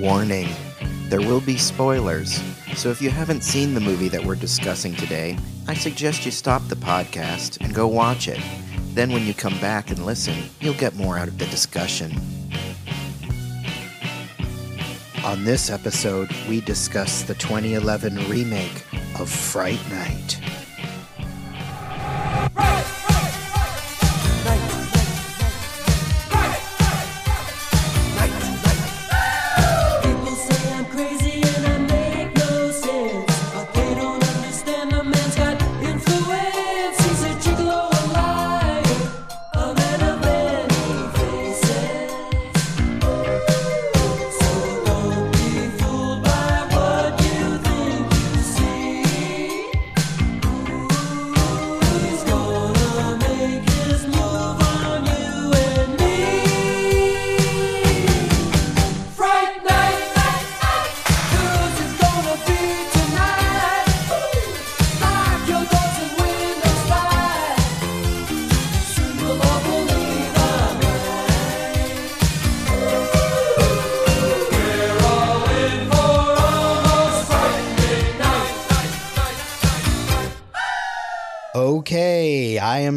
Warning there will be spoilers, so if you haven't seen the movie that we're discussing today, I suggest you stop the podcast and go watch it. Then, when you come back and listen, you'll get more out of the discussion. On this episode, we discuss the 2011 remake of Fright Night.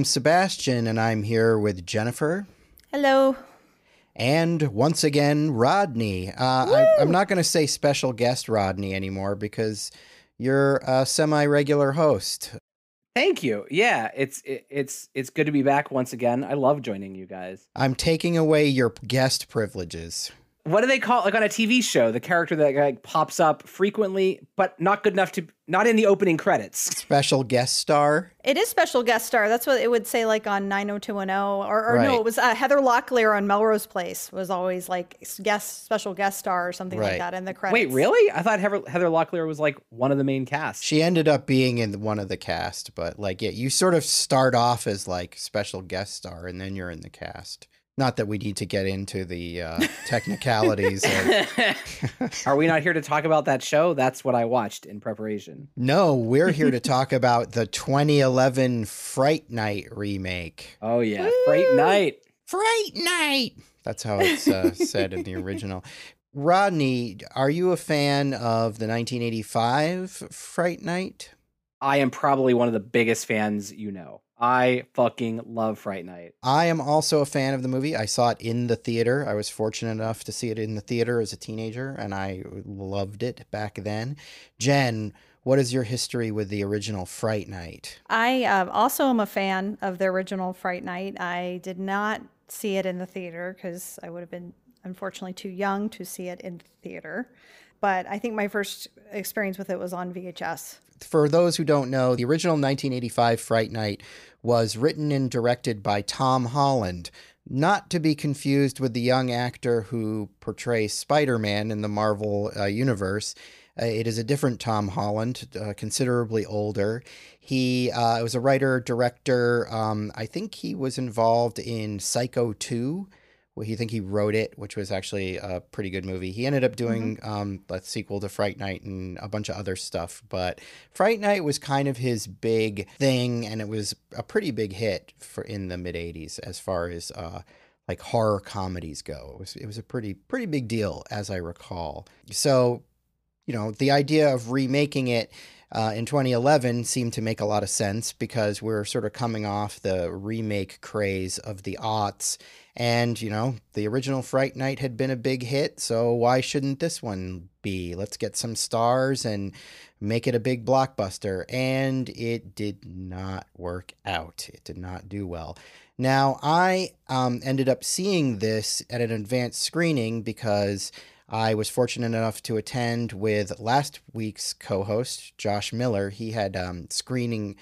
Am Sebastian, and I'm here with Jennifer. Hello. And once again, Rodney. Uh, I, I'm not going to say special guest Rodney anymore because you're a semi regular host. Thank you. Yeah, it's it, it's it's good to be back once again. I love joining you guys. I'm taking away your guest privileges. What do they call like on a TV show? The character that like pops up frequently, but not good enough to not in the opening credits. Special guest star. It is special guest star. That's what it would say, like on 90210, or, or Right. no, it was uh, Heather Locklear on Melrose Place was always like guest special guest star or something Right. like that in the credits. Wait, really? I thought Heather, Heather Locklear was like one of the main cast. She ended up being in one of the cast, but like, yeah, you sort of start off as like special guest star and then you're in the cast. Not that we need to get into the uh, technicalities. of, Are we not here to talk about that show? That's what I watched in preparation. no, we're here to talk about the 2011 Fright Night remake. Oh yeah, Fright Night. Fright Night. That's how it's uh, said in the original. Rodney, are you a fan of the 1985 Fright Night? I am probably one of the biggest fans you know. I fucking love Fright Night. I am also a fan of the movie. I saw it in the theater. I was fortunate enough to see it in the theater as a teenager, and I loved it back then. Jen, what is your history with the original Fright Night? I um, also am a fan of the original Fright Night. I did not see it in the theater because I would have been unfortunately too young to see it in the theater. But I think my first experience with it was on VHS. For those who don't know, the original 1985 Fright Night was written and directed by Tom Holland, not to be confused with the young actor who portrays Spider Man in the Marvel uh, Universe. Uh, it is a different Tom Holland, uh, considerably older. He uh, was a writer, director. Um, I think he was involved in Psycho 2. Well, he think he wrote it, which was actually a pretty good movie. He ended up doing um, a sequel to Fright Night and a bunch of other stuff. But Fright Night was kind of his big thing, and it was a pretty big hit for in the mid '80s as far as uh, like horror comedies go. It was it was a pretty pretty big deal, as I recall. So, you know, the idea of remaking it. Uh, in 2011 seemed to make a lot of sense because we're sort of coming off the remake craze of the aughts and, you know, the original Fright Night had been a big hit, so why shouldn't this one be? Let's get some stars and make it a big blockbuster. And it did not work out. It did not do well. Now, I um, ended up seeing this at an advanced screening because I was fortunate enough to attend with last week's co host, Josh Miller. He had um, screening,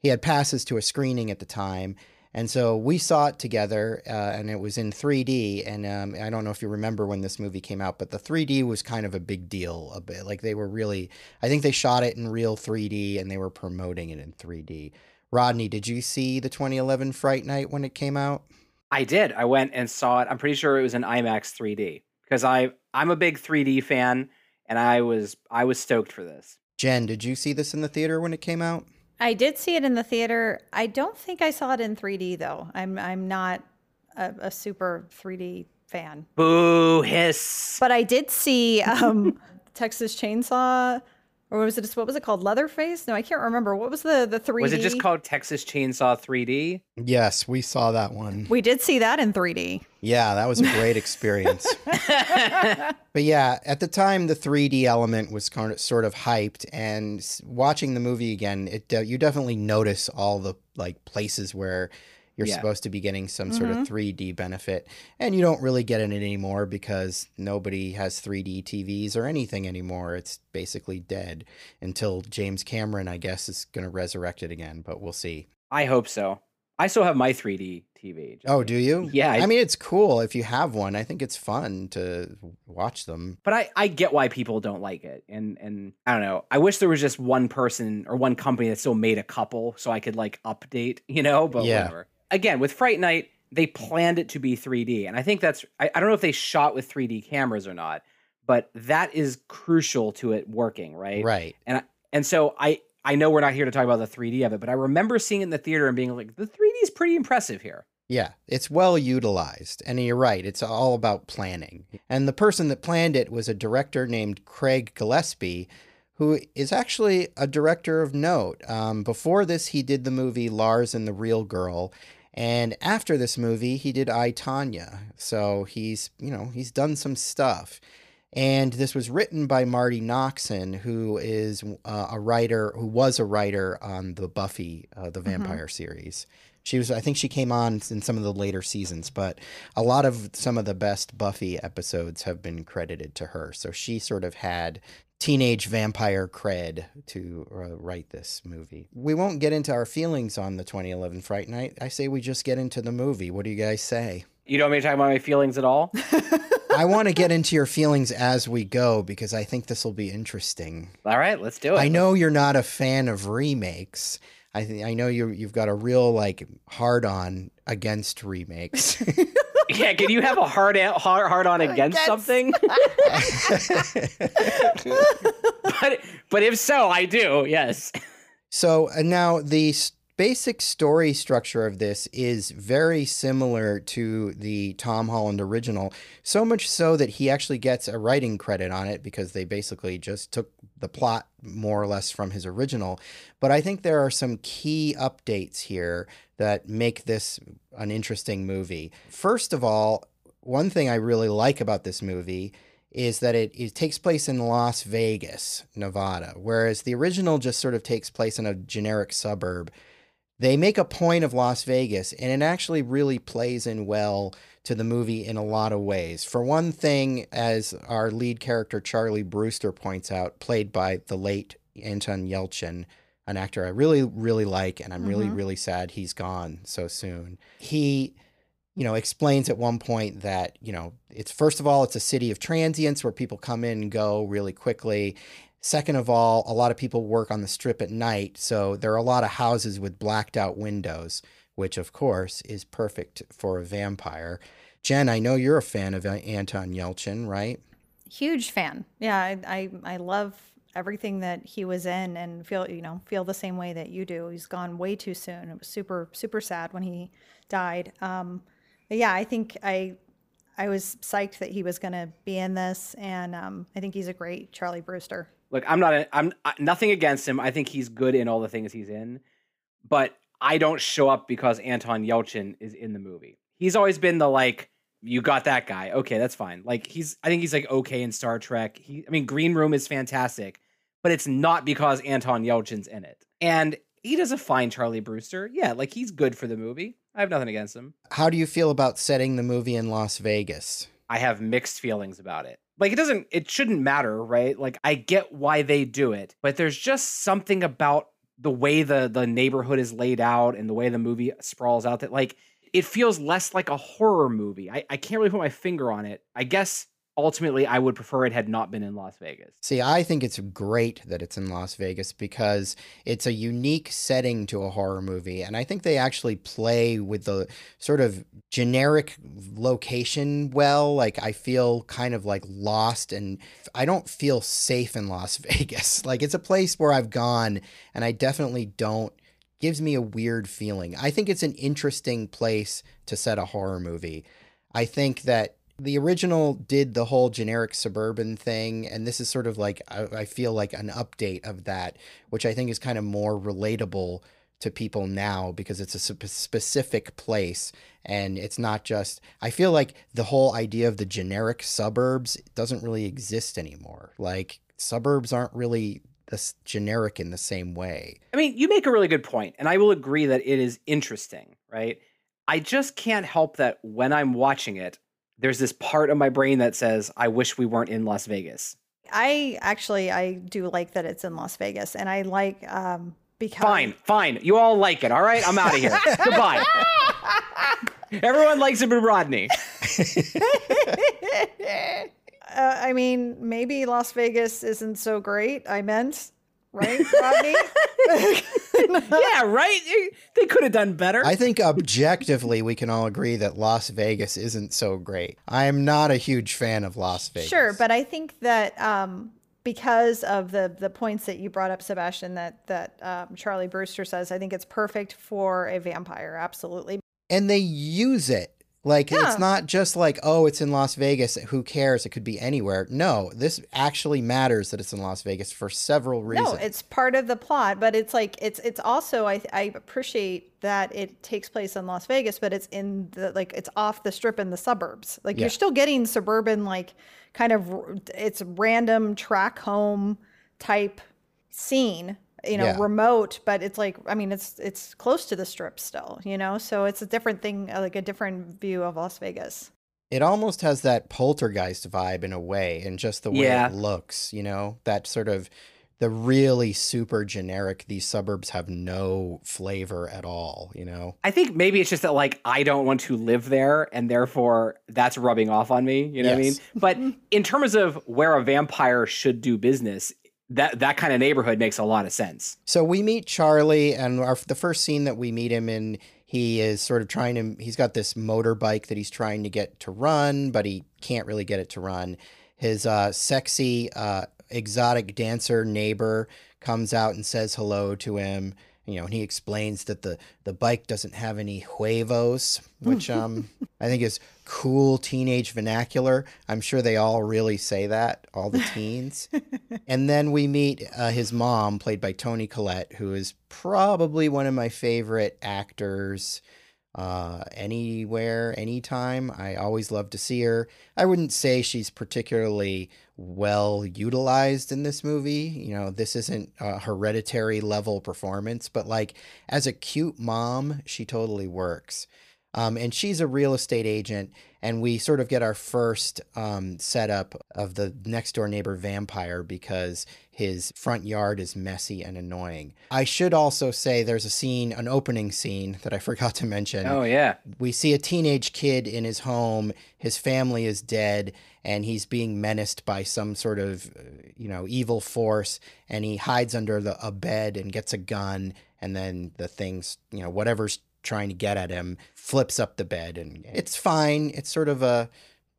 he had passes to a screening at the time And so we saw it together, uh, and it was in 3D. And um, I don't know if you remember when this movie came out, but the 3D was kind of a big deal. A bit like they were really, I think they shot it in real 3D, and they were promoting it in 3D. Rodney, did you see the 2011 Fright Night when it came out? I did. I went and saw it. I'm pretty sure it was an IMAX 3D because I I'm a big 3D fan, and I was I was stoked for this. Jen, did you see this in the theater when it came out? I did see it in the theater. I don't think I saw it in 3D though. I'm I'm not a, a super 3D fan, Boo hiss. but I did see um, Texas Chainsaw, or was it just what was it called? Leatherface? No, I can't remember. What was the the 3D? Was it just called Texas Chainsaw 3D? Yes, we saw that one. We did see that in 3D. Yeah, that was a great experience. but yeah, at the time, the 3D element was kind of sort of hyped, and watching the movie again, it de- you definitely notice all the like places where you're Yeah. supposed to be getting some sort of mm-hmm. 3D benefit, and you don't really get it anymore because nobody has 3D TVs or anything anymore. It's basically dead until James Cameron, I guess, is going to resurrect it again. But we'll see. I hope so. I still have my 3D TV. Oh, do you? Yeah, I- I mean, it's cool if you have one. I think it's fun to watch them. but I, I get why people don't like it and and i don't know i wish there was just one person or one company that still made a couple so i could like update you know but Yeah. whatever again with fright night they planned it to be 3d and i think that's I, I don't know if they shot with 3d cameras or not but that is crucial to it working right Right. and I, and so i i know we're not here to talk about the 3d of it but i remember seeing it in the theater and being like the 3d is pretty impressive here Yeah, it's well utilized. And you're right, it's all about planning. And the person that planned it was a director named Craig Gillespie, who is actually a director of note. Um, before this, he did the movie Lars and the Real Girl. And after this movie, he did I, Tanya. So he's, you know, he's done some stuff. And this was written by Marti Noxon, who is uh, a writer, who was a writer on the Buffy, uh, the vampire series. She was, I think she came on in some of the later seasons, but a lot of some of the best Buffy episodes have been credited to her. So she sort of had teenage vampire cred to uh, write this movie. We won't get into our feelings on the 2011 Fright Night. I say we just get into the movie. What do you guys say? you don't want me to talk about my feelings at all I want to get into your feelings as we go because I think this will be interesting. all right let's do it I know you're not a fan of remakes. I th- I know you you've got a real like hard on against remakes. Yeah, can you have a hard a- hard, hard on against Against. something? but but if so, I do. Yes. so uh, now the s- basic story structure of this is very similar to the Tom Holland original, so much so that he actually gets a writing credit on it because they basically just took the plot more or less from his original. But I think there are some key updates here that make this an interesting movie. First of all, one thing I really like about this movie is that it, it takes place in Las Vegas, Nevada, whereas the original just sort of takes place in a generic suburb. They make a point of Las Vegas, and it actually really plays in well to the movie in a lot of ways. For one thing, as our lead character Charlie Brewster points out, played by the late Anton Yelchin, an actor I really, really like, and I'm really, Mhm. really sad he's gone so soon. He you know, explains at one point that, you know, it's first of all, it's a city of transients where people come in and go really quickly. Second of all, a lot of people work on the strip at night. So there are a lot of houses with blacked out windows, which of course is perfect for a vampire. Jen, I know you're a fan of Anton Yelchin, right? Huge fan. Yeah, I, I I love everything that he was in and feel you know feel the same way that you do. He's gone way too soon. It was super super sad when he died. Um, but yeah, I think I I was psyched that he was going to be in this, and um, I think he's a great Charlie Brewster. Look, I'm not. A, I'm I- nothing against him. I think he's good in all the things he's in, but I don't show up because Anton Yelchin is in the movie. He's always been the like, you got that guy. Okay, that's fine. Like he's. I think he's like okay in Star Trek. He. I mean, Green Room is fantastic, but it's not because Anton Yelchin's in it. And he does a fine Charlie Brewster. Yeah, like he's good for the movie. I have nothing against him. How do you feel about setting the movie in Las Vegas? I have mixed feelings about it. Like it doesn't it shouldn't matter, right? Like I get why they do it, but there's just something about the way the the neighborhood is laid out and the way the movie sprawls out that like it feels less like a horror movie. I, I can't really put my finger on it. I guess ultimately I would prefer it had not been in Las Vegas. See, I think it's great that it's in Las Vegas because it's a unique setting to a horror movie. And I think they actually play with the sort of generic location well. Like, I feel kind of like lost and I don't feel safe in Las Vegas. Like, it's a place where I've gone and I definitely don't. Gives me a weird feeling. I think it's an interesting place to set a horror movie. I think that the original did the whole generic suburban thing, and this is sort of like I, I feel like an update of that, which I think is kind of more relatable to people now because it's a spe- specific place and it's not just I feel like the whole idea of the generic suburbs doesn't really exist anymore. Like suburbs aren't really this generic in the same way. I mean, you make a really good point, and I will agree that it is interesting, right? I just can't help that when I'm watching it, there's this part of my brain that says, I wish we weren't in Las Vegas. I actually I do like that it's in Las Vegas, and I like um because Fine, fine. You all like it, all right? I'm out of here. Goodbye. Everyone likes it but Rodney. Uh, I mean, maybe Las Vegas isn't so great. I meant, right, Rodney? yeah, right? They could have done better. I think objectively we can all agree that Las Vegas isn't so great. I am not a huge fan of Las Vegas. Sure, but I think that um, because of the the points that you brought up, Sebastian, that that um, Charlie Brewster says, I think it's perfect for a vampire. Absolutely. and they use it. Like Yeah. it's not just like, oh, it's in Las Vegas. Who cares? It could be anywhere. No, this actually matters that it's in Las Vegas for several reasons. No, it's part of the plot, but it's like it's it's also I I appreciate that it takes place in Las Vegas, but it's in the like it's off the strip in the suburbs. Like Yeah. you're still getting suburban like kind of it's random track home type scene, you know, Yeah. remote, but it's like I mean it's it's close to the strip still, you know? So it's a different thing, uh, like a different view of Las Vegas. it almost has that poltergeist vibe in a way, and just the way Yeah. it looks. You know, that sort of the really super generic. These suburbs have no flavor at all. You know. I think maybe it's just that like I don't want to live there and therefore that's rubbing off on me, you know what I mean? But in terms of where a vampire should do business, that that kind of neighborhood makes a lot of sense. So we meet Charlie, and our, the first scene that we meet him in, he is sort of trying to. He's got this motorbike that he's trying to get to run, but he can't really get it to run. His uh, sexy, uh, exotic dancer neighbor comes out and says hello to him. You know, and he explains that the the bike doesn't have any huevos, which um I think is cool teenage vernacular. I'm sure they all really say that, all the teens. and then we meet uh, his mom, played by Toni Collette, who is probably one of my favorite actors uh, anywhere, anytime. I always love to see her. I wouldn't say she's particularly well utilized in this movie. You know, this isn't a hereditary level performance, but like as a cute mom, she totally works. Um, and she's a real estate agent, and we sort of get our first um, setup of the next door neighbor vampire because his front yard is messy and annoying. I should also say there's a scene, an opening scene that I forgot to mention Oh yeah. we see a teenage kid in his home. His family is dead, and he's being menaced by some sort of, uh, you know, evil force. And he hides under the, a bed and gets a gun. And then the things, you know, whatever's trying to get at him, flips up the bed, and it's fine. It's sort of a,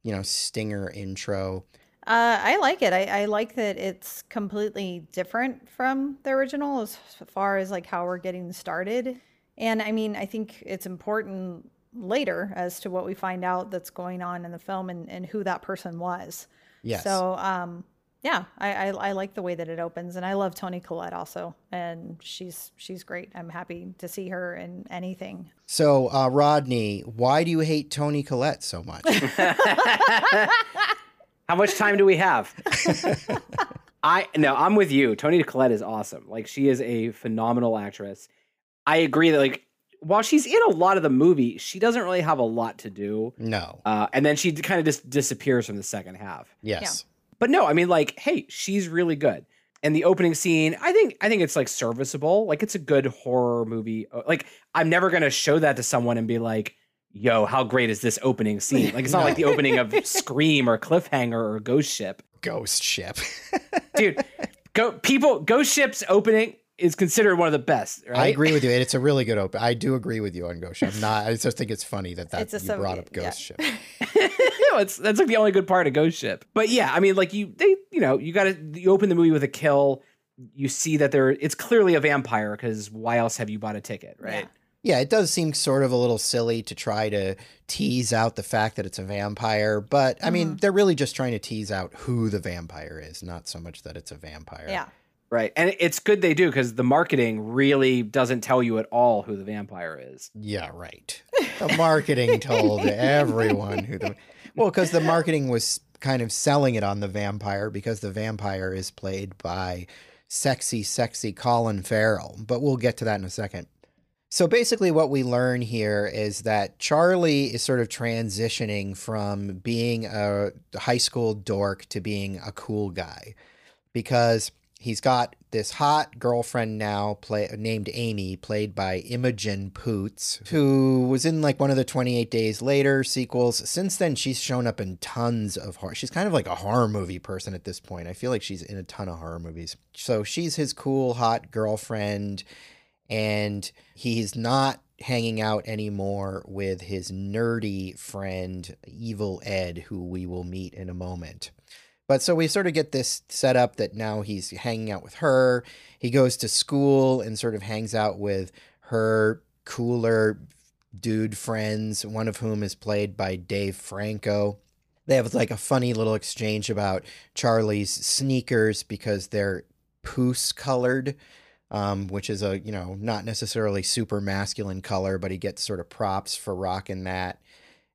you know, stinger intro. Uh, I like it. I, I like that it's completely different from the original as far as like how we're getting started. And I mean, I think it's important later as to what we find out that's going on in the film and, and who that person was. Yes. So, um, yeah, I, I, I like the way that it opens, and I love Toni Collette also, and she's she's great. I'm happy to see her in anything. So, uh, Rodney, why do you hate Toni Collette so much? How much time do we have? I no, I'm with you. Toni Collette is awesome. Like she is a phenomenal actress. I agree that like while she's in a lot of the movie, she doesn't really have a lot to do. no. Uh, and then she kind of just disappears from the second half. Yes. But no, I mean like, hey, she's really good. And the opening scene, I think I think it's like serviceable. Like it's a good horror movie. Uh, Like I'm never gonna show that to someone and be like, "Yo, how great is this opening scene?" Like it's not like the opening of Scream or Cliffhanger or Ghost Ship, Ghost ship. dude. Go people. Ghost Ship's opening is considered one of the best. Right? I agree with you. and It's a really good open. I do agree with you on Ghost Ship. I'm not. I just think it's funny that that It's a you so- brought up yeah. Ghost Ship. no, it's that's like the only good part of Ghost Ship. But yeah, I mean, like you, they, you know, you got to you open the movie with a kill. You see that there, it's clearly a vampire because why else have you bought a ticket, right? Yeah, it does seem sort of a little silly to try to tease out the fact that it's a vampire, but I mean, mm-hmm. they're really just trying to tease out who the vampire is, not so much that it's a vampire. Yeah. Right, and it's good they do because the marketing really doesn't tell you at all who the vampire is. Yeah, right. The marketing told everyone who the well, because the marketing was kind of selling it on the vampire because the vampire is played by sexy, sexy Colin Farrell. But we'll get to that in a second. So basically, what we learn here is that Charlie is sort of transitioning from being a high school dork to being a cool guy because he's got this hot girlfriend now play, named Amy, played by Imogen Poots, who was in like one of the 28 Days Later sequels. Since then, she's shown up in tons of horror. She's kind of like a horror movie person at this point. I feel like she's in a ton of horror movies. So she's his cool, hot girlfriend and he's not hanging out anymore with his nerdy friend Evil Ed, who we will meet in a moment. But so we sort of get this set up that now he's hanging out with her. He goes to school and sort of hangs out with her cooler dude friends, one of whom is played by Dave Franco. They have like a funny little exchange about Charlie's sneakers because they're puce colored um, which is a you know not necessarily super masculine color, but he gets sort of props for rocking that.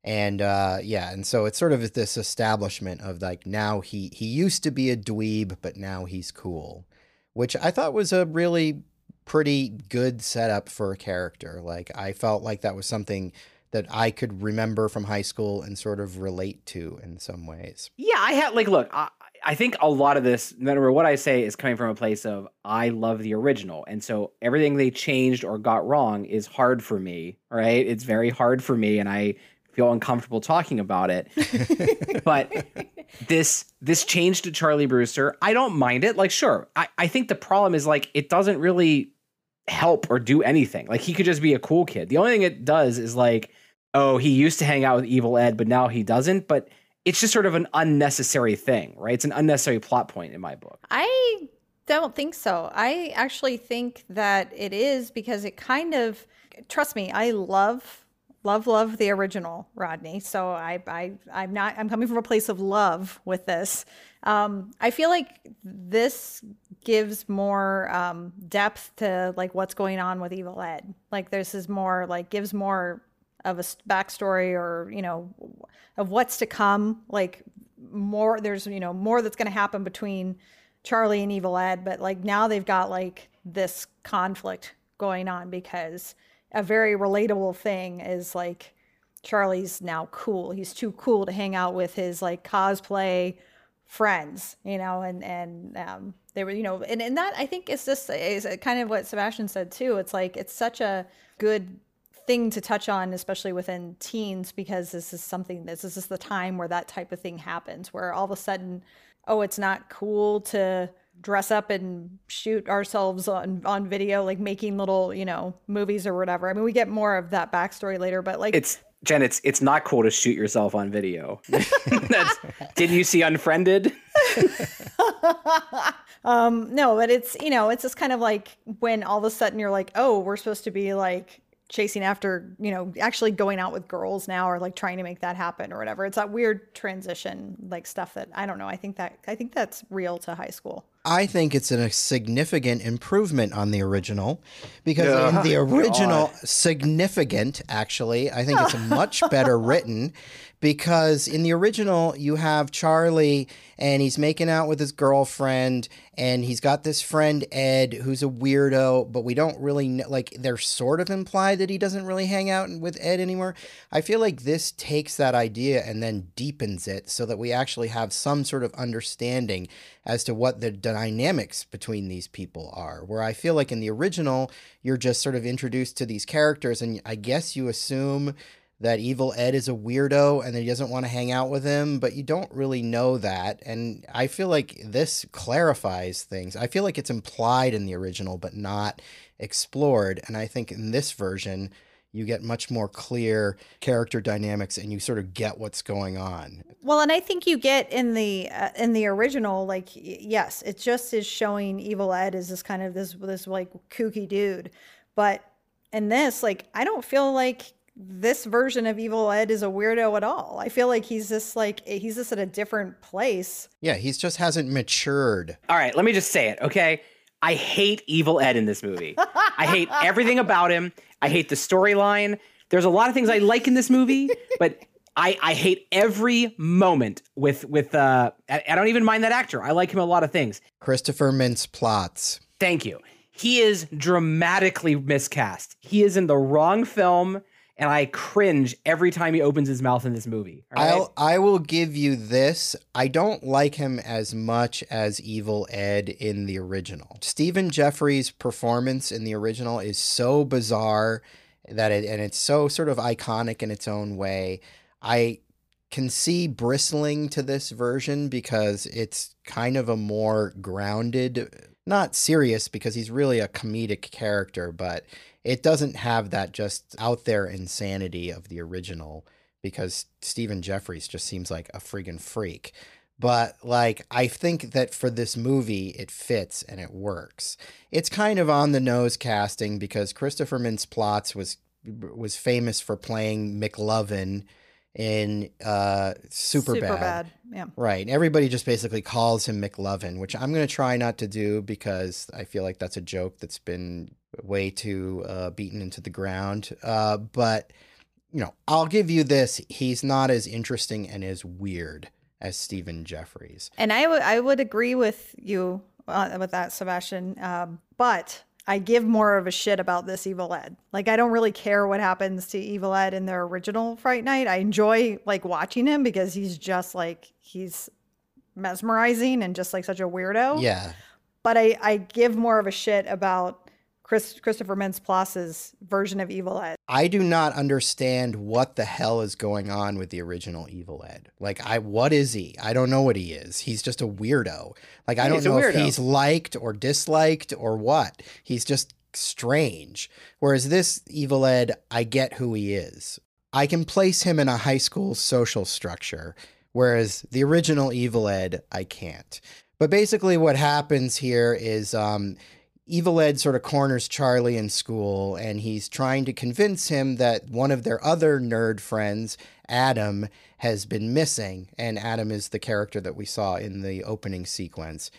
And uh, yeah, and so it's sort of this establishment of like now he he used to be a dweeb, but now he's cool, which I thought was a really pretty good setup for a character. Like I felt like that was something that I could remember from high school and sort of relate to in some ways. Yeah, I had like, look, I, I think a lot of this, no matter what I say, is coming from a place of I love the original, and so everything they changed or got wrong is hard for me. Right? It's very hard for me, and I feel uncomfortable talking about it. but this this change to Charlie Brewster, I don't mind it. Like, sure, I, I think the problem is like it doesn't really help or do anything. Like he could just be a cool kid. The only thing it does is like, oh, he used to hang out with Evil Ed, but now he doesn't. But it's just sort of an unnecessary thing, right? It's an unnecessary plot point in my book. I don't think so. I actually think that it is because it kind of trust me, I love love love the original Rodney. So I I I'm not I'm coming from a place of love with this. Um I feel like this gives more um depth to like what's going on with Evil Ed. Like this is more like gives more of a backstory or you know of what's to come like more there's you know more that's going to happen between charlie and evil ed but like now they've got like this conflict going on because a very relatable thing is like charlie's now cool. He's too cool to hang out with his like cosplay friends you know and and um they were you know and, and that i think is just is kind of what sebastian said too. It's like it's such a good thing to touch on, especially within teens, because this is something this is the time where that type of thing happens, where all of a sudden, oh, it's not cool to dress up and shoot ourselves on on video, like making little, you know, movies or whatever. I mean, we get more of that backstory later, but like It's Jen, it's it's not cool to shoot yourself on video. That's did you see Unfriended? um no, but it's you know, it's just kind of like when all of a sudden you're like, oh, we're supposed to be like chasing after, you know, actually going out with girls now or like trying to make that happen or whatever. It's that weird transition like stuff that I don't know. I think that I think that's real to high school. I think it's a significant improvement on the original because in Oh, the original, significant actually, I think it's much better written because in the original you have Charlie and he's making out with his girlfriend and he's got this friend Ed who's a weirdo but we don't really know like they're sort of implied that he doesn't really hang out with Ed anymore. I feel like this takes that idea and then deepens it so that we actually have some sort of understanding as to what the dynamics between these people are. Where I feel like in the original you're just sort of introduced to these characters and I guess you assume that evil Ed is a weirdo and that he doesn't want to hang out with him, but you don't really know that. And I feel like this clarifies things. I feel like it's implied in the original, but not explored. And I think in this version, you get much more clear character dynamics and you sort of get what's going on. Well, and I think you get in the uh, in the original, like yes, it just is showing Evil Ed as this kind of this this like kooky dude, but in this, like I don't feel like this version of Evil Ed is a weirdo at all. I feel like he's just like he's just at a different place. Yeah, he just hasn't matured. All right, let me just say it, okay? I hate Evil Ed in this movie. I hate everything about him. I hate the storyline. There's a lot of things I like in this movie, but I, I hate every moment with with uh I, I don't even mind that actor. I like him a lot of things. Christopher Mintz-Plasse. Thank you. He is dramatically miscast. He is in the wrong film, and I cringe every time he opens his mouth in this movie. I'll I will give you this. I don't like him as much as Evil Ed in the original. Stephen Geoffreys' performance in the original is so bizarre that it and it's so sort of iconic in its own way. I can see bristling to this version because it's kind of a more grounded, not serious because he's really a comedic character, but it doesn't have that just out there insanity of the original because Stephen Geoffreys just seems like a friggin' freak. But like I think that for this movie it fits and it works. It's kind of on the nose casting because Christopher Mintz-Plasse was was famous for playing McLovin in uh Superbad. Super bad. Yeah. Right. Everybody just basically calls him McLovin, which I'm going to try not to do because I feel like that's a joke that's been way too uh, beaten into the ground. Uh, but, you know, I'll give you this. He's not as interesting and as weird as Stephen Geoffreys. And I would I would agree with you uh, with that, Sebastian. Um, but I give more of a shit about this Evil Ed. Like I don't really care what happens to Evil Ed in their original Fright Night. I enjoy like watching him because he's just like he's mesmerizing and just like such a weirdo. Yeah. But I I give more of a shit about Chris Christopher Mintz-Plasse's version of Evil Ed. I do not understand what the hell is going on with the original Evil Ed. Like, I what is he? I don't know what he is. He's just a weirdo. Like, I Yeah, don't know if he's liked or disliked or what. He's just strange. Whereas this Evil Ed, I get who he is. I can place him in a high school social structure, whereas the original Evil Ed, I can't. But basically, what happens here is um, Evil Ed sort of corners Charlie in school, and he's trying to convince him that one of their other nerd friends, Adam, has been missing. And Adam is the character that we saw in the opening sequence.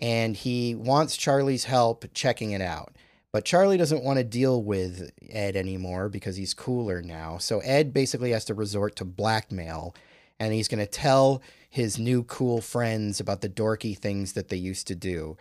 And he wants Charlie's help checking it out. But Charlie doesn't want to deal with Ed anymore because he's cooler now. So Ed basically has to resort to blackmail and he's going to tell his new cool friends about the dorky things that they used to do.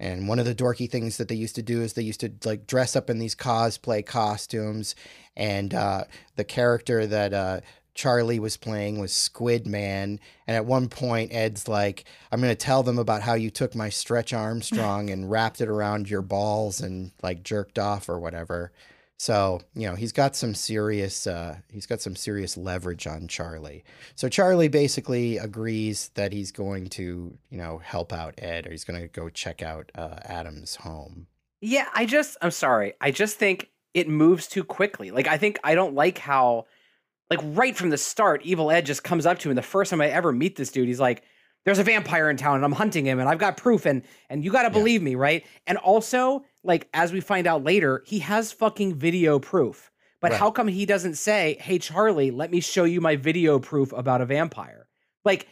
And one of the dorky things that they used to do is they used to like dress up in these cosplay costumes. And uh, the character that uh, Charlie was playing was Squid Man. And at one point, Ed's like, I'm going to tell them about how you took my Stretch Armstrong and wrapped it around your balls and like jerked off or whatever. So, you know, he's got some serious uh he's got some serious leverage on Charlie. So Charlie basically agrees that he's going to, you know, help out Ed or he's going to go check out uh Adam's home. Yeah, I just I'm sorry. I just think it moves too quickly. Like I think I don't like how like right from the start, Evil Ed just comes up to him. The first time I ever meet this dude, he's like, There's a vampire in town and I'm hunting him and I've got proof and and you gotta believe me, right? And also, like as we find out later, he has fucking video proof. But Right. how come he doesn't say, Hey Charlie, let me show you my video proof about a vampire? Like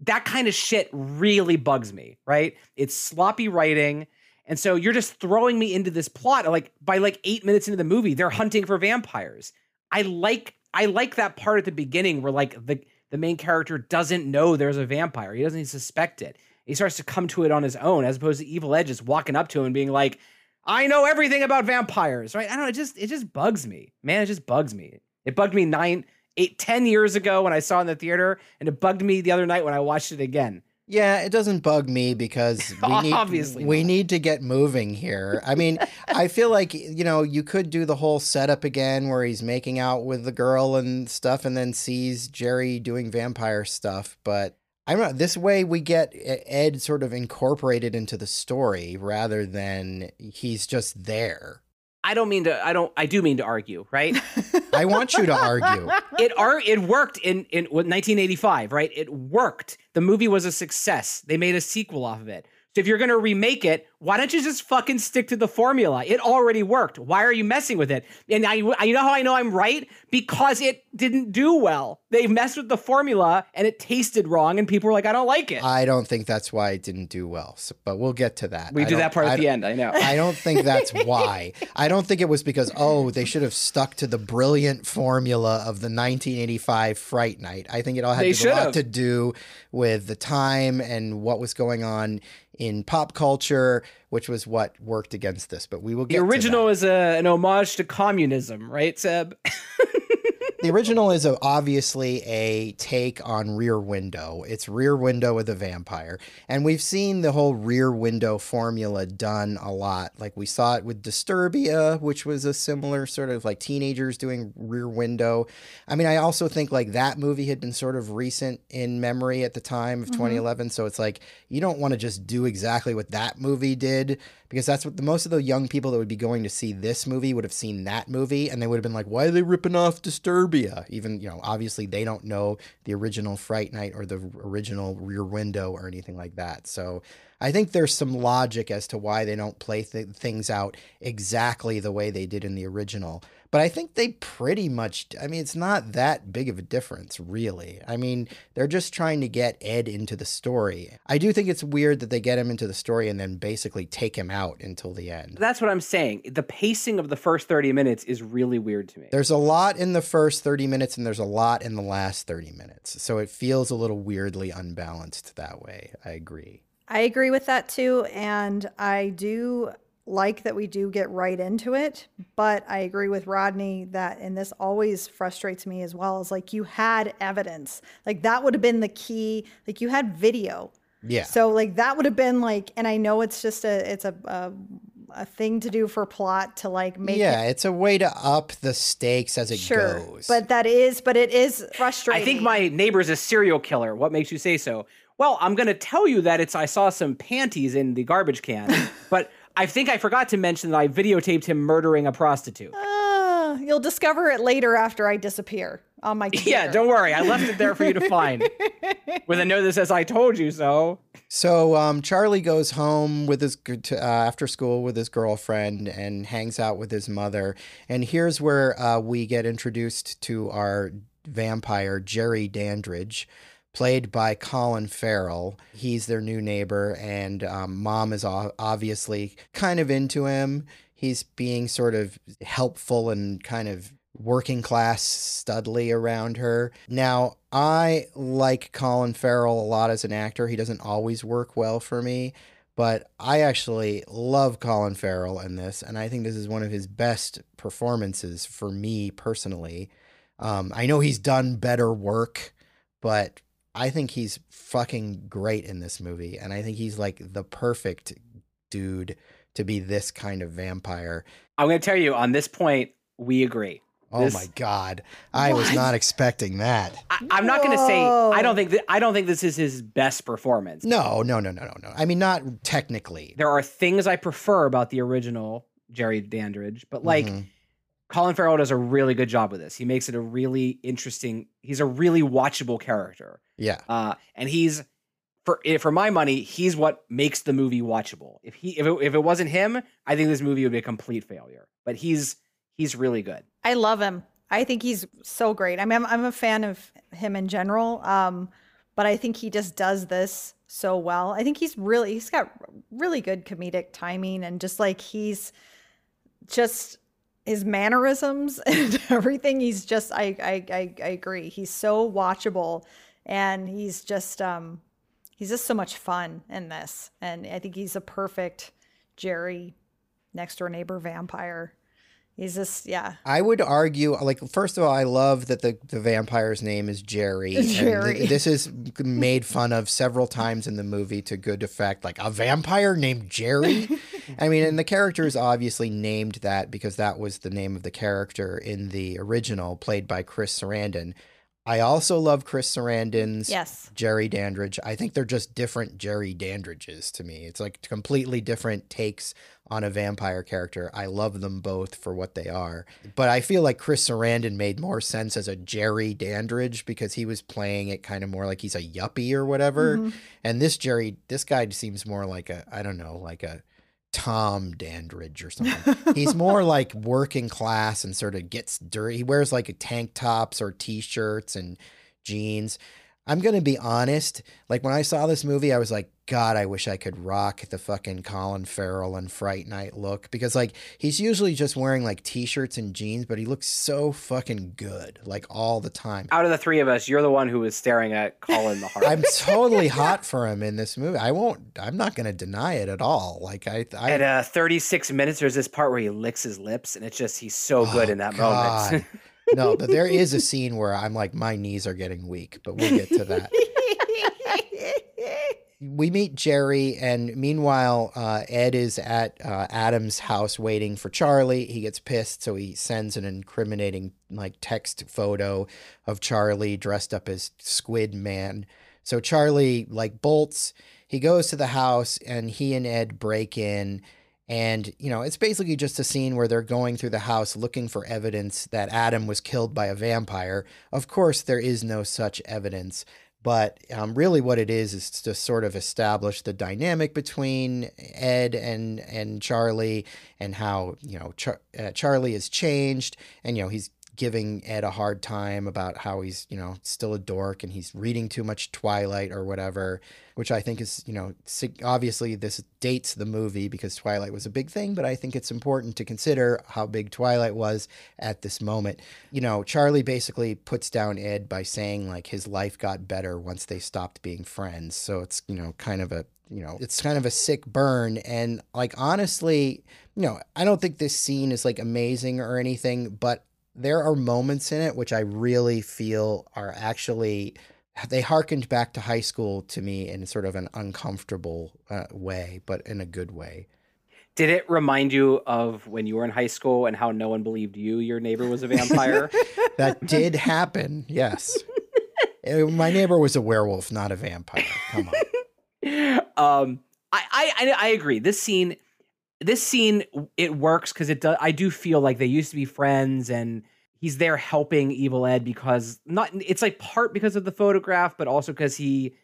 that kind of shit really bugs me, right? It's sloppy writing. And so you're just throwing me into this plot. Like by like eight minutes into the movie, they're hunting for vampires. I like I like that part at the beginning where like the the main character doesn't know there's a vampire. He doesn't even suspect it. He starts to come to it on his own, as opposed to Evil Ed just walking up to him and being like, "I know everything about vampires." Right? I don't know. It just it just bugs me, man. It just bugs me. It bugged me nine, eight, ten years ago when I saw it in the theater, and it bugged me the other night when I watched it again. Yeah, it doesn't bug me because we need Obviously we not. need to get moving here. I mean, I feel like you know you could do the whole setup again where he's making out with the girl and stuff, and then sees Jerry doing vampire stuff. But I don't know. This way, we get Ed sort of incorporated into the story rather than he's just there. I don't mean to. I don't. I do mean to argue, right? I want you to argue. it are it worked in in 1985, right? It worked. The movie was a success. They made a sequel off of it. So if you're gonna remake it, why don't you just fucking stick to the formula? It already worked. Why are you messing with it? And I, I you know how I know I'm right because it didn't do well. They messed with the formula and it tasted wrong, and people were like, I don't like it. I don't think that's why it didn't do well. So, but we'll get to that. we I do that part I at the end. I know. I don't think that's why. I don't think it was because, oh, they should have stuck to the brilliant formula of the 1985 Fright Night. I think it all had to- a lot to do with the time and what was going on in pop culture, which was what worked against this. But we will the get to original is a, an homage to communism, right, Seb? The original is a, obviously a take on Rear Window. It's Rear Window with a vampire. And we've seen the whole Rear Window formula done a lot. Like we saw it with Disturbia, which was a similar sort of like teenagers doing Rear Window. I mean, I also think like that movie had been sort of recent in memory at the time of mm-hmm. 2011. So it's like you don't want to just do exactly what that movie did because that's what the most of the young people that would be going to see this movie would have seen that movie and they would have been like, why are they ripping off Disturbia? Even, you know, obviously they don't know the original Fright Night or the original Rear Window or anything like that. So I think there's some logic as to why they don't play th- things out exactly the way they did in the original. But I think they pretty much, I mean, it's not that big of a difference, really. I mean, they're just trying to get Ed into the story. I do think it's weird that they get him into the story and then basically take him out until the end. That's what I'm saying. The pacing of the first 30 minutes is really weird to me. There's a lot in the first 30 minutes and there's a lot in the last 30 minutes. So it feels a little weirdly unbalanced that way. I agree. I agree with that too. And I do like that we do get right into it. But I agree with Rodney that, and this always frustrates me as well, is like you had evidence. Like that would have been the key. Like you had video. Yeah. So like that would have been like, and I know it's just a, it's a, a, a thing to do for plot to like make yeah, it it's a way to up the stakes as it sure. goes. But that is, but it is frustrating. I think my neighbor's a serial killer. What makes you say so? Well, I'm going to tell you that it's I saw some panties in the garbage can, but I think I forgot to mention that I videotaped him murdering a prostitute. Ah, you'll discover it later after I disappear on my Yeah, don't worry. I left it there for you to find with a note that says I told you so. So um, Charlie goes home with his g- uh, after school with his girlfriend and hangs out with his mother. And here's where uh, we get introduced to our vampire Jerry Dandridge, played by Colin Farrell. He's their new neighbor, and um, mom is obviously kind of into him. He's being sort of helpful and kind of working class studly around her. Now, I like Colin Farrell a lot as an actor. He doesn't always work well for me, but I actually love Colin Farrell in this, and I think this is one of his best performances for me personally. Um, I know he's done better work, but I think he's fucking great in this movie, and I think he's like the perfect dude to be this kind of vampire. I'm going to tell you on this point, we agree. Oh This- my god, I was not expecting that. I, I'm not going to say I don't think that I don't think this is his best performance. No, no, no, no, no, no. I mean, not technically. There are things I prefer about the original Jerry Dandridge, but like Mhm. Colin Farrell does a really good job with this. He makes it a really interesting. He's a really watchable character, yeah, uh, and he's for eh, for my money, he's what makes the movie watchable. If he if it, if it wasn't him, I think this movie would be a complete failure. But he's he's really good. I love him. I think he's so great. I mean, I'm, I'm a fan of him in general, um, but I think he just does this so well. I think he's really he's got really good comedic timing and just like he's just his mannerisms and everything. He's just I I I, I agree. He's so watchable and he's just um he's just so much fun in this. And I think he's a perfect Jerry next door neighbor vampire. He's just yeah. I would argue, like, first of all, I love that the, the vampire's name is Jerry. and th- Jerry. this is made fun of several times in the movie to good effect. Like, a vampire named Jerry? I mean, and the character is obviously named that because that was the name of the character in the original, played by Chris Sarandon. I also love Chris Sarandon's Yes. Jerry Dandridge. I think they're just different Jerry Dandridges to me. It's like completely different takes on a vampire character. I love them both for what they are. But I feel like Chris Sarandon made more sense as a Jerry Dandridge because he was playing it kind of more like he's a yuppie or whatever. Mm-hmm. And this Jerry, this guy seems more like a, I don't know, like a Tom Dandrige or something. He's more like working class and sort of gets dirty. He wears like tank tops or t-shirts and jeans. I'm going to be honest, like when I saw this movie, I was like, God, I wish I could rock the fucking Colin Farrell and Fright Night look because like he's usually just wearing like t-shirts and jeans, but he looks so fucking good like all the time. Out of the three of us, you're the one who was staring at Colin the hardest. I'm totally hot for him in this movie. I won't. I'm not going to deny it at all. Like I, I At uh, 36 minutes, there's this part where he licks his lips, and it's just he's so good Oh, in that God. moment. no, but there is a scene where I'm like, my knees are getting weak, but we'll get to that. we meet Jerry, and meanwhile, uh, Ed is at uh, Adam's house waiting for Charlie. He gets pissed, so he sends an incriminating like text photo of Charlie dressed up as Squid Man. So Charlie like bolts. He goes to the house, and he and Ed break in. And, you know, it's basically just a scene where they're going through the house looking for evidence that Adam was killed by a vampire. Of course, there is no such evidence. But um, really, what it is is to sort of establish the dynamic between Ed and and Charlie, and how you know Char- uh, Charlie has changed, and you know he's giving Ed a hard time about how he's you know still a dork and he's reading too much Twilight or whatever, which I think is you know obviously this dates the movie because Twilight was a big thing, but I think it's important to consider how big Twilight was at this moment. You know, Charlie basically puts down Ed by saying like his life got better once they stopped being friends. So it's, you know, kind of a, you know, it's kind of a sick burn. And like, honestly, you know, I don't think this scene is like amazing or anything, but there are moments in it which I really feel are actually they harkened back to high school to me in sort of an uncomfortable uh, way, but in a good way. Did it remind you of when you were in high school and how no one believed you, your neighbor was a vampire? That did happen, yes. Uh, My neighbor was a werewolf, not a vampire. Come on. um, I I I agree. This scene, this scene, it works because it does. I do feel like they used to be friends, and he's there helping Evil Ed because not. It's like part because of the photograph, but also because he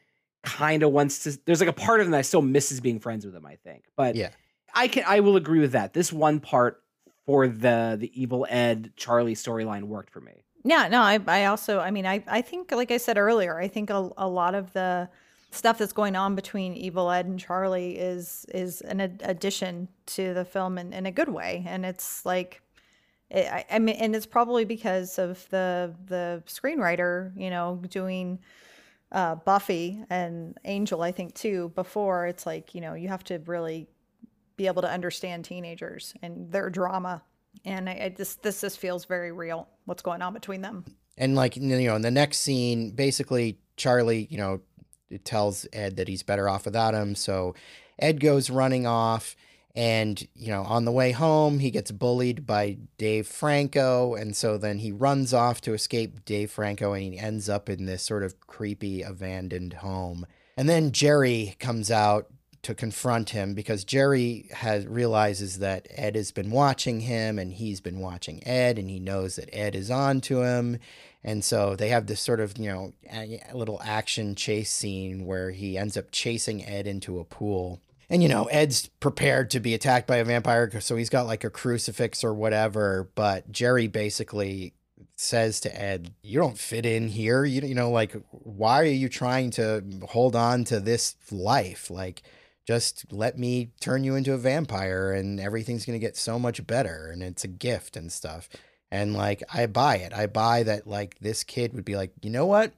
kind of wants to. There's like a part of him that still misses being friends with him. I think, but Yeah. I can. I will agree with that. This one part for the the Evil Ed Charlie storyline worked for me. Yeah, no, I, I also, I mean, I, I think, like I said earlier, I think a, a lot of the stuff that's going on between Evil Ed and Charlie is is an ad- addition to the film in, in a good way, and it's like, it, I, I mean, and it's probably because of the the screenwriter, you know, doing uh, Buffy and Angel, I think too. Before it's like, you know, you have to really be able to understand teenagers and their drama. And I, I just this just feels very real. What's going on between them? And like you know, in the next scene, basically Charlie, you know, tells Ed that he's better off without him. So Ed goes running off, and you know, on the way home, he gets bullied by Dave Franco, and so then he runs off to escape Dave Franco, and he ends up in this sort of creepy abandoned home. And then Jerry comes out to confront him because Jerry has realizes that Ed has been watching him and he's been watching Ed and he knows that Ed is on to him. And so they have this sort of, you know, little action chase scene where he ends up chasing Ed into a pool. And, you know, Ed's prepared to be attacked by a vampire, so he's got like a crucifix or whatever. But Jerry basically says to Ed, "You don't fit in here. You you know like why are you trying to hold on to this life? Like just let me turn you into a vampire and everything's going to get so much better and it's a gift and stuff. And like, I buy it. I buy that, like, this kid would be like, you know what?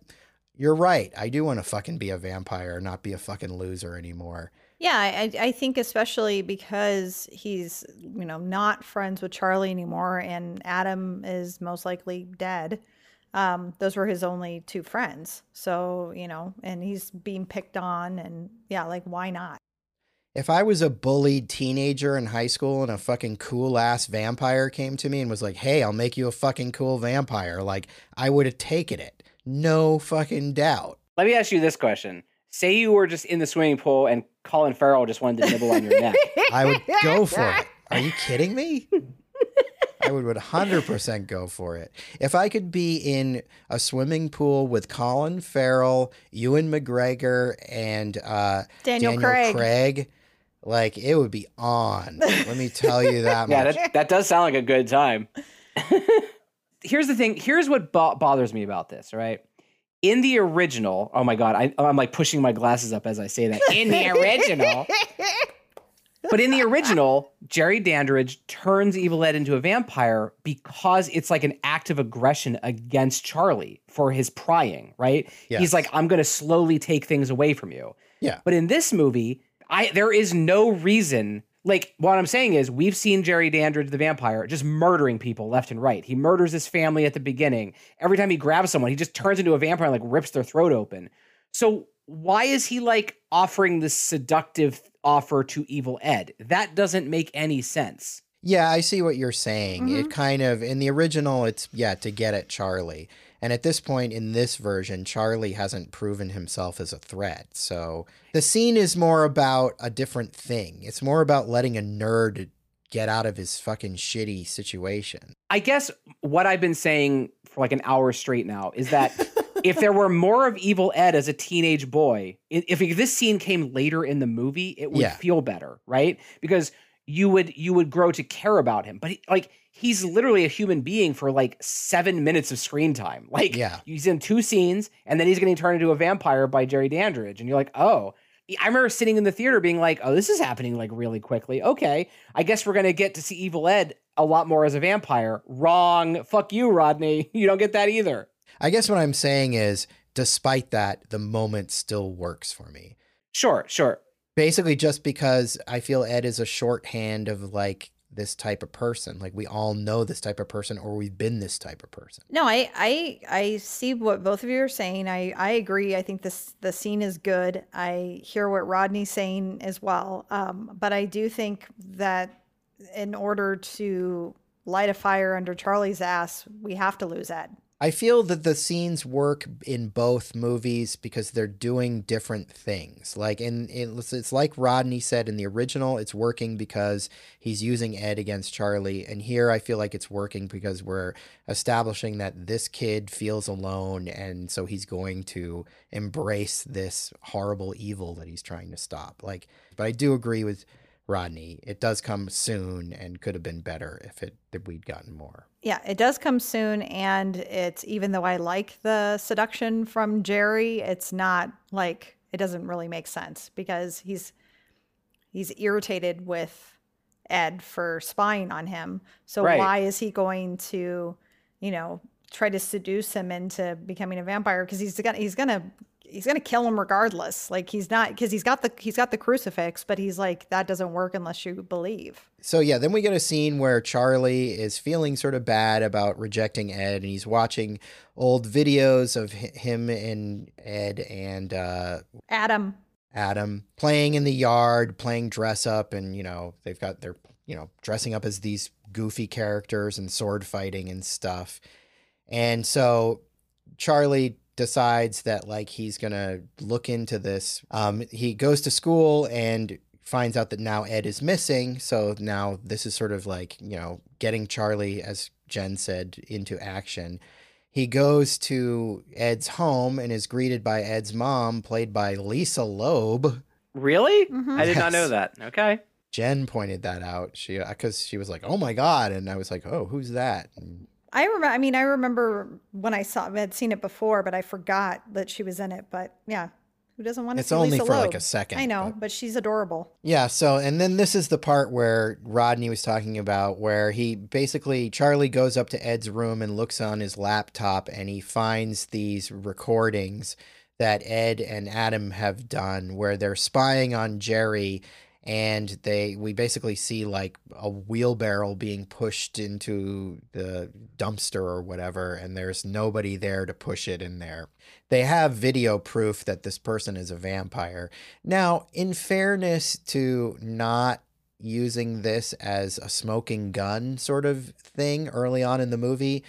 You're right. I do want to fucking be a vampire, not be a fucking loser anymore. Yeah, I, I think especially because he's, you know, not friends with Charlie anymore and Adam is most likely dead. Um, those were his only two friends. So, you know, and he's being picked on and yeah, like why not? If I was a bullied teenager in high school and a fucking cool ass vampire came to me and was like, hey, I'll make you a fucking cool vampire, like, I would have taken it. No fucking doubt. Let me ask you this question. Say you were just in the swimming pool and Colin Farrell just wanted to nibble on your neck. I would go for it. Are you kidding me? I would 100% go for it. If I could be in a swimming pool with Colin Farrell, Ewan McGregor, and uh, Daniel Craig. Craig, like it would be on. Let me tell you that Yeah, much. that, that does sound like a good time. Here's the thing. Here's what bo- bothers me about this, right? In the original, oh my God, I, I'm like pushing my glasses up as I say that. In the original. but in the original, Jerry Dandrige turns Evil Ed into a vampire because it's like an act of aggression against Charlie for his prying, right? Yes. He's like, I'm going to slowly take things away from you. Yeah. But in this movie, I there is no reason. Like what I'm saying is, we've seen Jerry Dandrige, the vampire, just murdering people left and right. He murders his family at the beginning. Every time he grabs someone, he just turns into a vampire and like rips their throat open. So why is he like offering this seductive offer to Evil Ed? That doesn't make any sense. Yeah, I see what you're saying. Mm-hmm. It kind of in the original, it's yeah to get at Charlie, and at this point in this version, Charlie hasn't proven himself as a threat. So the scene is more about a different thing. It's more about letting a nerd get out of his fucking shitty situation. I guess what I've been saying for like an hour straight now is that if there were more of Evil Ed as a teenage boy, if this scene came later in the movie, it would Yeah. feel better, right? Because you would you would grow to care about him. But he, like he's literally a human being for like seven minutes of screen time. Like Yeah. he's in two scenes, and then he's getting turned into a vampire by Jerry Dandrige, and you're like, oh. I remember sitting in the theater being like, oh, this is happening like really quickly. Okay. I guess we're going to get to see Evil Ed a lot more as a vampire. Wrong. Fuck you, Rodney. You don't get that either. I guess what I'm saying is, despite that, the moment still works for me. Sure, sure. Basically, just because I feel Ed is a shorthand of like this type of person. Like we all know this type of person, or we've been this type of person. No, I, I I see what both of you are saying. I, I agree. I think this the scene is good. I hear what Rodney's saying as well. Um, but I do think that in order to light a fire under Charlie's ass, we have to lose Ed. I feel that the scenes work in both movies because they're doing different things. Like in, in it's like Rodney said in the original, it's working because he's using Ed against Charlie, and here I feel like it's working because we're establishing that this kid feels alone, and so he's going to embrace this horrible evil that he's trying to stop. Like, but I do agree with Rodney. It does come soon and could have been better if it if we'd gotten more. Yeah, it does come soon, and it's even though I like the seduction from Jerry, it's not like it doesn't really make sense because he's he's irritated with Ed for spying on him. So Right. why is he going to, you know, try to seduce him into becoming a vampire? Because he's gonna he's gonna he's gonna kill him regardless. Like he's not because he's got the he's got the crucifix, but he's like that doesn't work unless you believe. So yeah, then we get a scene where Charlie is feeling sort of bad about rejecting Ed, and he's watching old videos of him and Ed and uh, Adam, Adam playing in the yard, playing dress up, and you know they've got their you know dressing up as these goofy characters and sword fighting and stuff. And so Charlie decides that like he's gonna look into this. Um, he goes to school and finds out that now Ed is missing. So now this is sort of like you know getting Charlie, as Jen said, into action. He goes to Ed's home and is greeted by Ed's mom, played by Lisa Loeb. Really? Mhm. I did not know that. Okay. Jen pointed that out. She because she was like, "Oh my god," and I was like, "Oh, who's that?" And I remember. I mean, I remember when I saw I had seen it before, but I forgot that she was in it. But yeah, Who doesn't want to see it? It's only Lisa for, like, a second, I know, but- but she's adorable. Yeah, so and then this is the part where Rodney was talking about where he basically Charlie goes up to Ed's room and looks on his laptop and he finds these recordings that Ed and Adam have done where they're spying on Jerry and they we basically see like a wheelbarrow being pushed into the dumpster or whatever and there's nobody there to push it in there. They have video proof that this person is a vampire. Now, in fairness to not using this as a smoking gun sort of thing early on in the movie,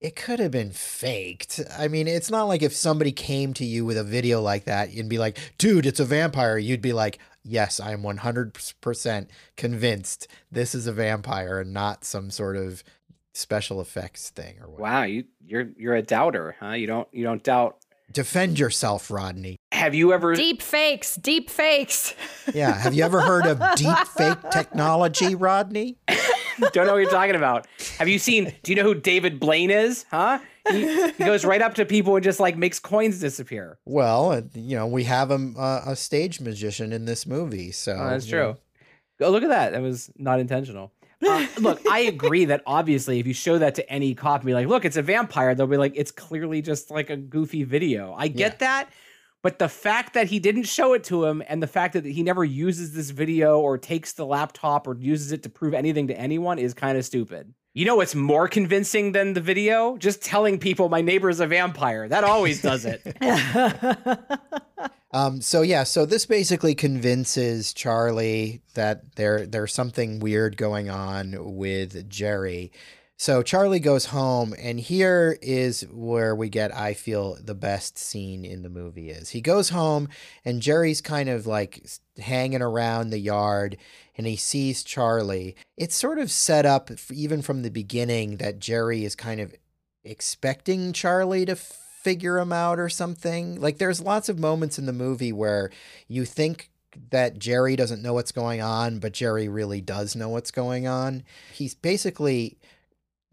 it could have been faked. I mean, it's not like if somebody came to you with a video like that and be like, dude, it's a vampire. You'd be like, yes, I'm 100% convinced this is a vampire and not some sort of special effects thing or whatever. Wow, you you're you're a doubter, huh? You don't you don't doubt. Defend yourself, Rodney. Have you ever Deep fakes, deep fakes. Yeah. Have you ever heard of deep fake technology, Rodney? don't know what you're talking about? Have you seen? Do you know who David Blaine is? Huh? He, he goes right up to people and just like makes coins disappear. Well, you know, we have a, uh, a stage magician in this movie, so Oh, that's true. Oh, look at that. That was not intentional. Uh, look, I agree that obviously, if you show that to any cop and be like, "Look, it's a vampire," they'll be like, "It's clearly just like a goofy video." I get that, but the fact that he didn't show it to him, and the fact that he never uses this video or takes the laptop or uses it to prove anything to anyone is kind of stupid. You know what's more convincing than the video? Just telling people my neighbor's a vampire. That always does it. Um, so yeah, so this basically convinces Charlie that there there's something weird going on with Jerry. So Charlie goes home, and here is where we get, I feel, the best scene in the movie is. He goes home, and Jerry's kind of like hanging around the yard, and he sees Charlie. It's sort of set up, even from the beginning, that Jerry is kind of expecting Charlie to figure him out or something. Like there's lots of moments in the movie where you think that Jerry doesn't know what's going on, but Jerry really does know what's going on. He's basically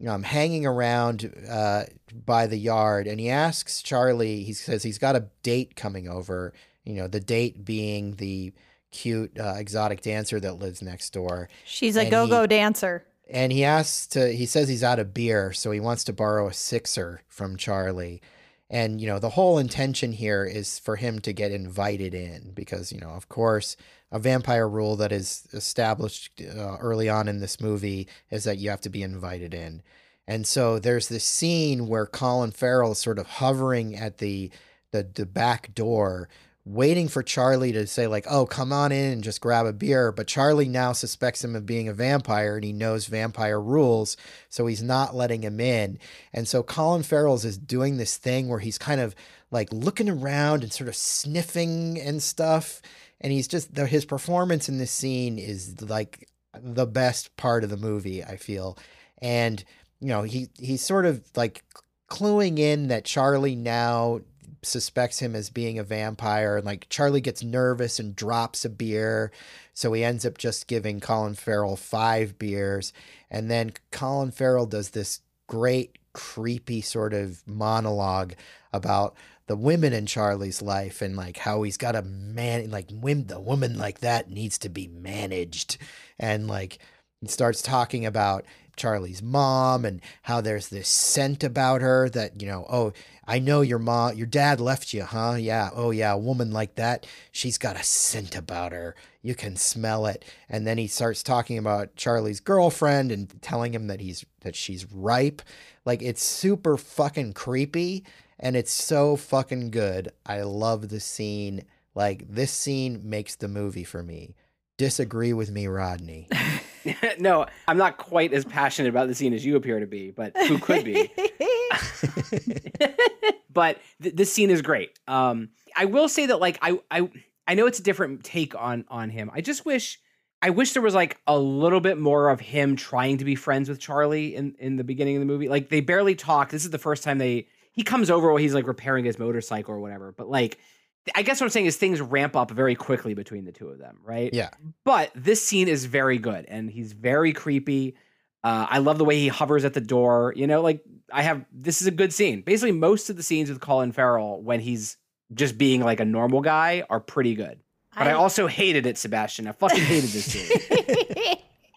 um, hanging around uh, by the yard. And he asks Charlie, he says he's got a date coming over, you know, the date being the cute uh, exotic dancer that lives next door. She's a And go go he- dancer. and he asks to he says he's out of beer so he wants to borrow a sixer from charlie. And you know the whole intention here is for him to get invited in because you know of course a vampire rule that is established uh, early on in this movie is that you have to be invited in and so there's this scene where colin farrell is sort of hovering at the the, the back door waiting for Charlie to say like, "Oh, come on in and just grab a beer." But Charlie now suspects him of being a vampire and he knows vampire rules, so he's not letting him in. And so Colin Farrell's is doing this thing where he's kind of like looking around and sort of sniffing and stuff. And he's just the, his performance in this scene is like the best part of the movie, I feel. And you know, he he's sort of like cluing in that Charlie now suspects him as being a vampire. And like Charlie gets nervous and drops a beer. So he ends up just giving Colin Farrell 5 beers. And then Colin Farrell does this great creepy sort of monologue about the women in Charlie's life and like how he's got a man like women the woman like that needs to be managed and like he starts talking about Charlie's mom and how there's this scent about her that, you know, oh, I know your mom, your dad left you, huh? Yeah. Oh, yeah. A woman like that, she's got a scent about her. You can smell it. And then he starts talking about Charlie's girlfriend and telling him that he's, that she's ripe. Like it's super fucking creepy and it's so fucking good. I love the scene. Like this scene makes the movie for me. Disagree with me, Rodney. no, I'm not quite as passionate about the scene as you appear to be, but who could be? but th- this scene is great. Um, I will say that like I I I know it's a different take on on him. I just wish I wish there was like a little bit more of him trying to be friends with Charlie in in the beginning of the movie. Like they barely talk. This is the first time they he comes over while he's like repairing his motorcycle or whatever. But like I guess what I'm saying is things ramp up very quickly between the two of them, right? Yeah. But this scene is very good and he's very creepy. Uh, I love the way he hovers at the door. You know, like I have this is a good scene. Basically, most of the scenes with Colin Farrell when he's just being like a normal guy are pretty good. But I, I- also hated it, Sebastian. I fucking hated this scene.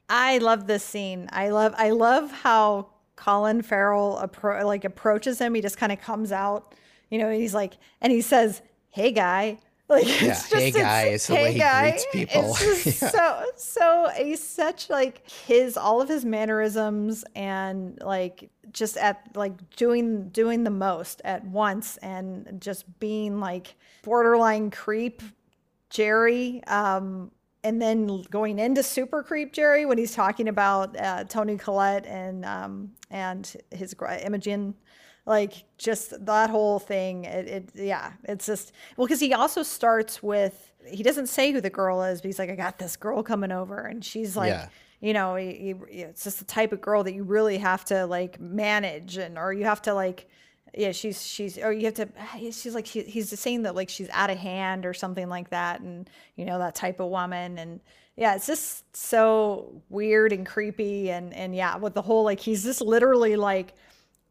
I love this scene. I love I love how Colin Farrell appro- like approaches him. He just kind of comes out, you know, he's like and he says, "Hey guy." Like Yeah, it's just "Hey, it's- guy" is the hey, way he guy. greets people. It's just Yeah. so so he's such like his all of his mannerisms and like just at like doing doing the most at once and just being like borderline creep Jerry. Um, and then going into super creep Jerry when he's talking about uh, Toni Collette and um, and his Imogen, like just that whole thing. It, it yeah, it's just well because he also starts with he doesn't say who the girl is, but he's like, I got this girl coming over, and she's like. Yeah. You know, he, he, it's just the type of girl that you really have to like manage, and or you have to like yeah she's she's or you have to she's like she, he's saying that like she's out of hand or something like that and you know that type of woman and yeah it's just so weird and creepy and and yeah with the whole like he's just literally like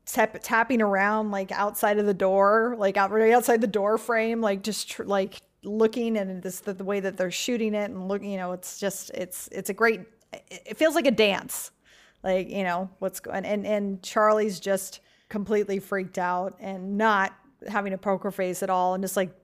tap, tapping around like outside of the door like out right outside the door frame like just tr- like looking and this the, the way that they're shooting it and looking you know it's just it's it's a great it feels like a dance like you know what's going and and charlie's just completely freaked out and not having a poker face at all and just like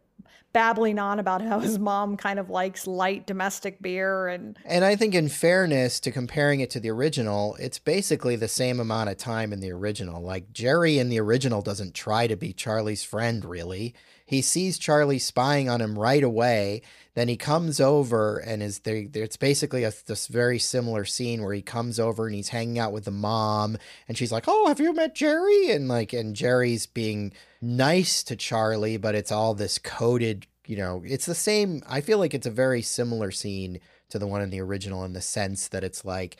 babbling on about how his mom kind of likes light domestic beer and And I think, in fairness to comparing it to the original, it's basically the same amount of time in the original. Like, Jerry in the original doesn't try to be Charlie's friend, really. He sees Charlie spying on him right away. Then he comes over and is there. It's basically a, this very similar scene where he comes over and he's hanging out with the mom, and she's like, "Oh, have you met Jerry?" And like, and Jerry's being nice to Charlie, but it's all this coded. You know, it's the same. I feel like it's a very similar scene to the one in the original in the sense that it's like,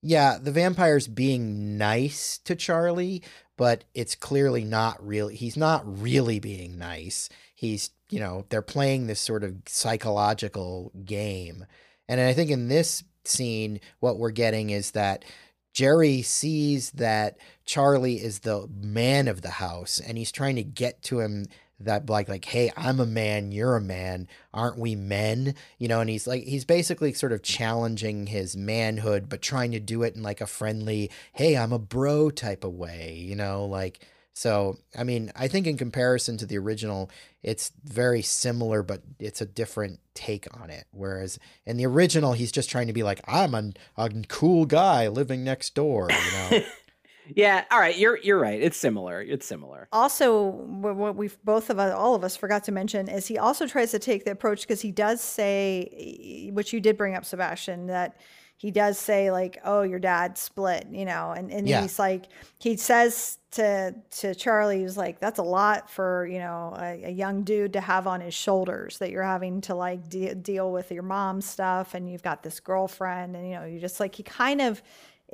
yeah, the vampire's being nice to Charlie, but it's clearly not really, he's not really being nice. He's, you know, they're playing this sort of psychological game. And I think in this scene, what we're getting is that Jerry sees that Charlie is the man of the house and he's trying to get to him that like like hey i'm a man you're a man aren't we men? You know and he's like he's basically sort of challenging his manhood but trying to do it in like a friendly hey i'm a bro type of way you know like so i mean i think in comparison to the original it's very similar but it's a different take on it. Whereas in the original he's just trying to be like i'm a, a cool guy living next door you know yeah, all right, you're you're right. It's similar. It's similar. also what we've both of us all of us forgot to mention is he also tries to take the approach because he does say which you did bring up sebastian that he does say like oh your dad split you know and, and Yeah. he's like he says to to charlie he's like that's a lot for you know a, a young dude to have on his shoulders that you're having to like de- deal with your mom's stuff and you've got this girlfriend and you know you just like he kind of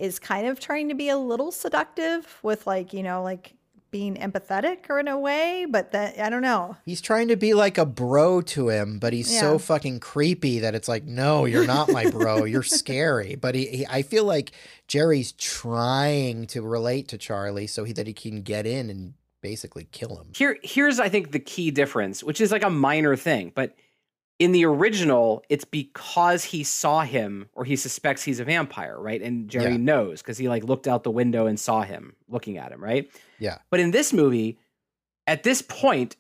is kind of trying to be a little seductive with like you know like being empathetic or in a way but that i don't know He's trying to be like a bro to him, but he's Yeah. so fucking creepy that it's like, no, you're not my bro. You're scary. But he, he, I feel like Jerry's trying to relate to Charlie so he, that he can get in and basically kill him. Here here's I think the key difference, which is like a minor thing, but in the original, it's because he saw him or he suspects he's a vampire, right? And Jerry Yeah. knows because he like looked out the window and saw him looking at him, right? Yeah. But in this movie, at this point,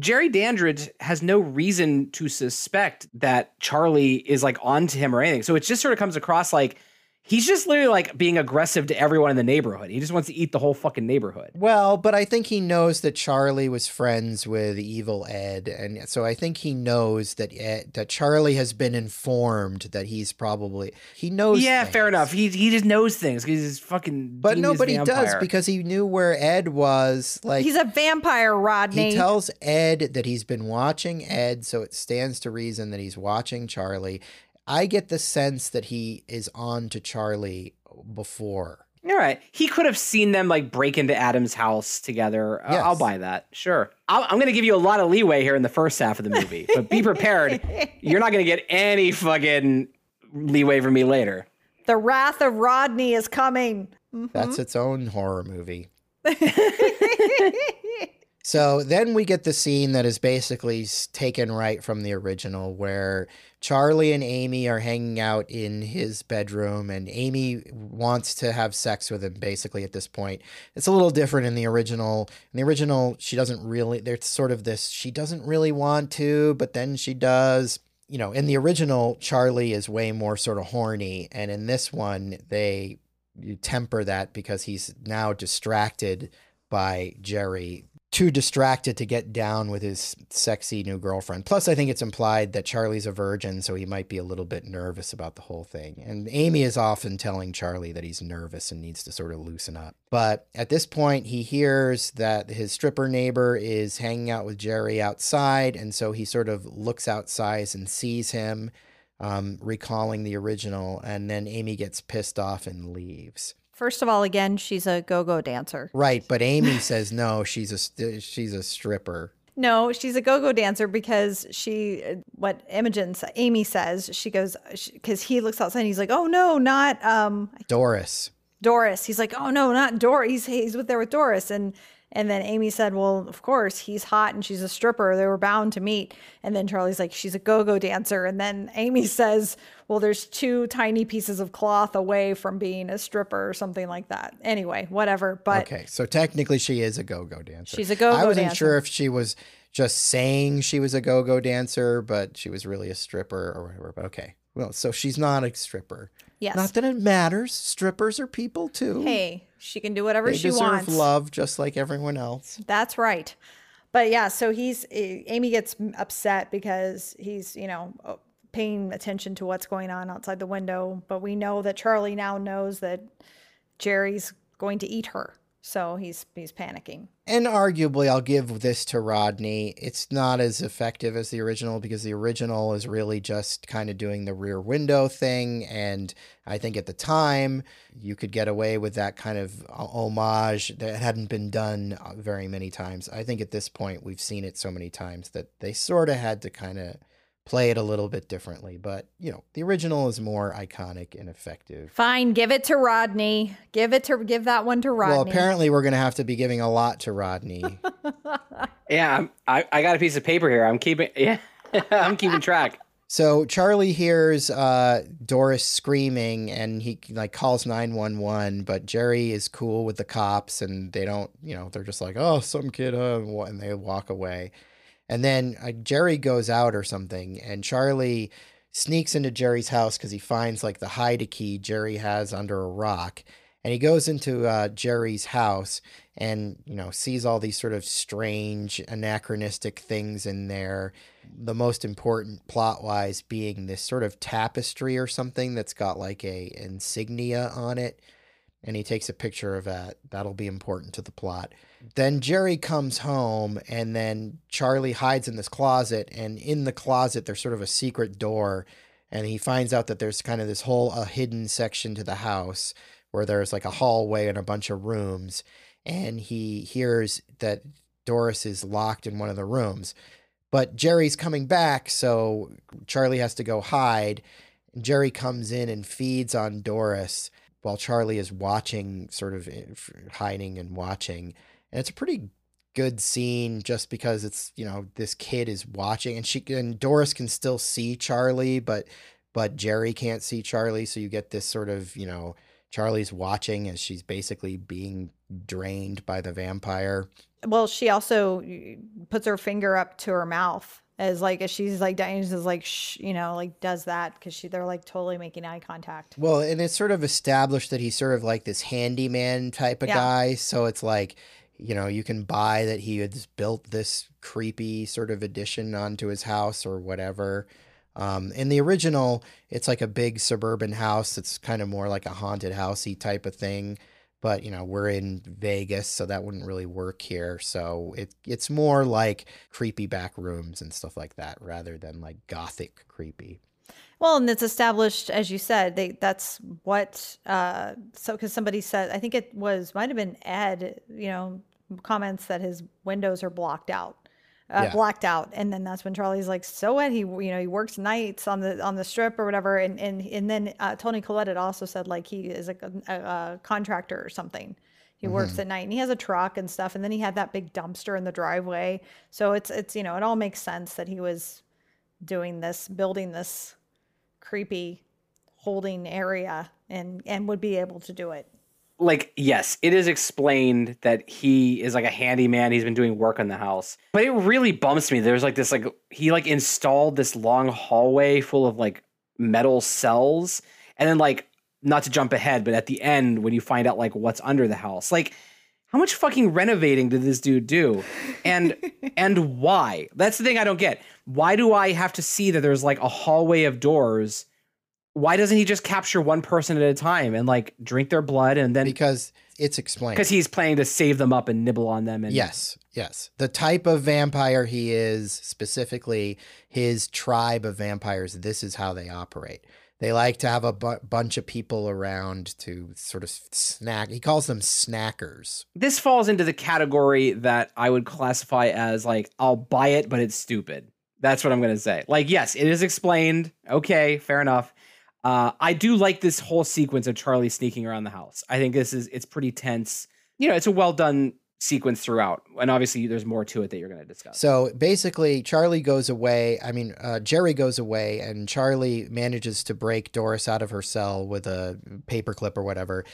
Jerry Dandrige has no reason to suspect that Charlie is like onto him or anything. So it just sort of comes across like he's just literally like being aggressive to everyone in the neighborhood. He just wants to eat the whole fucking neighborhood. Well, but I think he knows that Charlie was friends with Evil Ed, and so I think he knows that Ed, that Charlie has been informed that he's probably he knows. Yeah, fair enough. He he just knows things because he's fucking. But genius nobody does because he knew where Ed was. Like he's a vampire rodney He tells Ed that he's been watching Ed, so it stands to reason that he's watching Charlie. I get the sense that he is on to Charlie before. All right, he could have seen them like break into Adam's house together. Uh, Yes. I'll buy that. Sure. I'll, I'm going to give you a lot of leeway here in the first half of the movie, but be prepared. You're not going to get any fucking leeway from me later. the wrath of rodney is coming That's its own horror movie. So then we get the scene that is basically taken right from the original, where Charlie and Amy are hanging out in his bedroom, and Amy wants to have sex with him basically at this point. It's a little different in the original. In the original, she doesn't really, there's sort of this, she doesn't really want to, but then she does. You know, in the original, Charlie is way more sort of horny, and in this one, they you temper that because he's now distracted by Jerry too distracted to get down with his sexy new girlfriend. Plus, I think it's implied that Charlie's a virgin, so he might be a little bit nervous about the whole thing. And Amy is often telling Charlie that he's nervous and needs to sort of loosen up. But at this point, he hears that his stripper neighbor is hanging out with Jerry outside, and so he sort of looks outside and sees him. Um, recalling the original, and then Amy gets pissed off and leaves. First of all, again, she's a go-go dancer. Right, but Amy says no. She's a st- she's a stripper. No, she's a go-go dancer because she, what Imogen, Amy says, she goes, because he looks outside and he's like, oh no, not um Doris. Doris. He's like, oh no, not Doris. He's, he's with there with Doris. And and then Amy said, well, of course, he's hot and she's a stripper. They were bound to meet. And then Charlie's like, she's a go-go dancer. And then Amy says, well, there's two tiny pieces of cloth away from being a stripper or something like that. Anyway, whatever. But Okay, so technically she is a go-go dancer. She's a go-go dancer. I wasn't dancer. sure if she was just saying she was a go-go dancer, but she was really a stripper or whatever. But okay, well, so she's not a stripper. yes. Not that it matters. Strippers are people too. hey, she can do whatever she wants. they she deserve wants. love just like everyone else. That's right. But yeah, so he's eh, Amy gets upset because he's, you know, uh, paying attention to what's going on outside the window, but we know that Charlie now knows that Jerry's going to eat her. So he's he's panicking. And arguably, I'll give this to Rodney. It's not as effective as the original because the original is really just kind of doing the rear window thing. And I think at the time, you could get away with that kind of uh, homage that hadn't been done uh, very many times. I think at this point, we've seen it so many times that they sort of had to kind of play it a little bit differently. But, you know, the original is more iconic and effective. Fine, give it to Rodney. Give it to give that one to Rodney. Well, apparently, we're going to have to be giving a lot to Rodney. Yeah, I'm, I I got a piece of paper here. I'm keeping yeah, I'm keeping track. So Charlie hears uh, Doris screaming and he like calls 911, but Jerry is cool with the cops and they don't, you know, they're just like, oh, some kid, uh, and and they walk away. And then uh, Jerry goes out or something and Charlie sneaks into Jerry's house because he finds like the hide a key Jerry has under a rock. And he goes into uh, Jerry's house and, you know, sees all these sort of strange, anachronistic things in there the most important plot wise being this sort of tapestry or something that's got like a insignia on it and he takes a picture of that that'll be important to the plot then jerry comes home and then charlie hides in this closet and in the closet there's sort of a secret door and he finds out that there's kind of this whole a hidden section to the house where there's like a hallway and a bunch of rooms and he hears that doris is locked in one of the rooms but Jerry's coming back, so Charlie has to go hide. Jerry comes in and feeds on Doris while Charlie is watching, sort of eh, hiding and watching. And it's a pretty good scene just because it's, you know, this kid is watching and she and Doris can still see Charlie, but but Jerry can't see Charlie, so you get this sort of, you know, Charlie's watching as she's basically being drained by the vampire. well, she also puts her finger up to her mouth as like as she's like dying, she's like shh, you know, like does that because she they're like totally making eye contact. Well, and it's sort of established that he's sort of like this handyman type of Yeah. guy. So it's like, you know, you can buy that he has built this creepy sort of addition onto his house or whatever. Um, in the original, it's like a big suburban house that's kind of more like a haunted housey type of thing. But you know, we're in Vegas, so that wouldn't really work here. So it it's more like creepy back rooms and stuff like that, rather than like gothic creepy. Well, and it's established, as you said, they that's what. Uh, so because somebody said, I think it was might have been Ed, you know, comments that his windows are blocked out, uh, Yeah. blacked out, and then that's when Charlie's like, so what? He you know he works nights on the on the strip or whatever, and and and then uh, Toni Collette had also said like he is a, a, a contractor or something. He works at night and he has a truck and stuff. And then he had that big dumpster in the driveway. So it's it's you know, it all makes sense that he was doing this, building this creepy holding area and and would be able to do it. like yes it is explained that he is like a handyman. He's been doing work on the house. But it really bumps me. There's like this like he like installed this long hallway full of like metal cells. And then like not to jump ahead but at the end when you find out like what's under the house like how much fucking renovating did this dude do and and why that's the thing i don't get why do i have to see that there's like a hallway of doors why doesn't he just capture one person at a time and like drink their blood and then because it's explained. because he's planning to save them up and nibble on them and Yes, yes. The type of vampire he is, specifically his tribe of vampires, this is how they operate. They like to have a bu- bunch of people around to sort of snack. He calls them snackers. this falls into the category that i would classify as like i'll buy it but it's stupid. That's what i'm gonna say. Like yes it is explained. Okay fair enough. Uh, i do like this whole sequence of charlie sneaking around the house. I think this is it's pretty tense. You know it's a well done sequence throughout and obviously there's more to it that you're gonna discuss So basically, Charlie goes away. I mean, uh, Jerry goes away, and Charlie manages to break Doris out of her cell with a paperclip or whatever.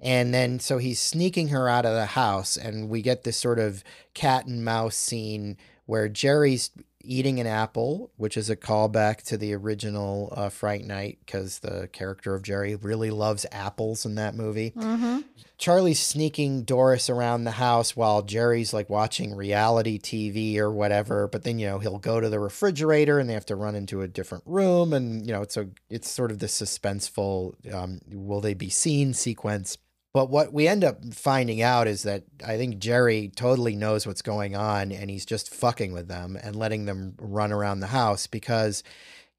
And then, so he's sneaking her out of the house, and we get this sort of cat and mouse scene where Jerry's eating an apple, which is a callback to the original uh, Fright Night, because the character of Jerry really loves apples in that movie. Mm-hmm. Charlie's sneaking Doris around the house while Jerry's like watching reality TV or whatever. But then you know he'll go to the refrigerator and they have to run into a different room, and you know it's a it's sort of this suspenseful um, will they be seen sequence. But what we end up finding out is that I think Jerry totally knows what's going on, and he's just fucking with them and letting them run around the house because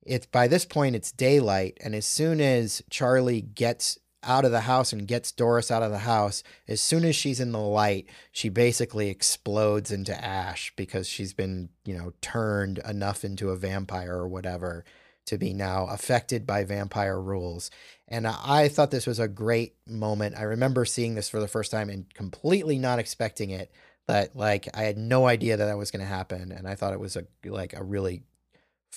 it's by this point it's daylight, and as soon as Charlie gets out of the house and gets Doris out of the house, as soon as she's in the light, she basically explodes into ash because she's been, you know, turned enough into a vampire or whatever to be now affected by vampire rules. And I thought this was a great moment. I remember seeing this for the first time and completely not expecting it. But like I had no idea that that was going to happen, and I thought it was a like a really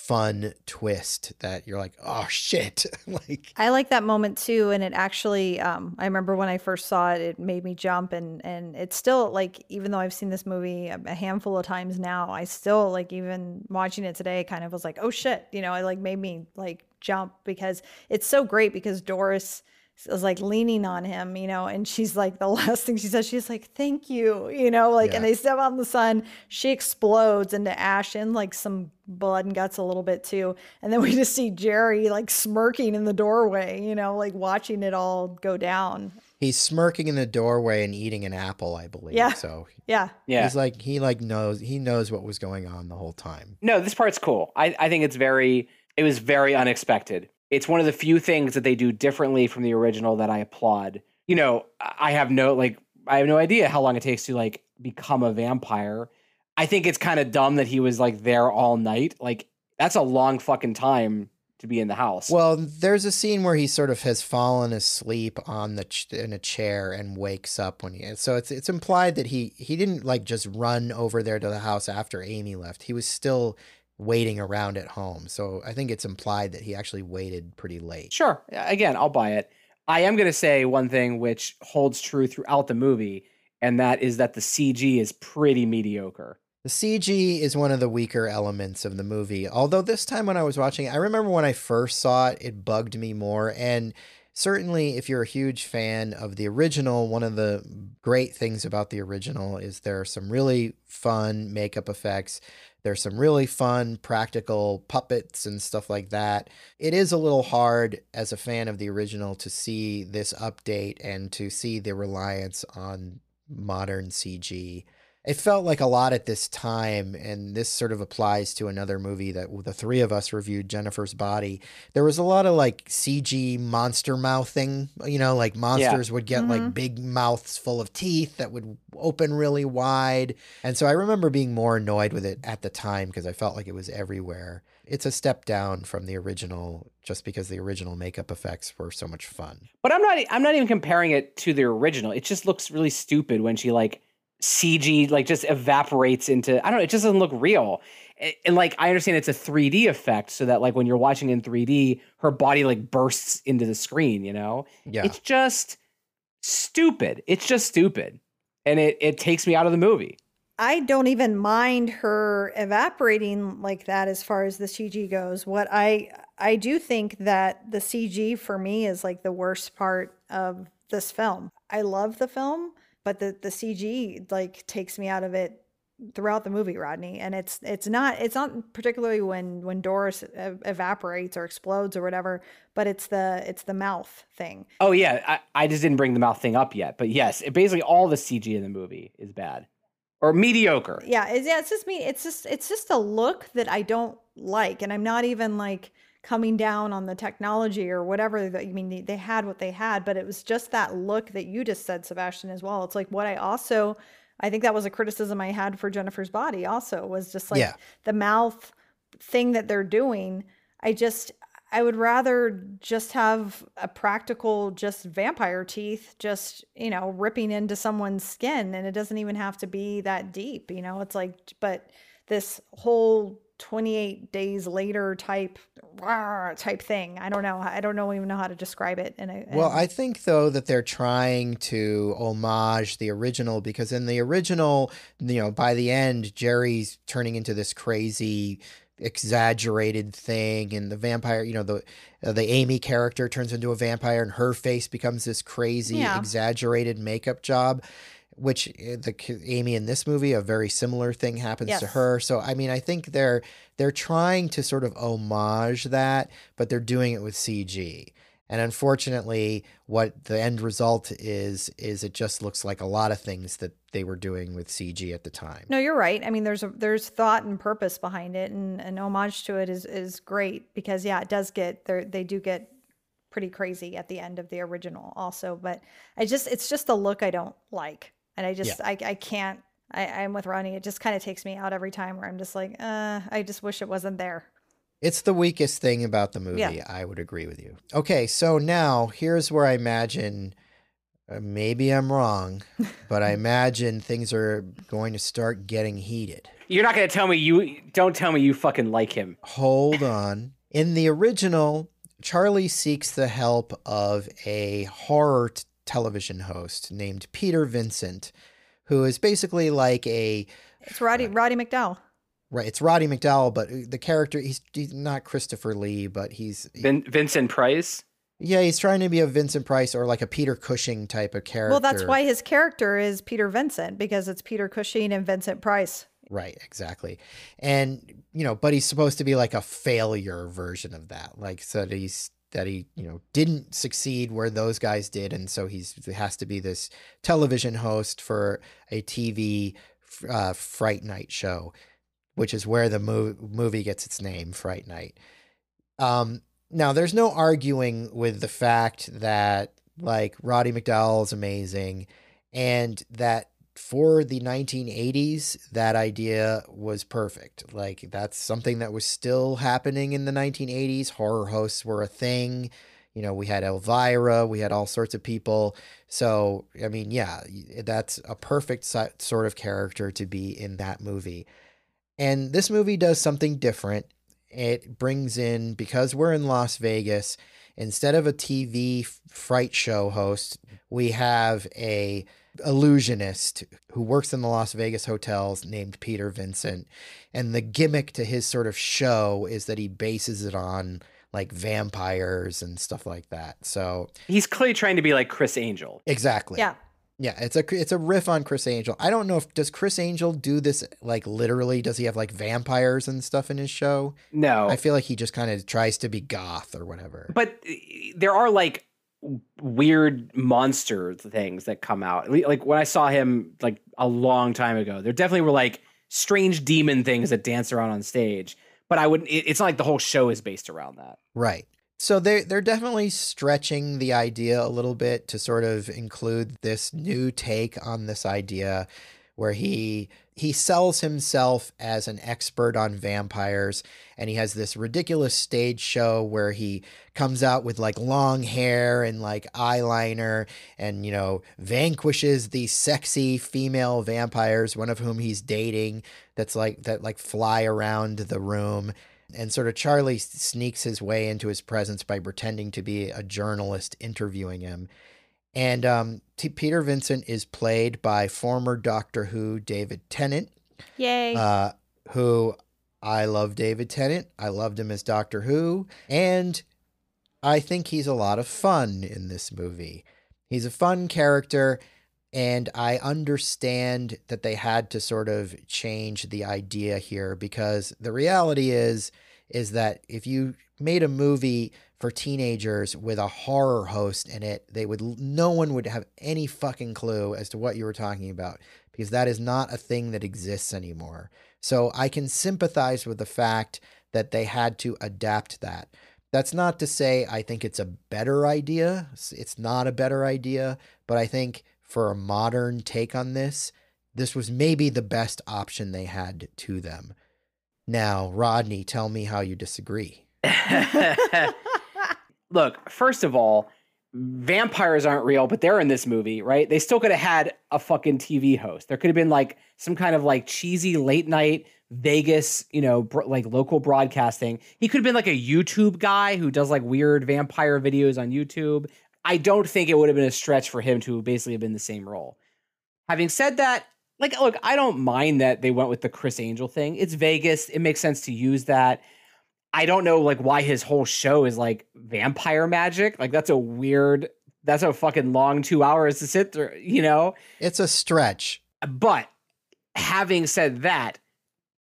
fun twist that you're like, oh shit, like I like that moment too, and it actually. Um, I remember when I first saw it, it made me jump, and and it's still like even though I've seen this movie a, a handful of times now, I still like even watching it today, kind of was like, oh shit, you know, it like made me like jump because it's so great because Doris is like leaning on him, you know, and she's like the last thing she says, she's like, "Thank you," you know, like, and they step out in the sun. She explodes into ash and like some blood and guts a little bit too, and then we just see Jerry like smirking in the doorway, you know, like watching it all go down. he's smirking in the doorway and eating an apple, I believe. Yeah. So Yeah, yeah he's like he like knows he knows what was going on the whole time. No, this part's cool. I, I think it's very it was very unexpected. It's one of the few things that they do differently from the original that I applaud. You know, I have no like I have no idea how long it takes to like become a vampire. I think it's kind of dumb that he was like there all night. Like that's a long fucking time to be in the house. Well, there's a scene where he sort of has fallen asleep on the ch- in a chair and wakes up when he. So it's it's implied that he he didn't like just run over there to the house after Amy left. He was still waiting around at home. So I think it's implied that he actually waited pretty late. Sure. Again, I'll buy it. I am going to say one thing which holds true throughout the movie, and that is that the CG is pretty mediocre. The CG is one of the weaker elements of the movie. Although this time when I was watching it, I remember when I first saw it, it bugged me more. And certainly, if you're a huge fan of the original, one of the great things about the original is there are some really fun makeup effects. There's some really fun practical puppets and stuff like that. It is a little hard as a fan of the original to see this update and to see the reliance on modern CG it felt like a lot at this time and this sort of applies to another movie that the three of us reviewed jennifer's body. There was a lot of like cg monster mouthing you know like monsters would get like mm-hmm. big mouths full of teeth that would open really wide. And so i remember being more annoyed with it at the time because i felt like it was everywhere. It's a step down from the original just because the original makeup effects were so much fun. But I'm not I'm not even comparing it to the original. It just looks really stupid when she like CG like just evaporates into I don't know, it just doesn't look real. A- And like I understand it's a 3D effect so that like when you're watching in 3D, her body like bursts into the screen, you know? Yeah. It's just stupid. It's just stupid. And it it takes me out of the movie. I don't even mind her evaporating like that as far as the CG goes. What I I do think that the CG for me is like the worst part of this film. I love the film, but the the CG like takes me out of it throughout the movie, Rodney. And it's it's not it's not particularly when when Doris evaporates or explodes or whatever, but it's the it's the mouth thing. Oh yeah, I, I just didn't bring the mouth thing up yet. But yes, it, basically all the CG in the movie is bad. Or mediocre. yeah it's, yeah it's just me it's just it's just a look that i don't like and i'm not even like coming down on the technology or whatever that i mean they, they had what they had but it was just that look that you just said sebastian as well. It's like what i also i think that was a criticism i had for jennifer's body also was just like Yeah. the mouth thing that they're doing. I just i would rather just have a practical just vampire teeth just you know ripping into someone's skin and it doesn't even have to be that deep you know? It's like but this whole 28 days later type rah, type thing i don't know i don't know even know how to describe it and, I, Well, I think though that they're trying to homage the original because in the original, you know, by the end, Jerry's turning into this crazy, exaggerated thing, and the vampire, you know, the uh, the Amy character turns into a vampire, and her face becomes this crazy, Yeah. exaggerated makeup job. Which uh, the Amy in this movie, a very similar thing happens to her. So I mean, I think they're they're trying to sort of homage that, but they're doing it with CG. And unfortunately, what the end result is is it just looks like a lot of things that they were doing with CG at the time. No, you're right. I mean, there's a there's thought and purpose behind it, and an homage to it is is great because yeah, it does get they they do get pretty crazy at the end of the original also. But I just it's just the look I don't like, and I just I I can't. I, I'm with Ronnie. It just kind of takes me out every time where I'm just like, uh, I just wish it wasn't there. It's the weakest thing about the movie. Yeah. I would agree with you. Okay, so now here's where I imagine uh, maybe I'm wrong, but I imagine things are going to start getting heated. You're not gonna tell me you don't tell me you fucking like him. Hold on. In the original, Charlie seeks the help of a horror t- television host named Peter Vincent, who is basically like a It's Roddy uh, Roddy McDowall. right. It's Roddy McDowall, but the character he's, he's not Christopher Lee, but he's Vin- Vincent Price. yeah, he's trying to be a Vincent Price or like a Peter Cushing type of character. Well, that's why his character is Peter Vincent because it's Peter Cushing and Vincent Price. Right, exactly. And you know, but he's supposed to be like a failure version of that. Like so that he's that he, you know, didn't succeed where those guys did and so he's he has to be this television host for a TV uh, Fright Night show, which is where the mo- movie gets its name, Fright Night. Um now there's no arguing with the fact that like Roddy McDowall is amazing and that for the 1980s that idea was perfect. Like that's something that was still happening in the 1980s horror hosts were a thing. You know we had elvira we had all sorts of people. So i mean yeah that's a perfect sort of character to be in that movie. And this movie does something different. It brings in because we're in las vegas instead of a tv fright show host we have a illusionist who works in the Las Vegas hotels named Peter Vincent. And the gimmick to his sort of show is that he bases it on like vampires and stuff like that. So He's clearly trying to be like Criss Angel. exactly. Yeah. Yeah, it's a it's a riff on Criss Angel. I don't know if does Criss Angel do this like literally does he have like vampires and stuff in his show? No, I feel like he just kind of tries to be goth or whatever. but uh, there are like w- weird monster things that come out. Like when I saw him like a long time ago, there definitely were like strange demon things that dance around on stage. But I wouldn't. It, it's not like the whole show is based around that. Right. So they they're definitely stretching the idea a little bit to sort of include this new take on this idea where he he sells himself as an expert on vampires and he has this ridiculous stage show where he comes out with like long hair and like eyeliner and you know vanquishes these sexy female vampires one of whom he's dating that's like that like fly around the room and sort of Charlie sneaks his way into his presence by pretending to be a journalist interviewing him. And um, T- Peter Vincent is played by former Doctor Who David Tennant, Yay. uh, who I love David Tennant. I loved him as Doctor Who. And I think he's a lot of fun in this movie. He's a fun character. And I understand that they had to sort of change the idea here because the reality is is that if you made a movie for teenagers with a horror host in it, they would no one would have any fucking clue as to what you were talking about because that is not a thing that exists anymore. So I can sympathize with the fact that they had to adapt that. That's not to say I think it's a better idea. It's- not a better idea, but I think for a modern take on this, this was maybe the best option they had to them. Now, Rodney, tell me how you disagree. Look, first of all, vampires aren't real, but they're in this movie, right? They still could have had a fucking TV host. There could have been like some kind of like cheesy late night Vegas, you know, like local broadcasting. He could have been like a YouTube guy who does like weird vampire videos on YouTube. I don't think it would have been a stretch for him to basically have been the same role. Having said that, like, look, I don't mind that they went with the Criss Angel thing. It's Vegas. It makes sense to use that. I don't know like why his whole show is like vampire magic. Like that's a weird that's a fucking long 2 hours to sit through, you know? It's a stretch. But having said that,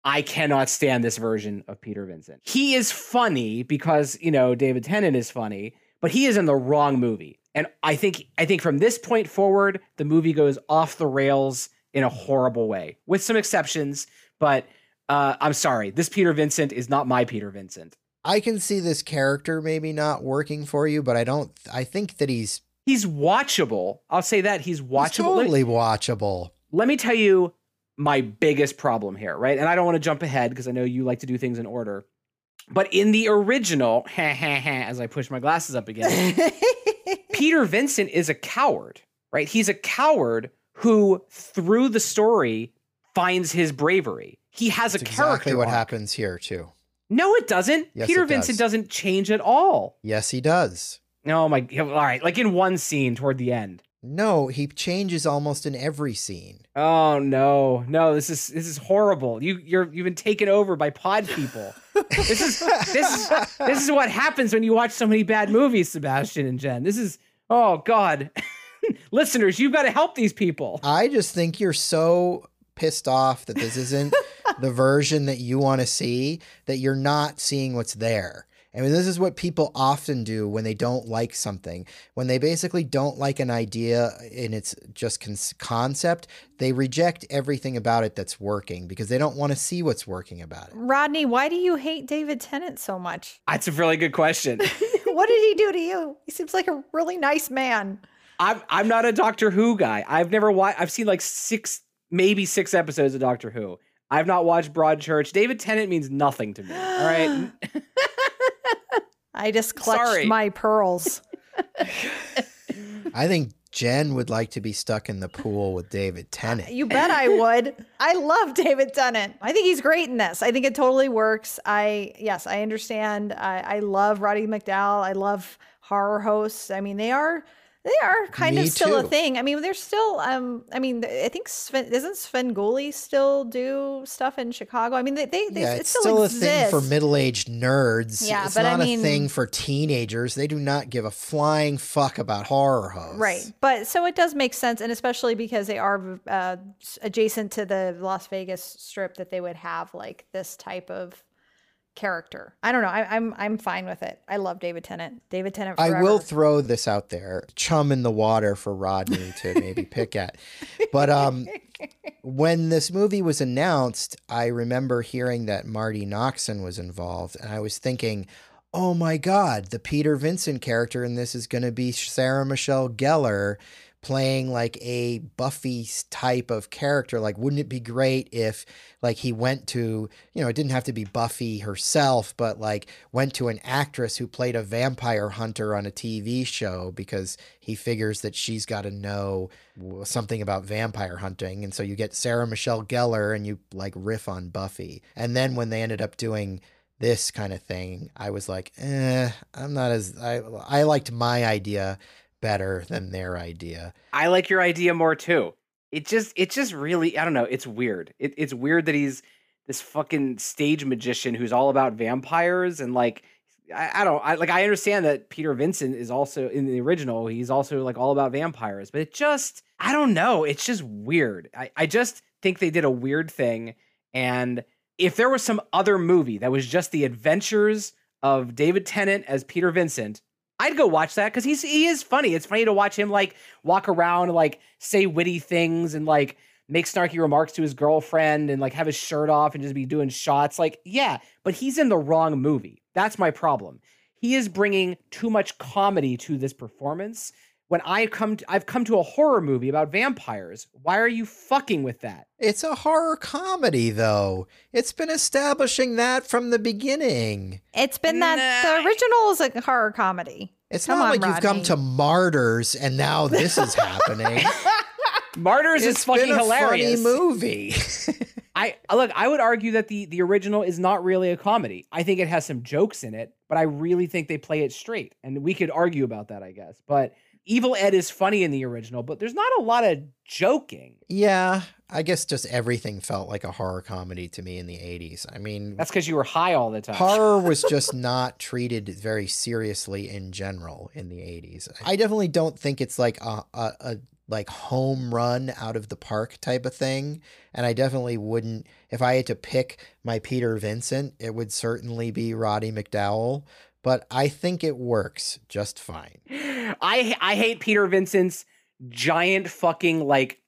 I cannot stand this version of Peter Vincent. He is funny because, you know, David Tennant is funny, but he is in the wrong movie. And I think I think from this point forward, the movie goes off the rails in a horrible way, with some exceptions, but uh, I'm sorry. This Peter Vincent is not my Peter Vincent. I can see this character maybe not working for you, but I don't I think that he's, He's watchable. I'll say that he's he's watchable. Let- totally watchable. let me tell you my biggest problem here, right? And I don't want to jump ahead because I know you like to do things in order. But in the original, as I push my glasses up again, Peter Vincent is a coward, right? He's a coward who, through the story, finds his bravery. He has That's a character. exactly what arc. happens here too. No, it doesn't. Yes, Peter it. Vincent doesn't change at all. Yes, he does. Oh my! All right, like in one scene toward the end. No, he changes almost in every scene. Oh no, no! This is this is horrible. You you're you've been taken over by pod people. this is this is this is what happens when you watch so many bad movies, Sebastian and Jen. This is oh god, listeners, you've got to help these people. I just think you're so pissed off that this isn't the version that you want to see that you're not seeing what's there. I mean, this is what people often do when they don't like something. When they basically don't like an idea in its just con- concept, they reject everything about it that's working because they don't want to see what's working about it. Rodney, why do you hate David Tennant so much? That's a really good question. what did he do to you? He seems like a really nice man. I'm I'm not a Doctor Who guy. I've never watched. I've seen like six, maybe six episodes of Doctor Who. I've not watched Broadchurch. David Tennant means nothing to me. All right. I just clutched Sorry. my pearls. I think Jen would like to be stuck in the pool with David Tennant. You bet I would. I love David Tennant. I think he's great in this. I think it totally works. I yes, I understand. I, I love Roddy McDowall. I love horror hosts. I mean, they are they are kind Me of still a thing. I mean, they're still. Um, I mean, I think Sven doesn't Svengoolie still do stuff in Chicago. I mean, they they, they yeah, it it's still, still, a thing for middle-aged nerds. Yeah, it's but I not mean- a thing for teenagers. They do not give a flying fuck about horror hosts. Right. But so it does make sense. And especially because they are uh, adjacent to the Las Vegas strip that they would have like this type of character. I don't know. I, I'm I'm fine with it. I love David Tennant. David Tennant forever. I will throw this out there, chum in the water for Rodney to maybe pick at. But um, when this movie was announced, I remember hearing that Marti Noxon was involved, and I was thinking, "Oh my God, the Peter Vincent character in this is going to be Sarah Michelle Gellar." Playing like a Buffy type of character. Like, wouldn't it be great if like he went to, you know, it didn't have to be Buffy herself, but like went to an actress who played a vampire hunter on a TV show because he figures that she's got to know something about vampire hunting. And so you get Sarah Michelle Gellar and you like riff on Buffy. And then when they ended up doing this kind of thing, I was like, eh, I'm not as I I liked my idea better than their idea. I like your idea more too. It just it just really I don't know, it's weird. It, it's weird that he's this fucking stage magician who's all about vampires and like I, I don't I like I understand that Peter Vincent is also in the original, he's also like all about vampires, but it just I don't know, it's just weird. I, I just think they did a weird thing and if there was some other movie that was just the adventures of David Tennant as Peter Vincent, I'd go watch that because he's he is funny. It's funny to watch him like walk around and like say witty things and like make snarky remarks to his girlfriend and like have his shirt off and just be doing shots. Like, yeah, but he's in the wrong movie. That's my problem. He is bringing too much comedy to this performance. When I come, to, I've come to a horror movie about vampires. Why are you fucking with that? It's a horror comedy though. It's been establishing that from the beginning. It's been that Nah. the original is a horror comedy. It's Come not on, like you've come to martyrs and now this is happening. Martyrs it's is fucking been a hilarious. funny movie. I look, I would argue that the the original is not really a comedy. I think it has some jokes in it, but I really think they play it straight. And we could argue about that, I guess. But Evil Ed is funny in the original, but there's not a lot of joking. yeah, I guess just everything felt like a horror comedy to me in the 80s. I mean, That's because you were high all the time. horror was just not treated very seriously in general in the 80s. I definitely don't think it's like a, a, a like home run out of the park type of thing. And I definitely wouldn't if I had to pick my Peter Vincent, it would certainly be Roddy McDowall. But I think it works just fine. I I hate Peter Vincent's giant fucking like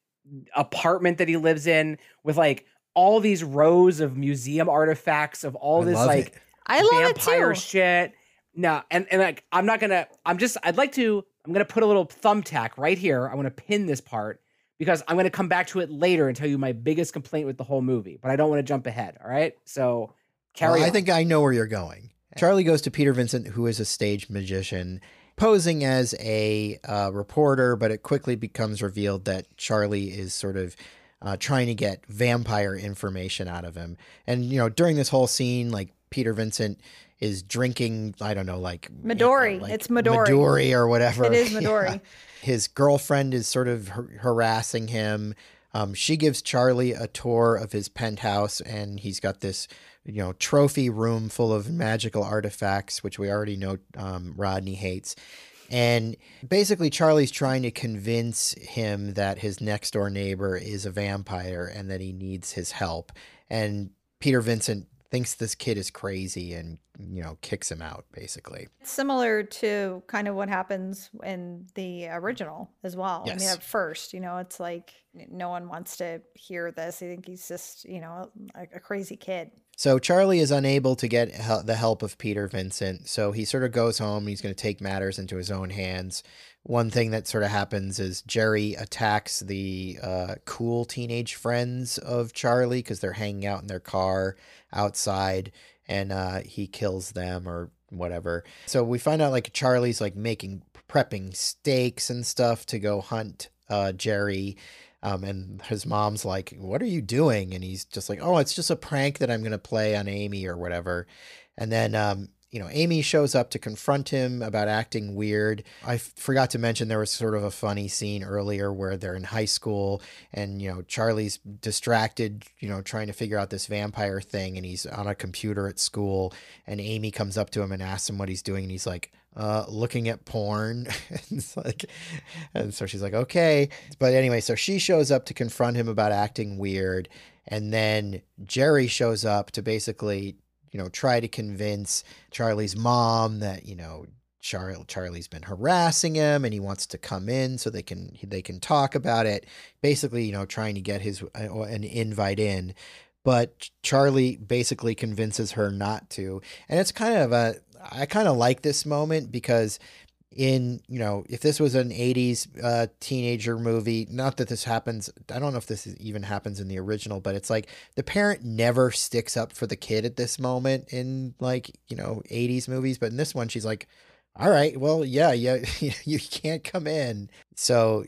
apartment that he lives in with like all these rows of museum artifacts of all I this like it. I love it vampire too. shit. No, and and like I'm not gonna. I'm just. I'd like to. I'm gonna put a little thumbtack right here. I want to pin this part because I'm gonna come back to it later and tell you my biggest complaint with the whole movie. But I don't want to jump ahead. All right. So carry. Well, I think I know where you're going. Charlie goes to Peter Vincent, who is a stage magician, posing as a uh, reporter, but it quickly becomes revealed that Charlie is sort of uh, trying to get vampire information out of him. And, you know, during this whole scene, like Peter Vincent is drinking, I don't know, like Midori. like It's Midori. Midori or whatever. It is Yeah. Midori. His girlfriend is sort of har- harassing him. Um, she gives Charlie a tour of his penthouse, and he's got this, you know, trophy room full of magical artifacts, which we already know um, Rodney hates. And basically, Charlie's trying to convince him that his next door neighbor is a vampire and that he needs his help. And Peter Vincent thinks this kid is crazy and, you know, kicks him out, basically. Similar to kind of what happens in the original as well. I mean, at first, you know, it's like no one wants to hear this. I think he's just, you know, a, a crazy kid. So Charlie is unable to get hel- the help of Peter Vincent. So he sort of goes home. He's going to take matters into his own hands. One thing that sort of happens is Jerry attacks the uh, cool teenage friends of Charlie because they're hanging out in their car outside, and uh, he kills them or whatever. So we find out like Charlie's like making prepping steaks and stuff to go hunt uh, Jerry. Um, and his mom's like, What are you doing? And he's just like, Oh, it's just a prank that I'm going to play on Amy or whatever. And then, um, you know, Amy shows up to confront him about acting weird. I f- forgot to mention there was sort of a funny scene earlier where they're in high school and, you know, Charlie's distracted, you know, trying to figure out this vampire thing and he's on a computer at school. And Amy comes up to him and asks him what he's doing. And he's like, uh, looking at porn. it's like, and so she's like, okay. But anyway, so she shows up to confront him about acting weird. And then Jerry shows up to basically, you know, try to convince Charlie's mom that, you know, Char- Charlie's been harassing him and he wants to come in so they can they can talk about it. Basically, you know, trying to get his uh, an invite in. But Charlie basically convinces her not to. And it's kind of a I kind of like this moment because in you know if this was an 80s uh, teenager movie not that this happens i don't know if this is- even happens in the original but it's like the parent never sticks up for the kid at this moment in like you know 80s movies but in this one she's like all right well yeah yeah you can't come in. So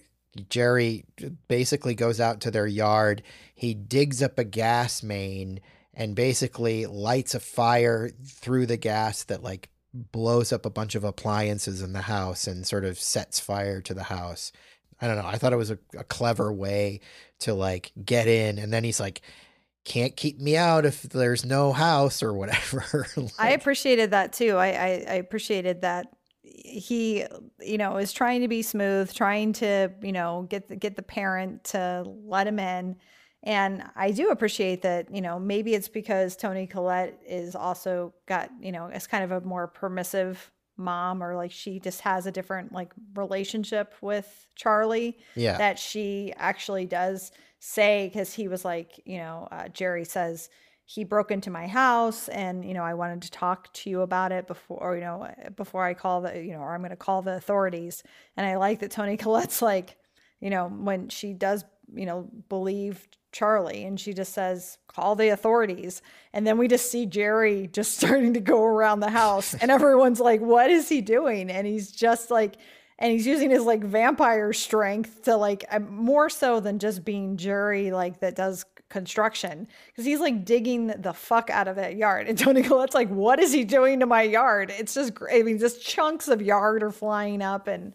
jerry basically goes out to their yard. He digs up a gas main and basically lights a fire through the gas that like blows up a bunch of appliances in the house and sort of sets fire to the house. I don't know. I thought it was a, a clever way to like get in. And then he's like, can't keep me out if there's no house or whatever. I appreciated that too. I, I, I appreciated that he, you know, is trying to be smooth, trying to, you know, get the, get the parent to let him in. And I do appreciate that, you know, maybe it's because Toni Collette is also got, you know, is kind of a more permissive mom or like she just has a different like relationship with Charlie yeah. that she actually does say because he was like you know uh, jerry says he broke into my house and you know i wanted to talk to you about it before you know before i call the you know or i'm going to call the authorities and i like that toni collette's like you know when she does you know believe charlie and she just says call the authorities. And then we just see jerry just starting to go around the house and everyone's like what is he doing? And he's just like and he's using his like vampire strength to like more so than just being Jerry like that does construction because he's like digging the fuck out of that yard. And Toni Collette's like what is he doing to my yard? It's just I mean just chunks of yard are flying up and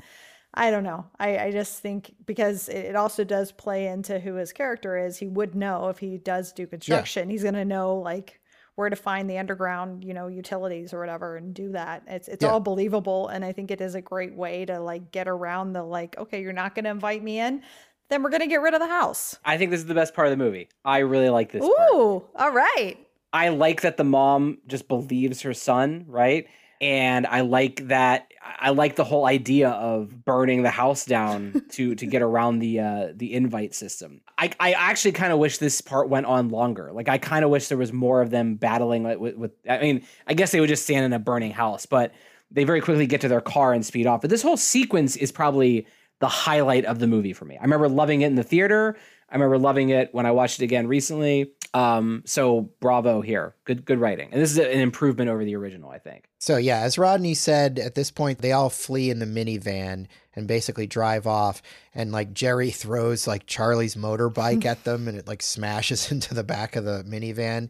I don't know I, I just think because it, it also does play into who his character is he would know if he does do construction he's gonna know like where to find the underground, you know, utilities or whatever and do that. It's it's Yeah. all believable and I think it is a great way to like get around the like, okay, you're not going to invite me in, then we're going to get rid of the house. I think this is the best part of the movie. I really like this. part. Ooh, all right. I like that the mom just believes her son, right? And I like that I like the whole idea of burning the house down to to get around the uh the invite system. I I actually kind of wish this part went on longer. Like I kind of wish there was more of them battling with, with with I mean, I guess they would just stand in a burning house, but they very quickly get to their car and speed off. But this whole sequence is probably the highlight of the movie for me. I remember loving it in the theater. I remember loving it when I watched it again recently. Um, so bravo here. Good good writing. And this is an improvement over the original, I think. So yeah, as Rodney said, at this point they all flee in the minivan and basically drive off. And like Jerry throws like Charlie's motorbike at them, and it like smashes into the back of the minivan.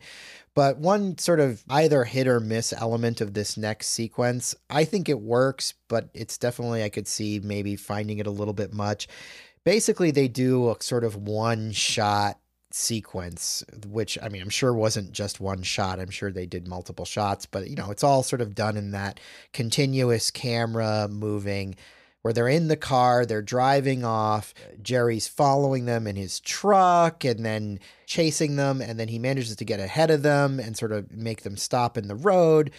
But one sort of either hit or miss element of this next sequence, I think it works, but it's definitely I could see maybe finding it a little bit much. Basically, they do a sort of one shot sequence, which I mean, I'm sure wasn't just one shot. I'm sure they did multiple shots, but you know, it's all sort of done in that continuous camera moving where they're in the car, they're driving off. Jerry's following them in his truck and then chasing them, and then he manages to get ahead of them and sort of make them stop in the road.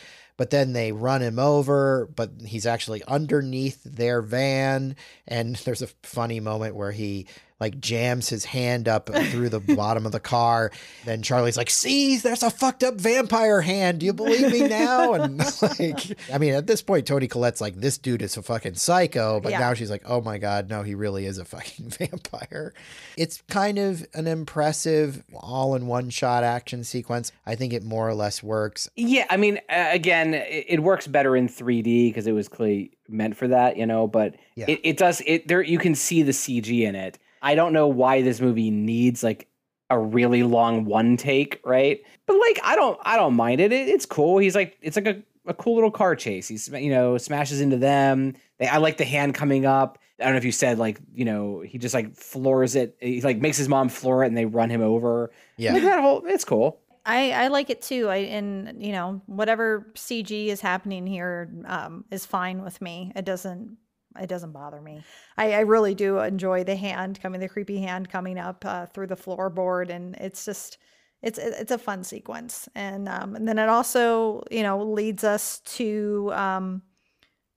But then they run him over, but he's actually underneath their van. And there's a funny moment where he like jams his hand up through the bottom of the car. Then Charlie's like, "See, there's a fucked up vampire hand. Do you believe me now?" And like, I mean, at this point, Toni Collette's like, "This dude is a fucking psycho," but Yeah. now she's like, "Oh my god, no, he really is a fucking vampire." It's kind of an impressive all-in-one shot action sequence. I think it more or less works. Yeah, I mean, uh, again, it, it works better in 3D because it was clearly meant for that, you know. But Yeah. it, it does it there. You can see the CG in it. I don't know why this movie needs like a really long one take, right? But like, I don't, I don't mind it. it it's cool. He's like, it's like a, a cool little car chase. He's you know smashes into them. They, I like the hand coming up. I don't know if you said like you know he just like floors it. He like makes his mom floor it, and they run him over. Yeah. like that whole. It's cool. I, I like it too. I and you know whatever CG is happening here um, is fine with me. It doesn't it doesn't bother me. I, I really do enjoy the hand coming, the creepy hand coming up uh, through the floorboard, and it's just it's it's a fun sequence. And um, and then it also you know leads us to um,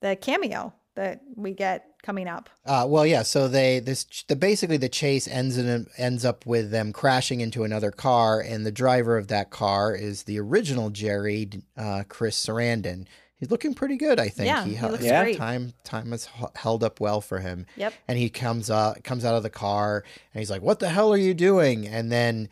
the cameo that we get coming up. Uh, well, yeah. So they this the basically the chase ends in ends up with them crashing into another car, and the driver of that car is the original Jerry, uh, Chris Sarandon. He's looking pretty good. I think Yeah, he hel- looks his great. time time has held up well for him. Yep. And he comes up comes out of the car and he's like, "What the hell are you doing?" And then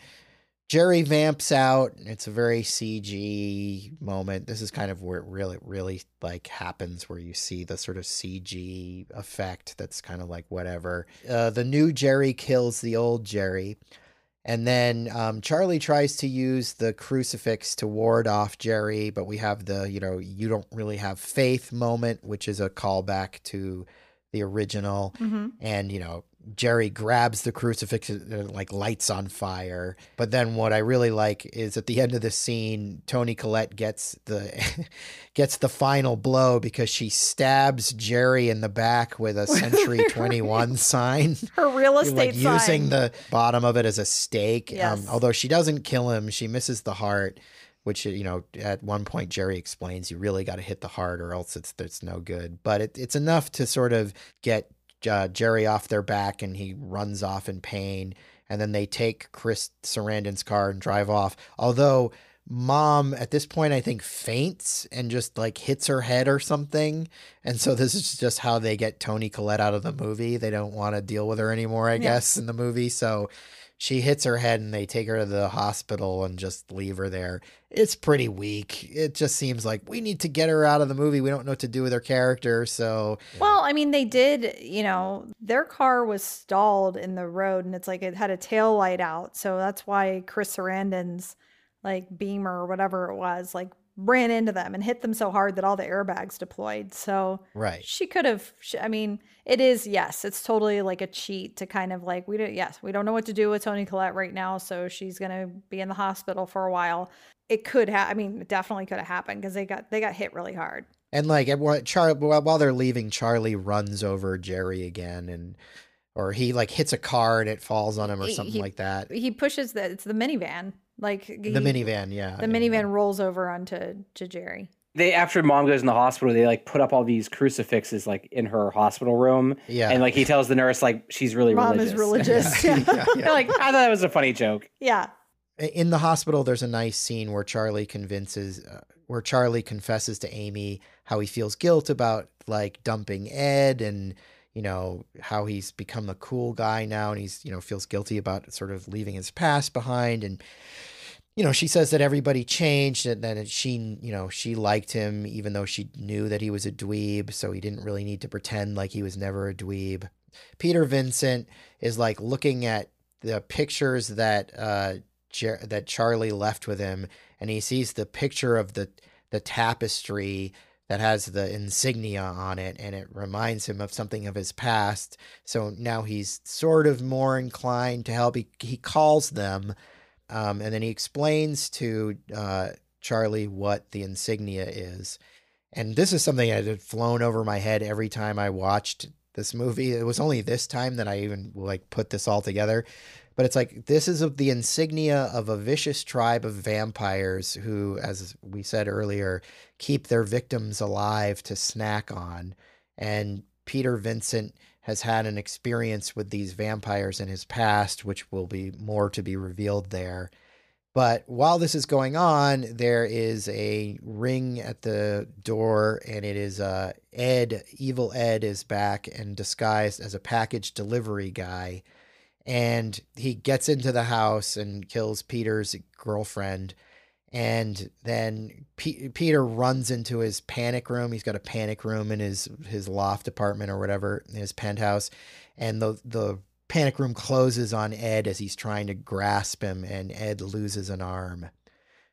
Jerry vamps out. It's a very CG moment. This is kind of where it really, really like happens, where you see the sort of CG effect. That's kind of like whatever. Uh, the new Jerry kills the old Jerry, and then um, Charlie tries to use the crucifix to ward off Jerry, but we have the you know you don't really have faith moment, which is a callback to the original. Hmm and you know Jerry grabs the crucifix and like lights on fire. But then what I really like is at the end of the scene, Toni Collette gets the gets the final blow because she stabs Jerry in the back with a Century 21 sign. Her real estate like sign. using the bottom of it as a stake. Um, Yes. although she doesn't kill him, she misses the heart. Which you know, at one point Jerry explains you really got to hit the heart, or else it's it's no good. But it, it's enough to sort of get uh, Jerry off their back, and he runs off in pain. And then they take Chris Sarandon's car and drive off. Although mom at this point I think faints and just like hits her head or something. And so this is just how they get Toni Collette out of the movie. They don't want to deal with her anymore, I Yeah. guess, in the movie. So she hits her head and they take her to the hospital and just leave her there. It's pretty weak. It just seems like we need to get her out of the movie. We don't know what to do with her character. So Well, I mean, they did, you know, their car was stalled in the road and it's like it had a tail light out. So that's why Chris Sarandon's like Beamer or whatever it was, like ran into them and hit them so hard that all the airbags deployed. So right. she could have, sh- I mean, it is, yes, it's totally like a cheat to kind of like, we don't, yes, we don't know what to do with Toni Collette right now. So she's going to be in the hospital for a while. It could have, I mean, it definitely could have happened because they got, they got hit really hard. And like Char- while while they're leaving, Charlie runs over Jerry again, and or he like hits a car and it falls on him or something he- like that. He pushes the, it's the minivan. Like The he- minivan, yeah. the yeah, minivan rolls over onto to Jerry. They after mom goes in the hospital, they like put up all these crucifixes like in her hospital room, Yeah. and like he tells the nurse like she's really Mom religious. is religious. Yeah. Yeah, yeah. like I thought that was a funny joke. yeah. in the hospital there's a nice scene where charlie convinces uh, where charlie confesses to amy how he feels guilt about like dumping ed and you know how he's become a cool guy now and he's you know feels guilty about sort of leaving his past behind. And you know she says that everybody changed and that she you know she liked him even though she knew that he was a dweeb. So he didn't really need to pretend like he was never a dweeb. Peter vincent is like looking at the pictures that uh Jer- that Charlie left with him, and he sees the picture of the the tapestry that has the insignia on it, and it reminds him of something of his past. So now he's sort of more inclined to help. He he calls them, um, and then he explains to uh, Charlie what the insignia is. And this is something that had flown over my head every time I watched this movie. It was only this time that I even like put this all together but it's like this is the insignia of a vicious tribe of vampires who as we said earlier keep their victims alive to snack on. And peter vincent has had an experience with these vampires in his past which will be more to be revealed there. But while this is going on there is a ring at the door and it is uh ed evil ed is back and disguised as a package delivery guy and he gets into the house and kills Peter's girlfriend. And then P- Peter runs into his panic room. He's got a panic room in his his loft apartment or whatever, his penthouse, and the the panic room closes on Ed as he's trying to grasp him, and Ed loses an arm.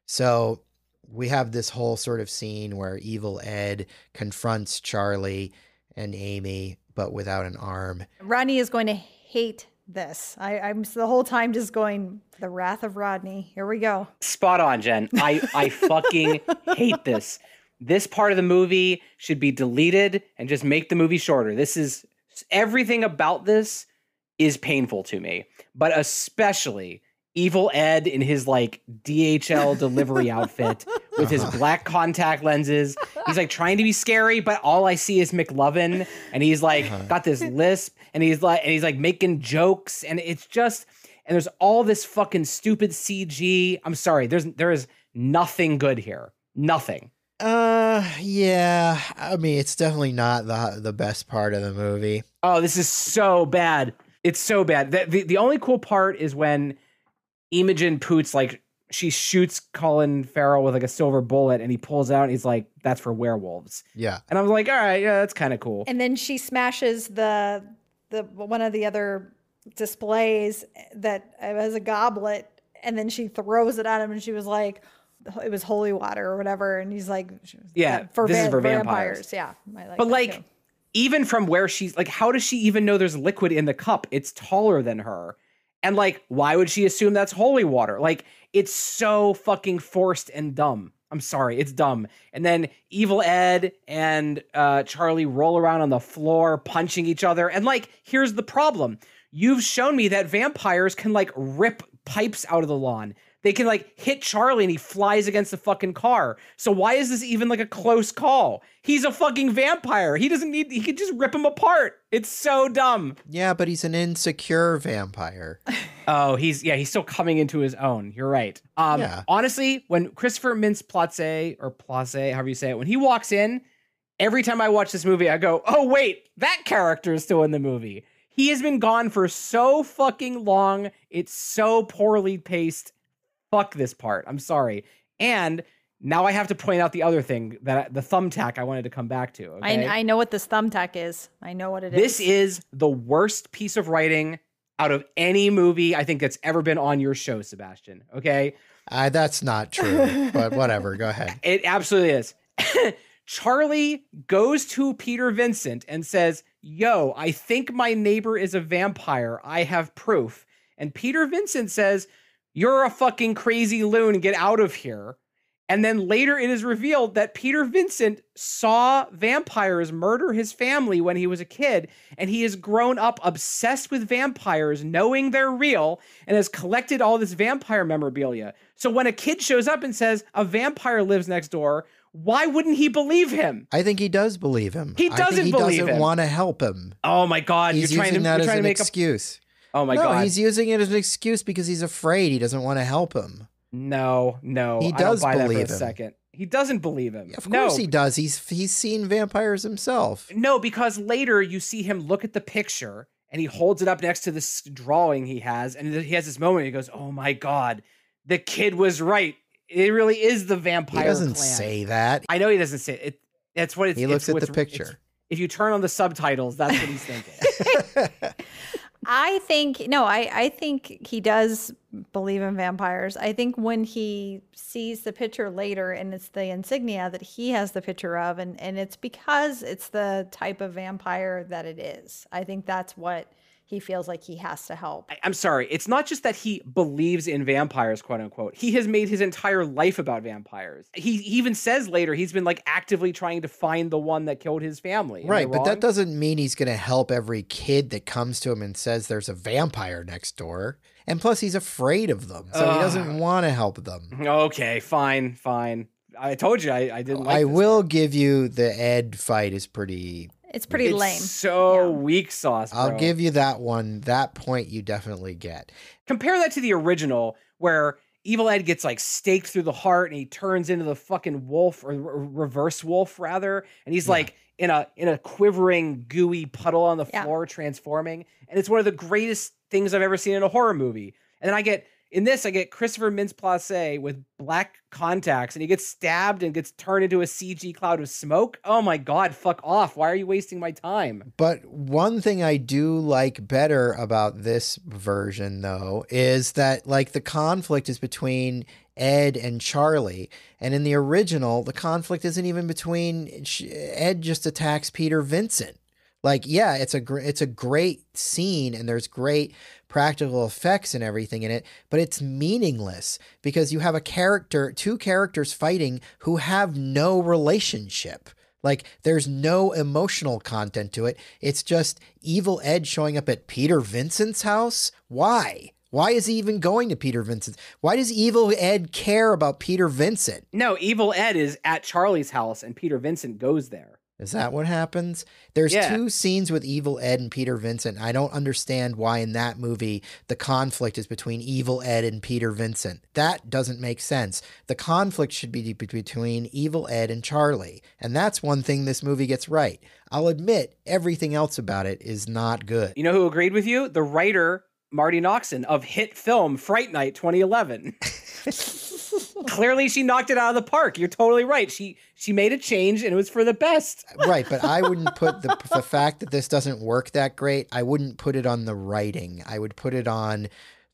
So we have this whole sort of scene where evil Ed confronts Charlie and Amy, but without an arm. Ronnie is going to hate this. I, I'm the whole time just going, the wrath of Rodney. Here we go. Spot on, Jen. I I fucking hate this. This part of the movie should be deleted and just make the movie shorter. This is everything about this is painful to me, but especially Evil Ed in his like DHL delivery outfit with his black contact lenses. He's like trying to be scary, but all I see is McLovin, and he's like got this lisp, and he's like, and he's like making jokes, and it's just, and there's all this fucking stupid CG. I'm sorry, there's there is nothing good here, nothing. Uh, yeah. I mean, it's definitely not the the best part of the movie. Oh, this is so bad. It's so bad. The, the, the only cool part is when Imogen Poots, like, she shoots Colin Farrell with like a silver bullet and he pulls out and he's like, that's for werewolves. Yeah. And I was like, all right, yeah, that's kind of cool. And then she smashes the the one of the other displays that has a goblet, and then she throws it at him, and she was like, "It was holy water or whatever," and he's like, Yeah, uh, this is for vampires. Yeah, I like but like, too. even from where she's like, how does she even know there's liquid in the cup? It's taller than her. And like, why would she assume that's holy water? Like, it's so fucking forced and dumb. I'm sorry, it's dumb. And then Evil Ed and uh, Charlie roll around on the floor, punching each other. And like, here's the problem: you've shown me that vampires can like rip pipes out of the lawn. They can like hit Charlie and he flies against the fucking car. So why is this even like a close call? He's a fucking vampire. He doesn't need. He could just rip him apart. It's so dumb. Yeah, but he's an insecure vampire. Oh, he's yeah, he's still coming into his own. You're right. Um, Yeah. honestly, when Christopher Mintz Platze or Place, however you say it, when he walks in, every time I watch this movie, I go, "Oh wait, that character is still in the movie." He has been gone for so fucking long. It's so poorly paced. Fuck this part. I'm sorry. And now I have to point out the other thing that the thumbtack I wanted to come back to. Okay? I, I know what this thumbtack is. I know what it is. This is the worst piece of writing out of any movie I think that's ever been on your show, Sebastian. Okay. Uh, that's not true, but whatever. Go ahead. It absolutely is. Charlie goes to Peter Vincent and says, Yo, I think my neighbor is a vampire. I have proof. And Peter Vincent says, You're a fucking crazy loon. Get out of here. And then later it is revealed that Peter Vincent saw vampires murder his family when he was a kid, and he has grown up obsessed with vampires, knowing they're real, and has collected all this vampire memorabilia. So when a kid shows up and says a vampire lives next door, why wouldn't he believe him? I think he does believe him. He doesn't he believe doesn't him. want to help him. Oh my god, He's you're trying to, that you're as an to make a excuse. Oh my no, god. he's using it as an excuse because he's afraid. He doesn't want to help him. No, no. He I don't does buy that believe for a him. second. He doesn't believe him. Of no, course he does. He's he's seen vampires himself. No, because later you see him look at the picture and he holds it up next to this drawing he has, and he has this moment. He goes, "Oh my god, the kid was right. It really is the vampire." He doesn't clan." say that. I know he doesn't say it. That's what it's. He looks it's at the what's- picture. If you turn on the subtitles, that's what he's thinking. I think no, I I think he does believe in vampires. I think when he sees the picture later and it's the insignia that he has the picture of and and it's because it's the type of vampire that it is. I think that's what he feels like he has to help. I- I'm sorry. It's not just that he believes in vampires, quote unquote. He has made his entire life about vampires. He, he even says later he's been like actively trying to find the one that killed his family. Am right, but that doesn't mean he's going to help every kid that comes to him and says there's a vampire next door. And plus, he's afraid of them, so he doesn't want to help them. Okay, fine, fine. I told you I, I didn't like I this will one. give you the Ed fight is pretty. It's pretty It's lame. So Yeah. weak sauce. I'll give you that one. That point you definitely get. compare that to the original where Evil Ed gets like staked through the heart and he turns into the fucking wolf or reverse wolf rather and he's Yeah. like in a in a quivering gooey puddle on the Yeah. floor transforming and it's one of the greatest things I've ever seen in a horror movie. And then I get in this I get Christopher Mintz-Plasse with black contacts and he gets stabbed and gets turned into a CG cloud of smoke. Oh my god, fuck off. Why are you wasting my time? But one thing I do like better about this version, though, is that like the conflict is between Ed and Charlie, and in the original, the conflict isn't even between Ed. Just attacks Peter Vincent. Like, yeah, it's a gr- it's a great scene, and there's great practical effects and everything in it, but it's meaningless because you have a character, two characters fighting who have no relationship. Like there's no emotional content to it. It's just evil Ed showing up at Peter Vincent's house. Why? Why is he even going to Peter Vincent's? Why does evil Ed care about Peter Vincent? No, Evil Ed is at Charlie's house and Peter Vincent goes there. Is that what happens? There's Yeah. two scenes with Evil Ed and Peter Vincent. I don't understand why in that movie the conflict is between Evil Ed and Peter Vincent. That doesn't make sense. The conflict should be be- between Evil Ed and Charlie. And that's one thing this movie gets right. I'll admit everything else about it is not good. You know who agreed with you? The writer Marti Noxon of hit film Fright Night 2011. Clearly, she knocked it out of the park. You're totally right. She she made a change, and it was for the best. right, but I wouldn't put the the fact that this doesn't work that great. I wouldn't put it on the writing. I would put it on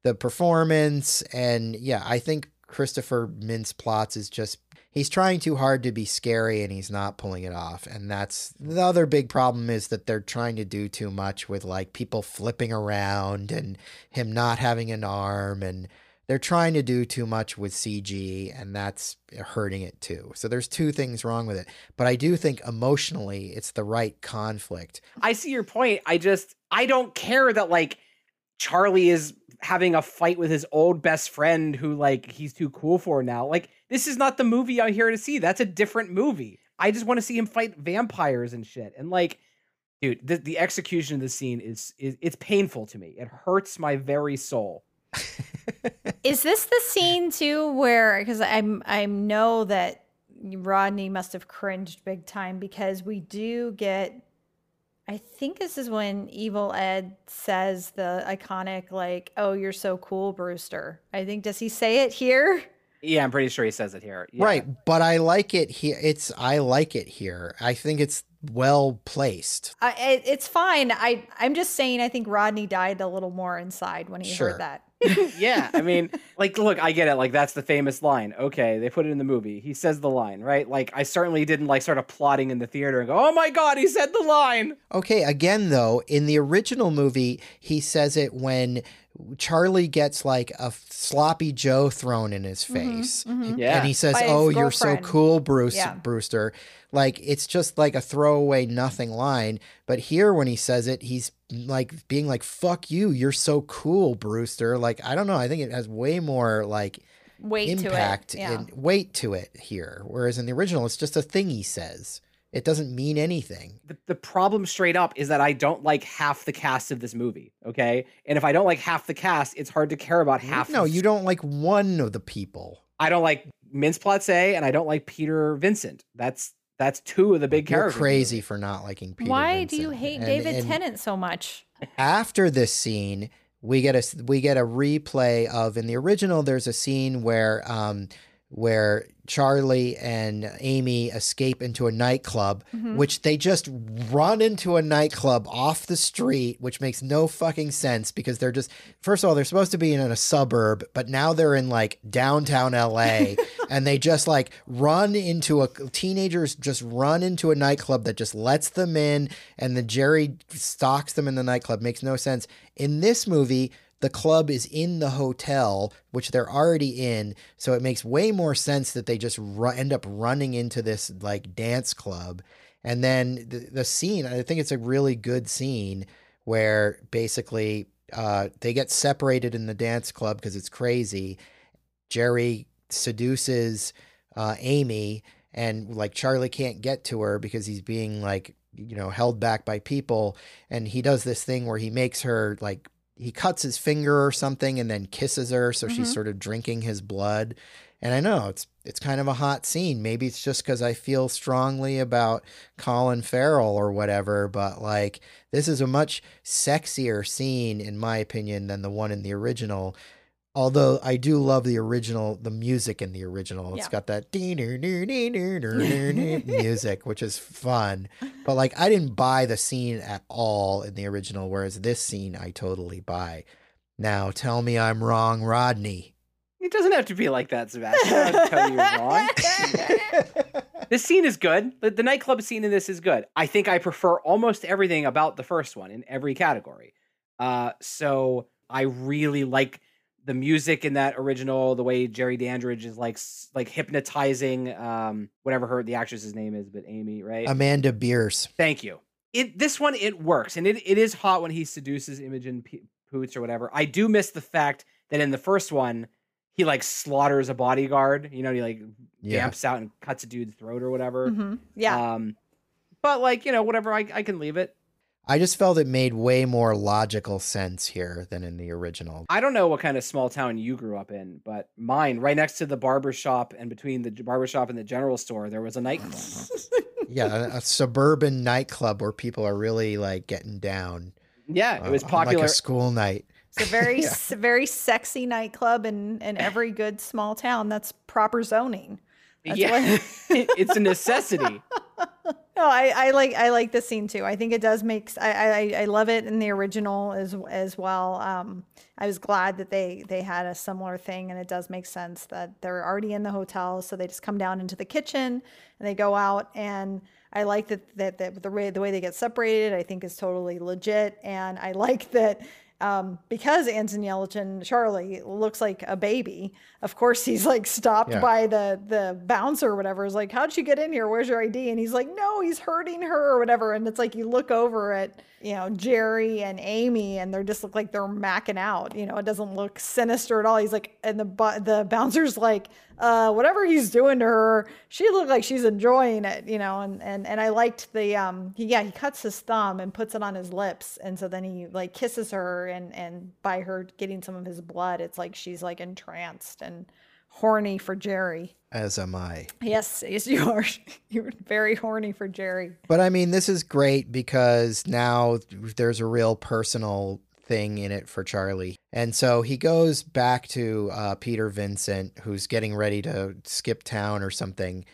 the performance, and yeah, I think Christopher Mintz Plots is just he's trying too hard to be scary, and he's not pulling it off. And that's the other big problem is that they're trying to do too much with like people flipping around and him not having an arm and they're trying to do too much with CG and that's hurting it too. So there's two things wrong with it. But I do think emotionally it's the right conflict. I see your point. I just I don't care that like Charlie is having a fight with his old best friend who like he's too cool for now. Like this is not the movie I'm here to see. That's a different movie. I just want to see him fight vampires and shit. And like dude, the, the execution of the scene is, is it's painful to me. It hurts my very soul. Is this the scene too where because I'm I know that Rodney must have cringed big time because we do get I think this is when Evil Ed says the iconic like, "Oh, you're so cool, Brewster." I think does he say it here? Yeah, I'm pretty sure he says it here. Yeah. Right, but I like it here. It's I like it here. I think it's well placed. I, it, it's fine. I I'm just saying I think Rodney died a little more inside when he Sure. heard that. yeah, I mean, like, look, I get it. Like, that's the famous line. Okay, they put it in the movie. He says the line, right? Like, I certainly didn't like start applauding in the theater and go, "Oh my god, he said the line." Okay, again though, in the original movie, he says it when Charlie gets like a sloppy Joe thrown in his mm-hmm, face. Mm-hmm. Yeah. And he says, By his "Oh, you're so cool, Bruce Yeah. Brewster." Like it's just like a throwaway nothing line, but here when he says it, he's like being like, "Fuck you, you're so cool, Brewster." Like I don't know, I think it has way more like weight impact to it. Yeah. and weight to it here, whereas in the original it's just a thing he says. It doesn't mean anything. The, the problem straight up is that I don't like half the cast of this movie. Okay, and if I don't like half the cast, it's hard to care about half. No, of- you don't like one of the people. I don't like Mintz-Plasse, and I don't like Peter Vincent. That's that's two of the big characters. You're characters. crazy for not liking Peter. Why do you hate And- David and Tennant so much? After this scene, we get a we get a replay of in the original. There's a scene where um where Charlie and Amy escape into a nightclub, Mm-hmm. which they just run into a nightclub off the street, which makes no fucking sense because they're just first of all they're supposed to be in a suburb, but now they're in like downtown LA, and they just like run into a teenagers just run into a nightclub that just lets them in, and the Jerry stalks them in the nightclub. Makes no sense. In this movie, the club is in the hotel, which they're already in. So it makes way more sense that they just ru- end up running into this like dance club. And then the, the scene, I think it's a really good scene where basically uh, they get separated in the dance club because it's crazy. Jerry seduces uh, Amy, and like Charlie can't get to her because he's being like, you know, held back by people. And he does this thing where he makes her like, he cuts his finger or something and then kisses her. So she's mm-hmm. sort of drinking his blood. And I know it's it's kind of a hot scene. Maybe it's just because I feel strongly about Colin Farrell or whatever, but like this is a much sexier scene in my opinion than the one in the original. Although I do love the original, the music in the original. It's Yeah. got that music, which is fun. But like I didn't buy the scene at all in the original, whereas this scene I totally buy. Now tell me I'm wrong, Rodney. It doesn't have to be like that, Sebastian. I don't tell you you're wrong. this scene is good. The, the nightclub scene in this is good. I think I prefer almost everything about the first one in every category. Uh, so I really like the music in that original. The way Jerry Dandrige is like like hypnotizing um, whatever her the actress's name is, but Amy, right? Amanda Bearse. Thank you. It this one it works, and it, it is hot when he seduces Imogen P- Poots or whatever. I do miss the fact that in the first one he like slaughters a bodyguard. You know, he like Yeah. vamps out and cuts a dude's throat or whatever. Mhm. Yeah. Um, But like, you know, whatever, I, I can leave it. I just felt it made way more logical sense here than in the original. I don't know what kind of small town you grew up in, but mine, right next to the barber shop and between the barber shop and the general store, there was a nightclub. Yeah, a, a suburban nightclub where people are really like getting down. yeah, it was uh, popular. like a school night. It's a very, Yeah. s- very sexy nightclub in, in every good small town. That's proper zoning. That's yeah, it's a necessity. No, I, I like I like the scene too. I think it does make i i love it in the original as as well. Um, I was glad that they they had a similar thing, and it does make sense that they're already in the hotel, so they just come down into the kitchen and they go out. And I like that that, that the way the way they get separated, I think is totally legit, and I like that. Um, because Anton Yelchin, Charlie looks like a baby. Of course, he's like stopped Yeah. by the the bouncer or whatever. Is like, how'd you get in here? Where's your ID? And he's like, no, he's hurting her or whatever. And it's like you look over at you know Jerry and Amy, and they just look like they're macking out. You know, it doesn't look sinister at all. He's like, and the the bouncer's like, uh, whatever he's doing to her, she looked like she's enjoying it. You know, and and and I liked the um, he, yeah, he cuts his thumb and puts it on his lips, and so then he like kisses her, and and by her getting some of his blood, it's like she's like entranced and horny for Jerry. As am I. Yes, yes, you are. You're very horny for Jerry. But I mean, this is great because now there's a real personal thing in it for Charlie. And so he goes back to uh, Peter Vincent, who's getting ready to skip town or something,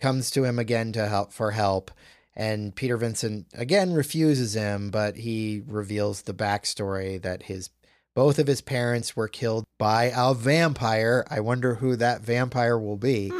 comes to him again to help for help. And Peter Vincent again refuses him, but he reveals the backstory that his both of his parents were killed by a vampire. I wonder who that vampire will be.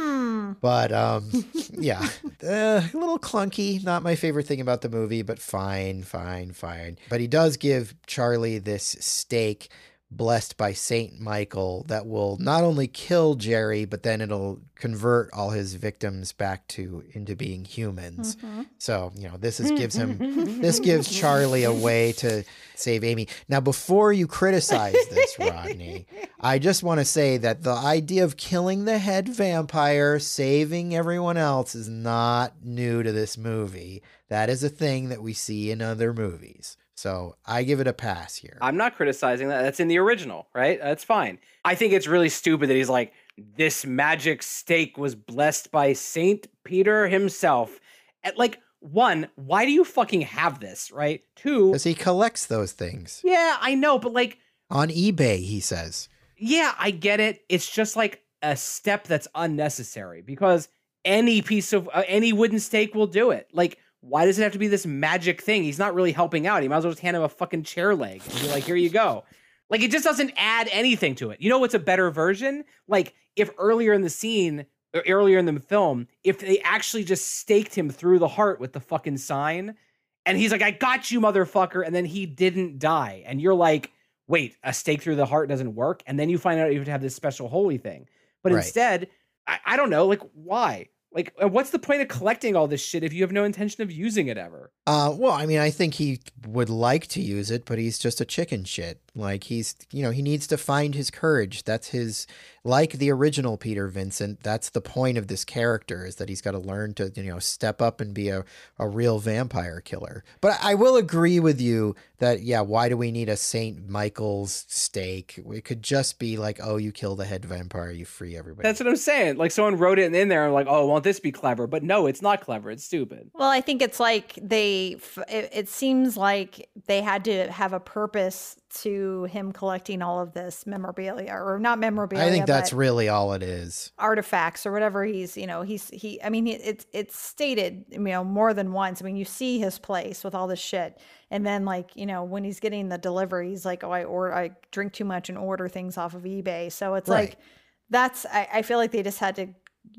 But um, yeah, uh, a little clunky. Not my favorite thing about the movie, but fine, fine, fine. But he does give Charlie this stake blessed by Saint Michael that will not only kill Jerry, but then it'll convert all his victims back to into being humans. Mm-hmm. So you know, this is gives him this gives Charlie a way to save Amy. Now, before you criticize this, Rodney, I just want to say that the idea of killing the head vampire, saving everyone else, is not new to this movie. That is a thing that we see in other movies. So I give it a pass here. I'm not criticizing that. That's in the original, right? That's fine. I think it's really stupid that he's like, this magic stake was blessed by Saint Peter himself. At like, one, why do you fucking have this, right? Two, Because he collects those things yeah, I know, but like, on eBay, he says. yeah, I get it. It's just like a step that's unnecessary because any piece of uh, any wooden stake will do it. Like, why does it have to be this magic thing? He's not really helping out. He might as well just hand him a fucking chair leg and be like, here you go. Like, it just doesn't add anything to it. You know what's a better version? Like, if earlier in the scene, or earlier in the film, if they actually just staked him through the heart with the fucking sign, and he's like, I got you, motherfucker, and then he didn't die. And you're like, wait, a stake through the heart doesn't work? And then you find out you have to have this special holy thing. But Right. instead, I, I don't know, like, why? Like, uh, what's the point of collecting all this shit if you have no intention of using it ever? Uh, well, I mean, I think he would like to use it, but he's just a chicken shit. Like he's, you know, he needs to find his courage. That's his, like the original Peter Vincent. That's the point of this character is that he's got to learn to, you know, step up and be a, a real vampire killer. But I will agree with you that, yeah, why do we need a Saint Michael's stake? It could just be like, oh, you kill the head vampire, you free everybody. That's what I'm saying. Like, someone wrote it in there and like, oh, won't this be clever? But no, it's not clever. It's stupid. Well, I think it's like they, it, it seems like they had to have a purpose to him collecting all of this memorabilia or not memorabilia. I think that's really all it is. artifacts or whatever he's, you know, he's, he, I mean, it's, it's stated, you know, more than once. I mean, you see his place with all this shit. And then like, you know, when he's getting the delivery, he's like, oh, I or I drink too much and order things off of eBay. So it's Right. like, that's, I, I feel like they just had to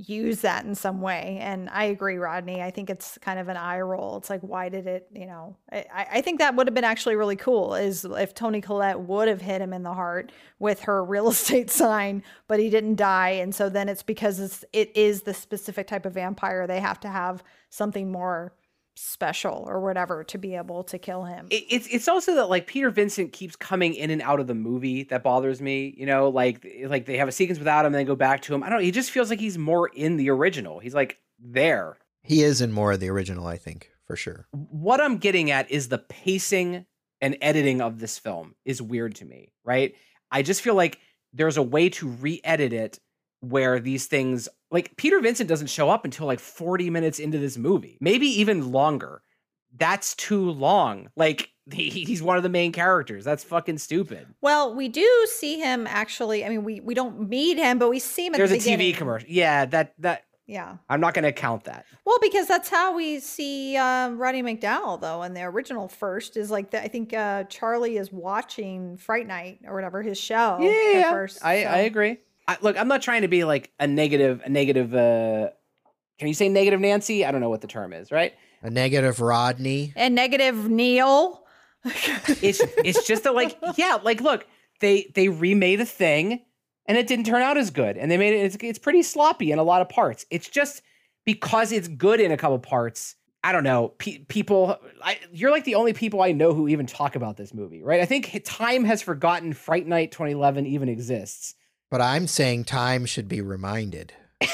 use that in some way. And I agree, Rodney. I think it's kind of an eye roll. It's like, why did it, you know, I, I think that would have been actually really cool is if Toni Collette would have hit him in the heart with her real estate sign, but he didn't die. And so then it's because it's, it is the specific type of vampire. They have to have something more special or whatever to be able to kill him. It, it's it's also that like Peter Vincent keeps coming in and out of the movie that bothers me. You know, like like they have a sequence without him, and they go back to him. I don't. know. He just feels like he's more in the original. He's like there. He is in more of the original, I think, for sure. what I'm getting at is the pacing and editing of this film is weird to me, right? I just feel like there's a way to re-edit it where these things like Peter Vincent doesn't show up until like 40 minutes into this movie, maybe even longer. That's too long. Like he, he's one of the main characters. That's fucking stupid. Well, we do see him actually. I mean, we we don't meet him, but we see him at There's the a beginning. TV commercial. Yeah, that that Yeah. I'm not going to count that. Well, because that's how we see uh, Roddy McDowall, though, in the original first is like the, I think uh, Charlie is watching Fright Night or whatever his show. yeah, first, I, so- I agree. I, look, I'm not trying to be like a negative, a negative. uh Can you say negative, Nancy? I don't know what the term is, right? A negative Rodney. And negative Neil. It's it's just that, like, yeah, like, look, they they remade a thing, and it didn't turn out as good, and they made it. It's, it's pretty sloppy in a lot of parts. It's just because it's good in a couple parts. I don't know. Pe- people, I, you're like the only people I know who even talk about this movie, right? I think time has forgotten Fright Night 2011 even exists. But I'm saying time should be reminded.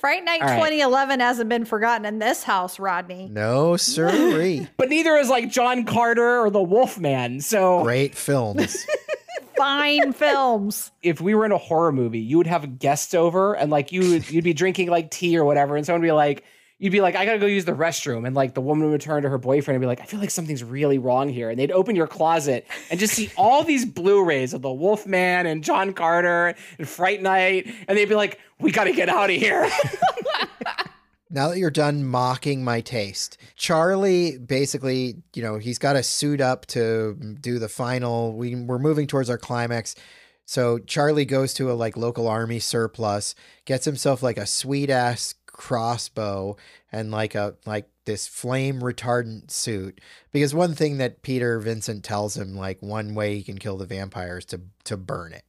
Fright Night All right. 2011 hasn't been forgotten in this house, Rodney. No sirree. But neither is like John Carter or the Wolfman. So Great films. Fine films. if we were in a horror movie, you would have guests over and like you would you'd be drinking like tea or whatever, and someone would be like, you'd be like, I gotta go use the restroom, and like the woman would turn to her boyfriend and be like, I feel like something's really wrong here, and they'd open your closet and just see all these Blu-rays of the Wolfman and John Carter and Fright Night, and they'd be like, we gotta get out of here. now that you're done mocking my taste, Charlie basically, you know, he's got to suit up to do the final. We, we're moving towards our climax. So Charlie goes to a like local army surplus, gets himself like a sweet ass crossbow and like a like this flame retardant suit. Because one thing that Peter Vincent tells him, like one way he can kill the vampire is to to burn it.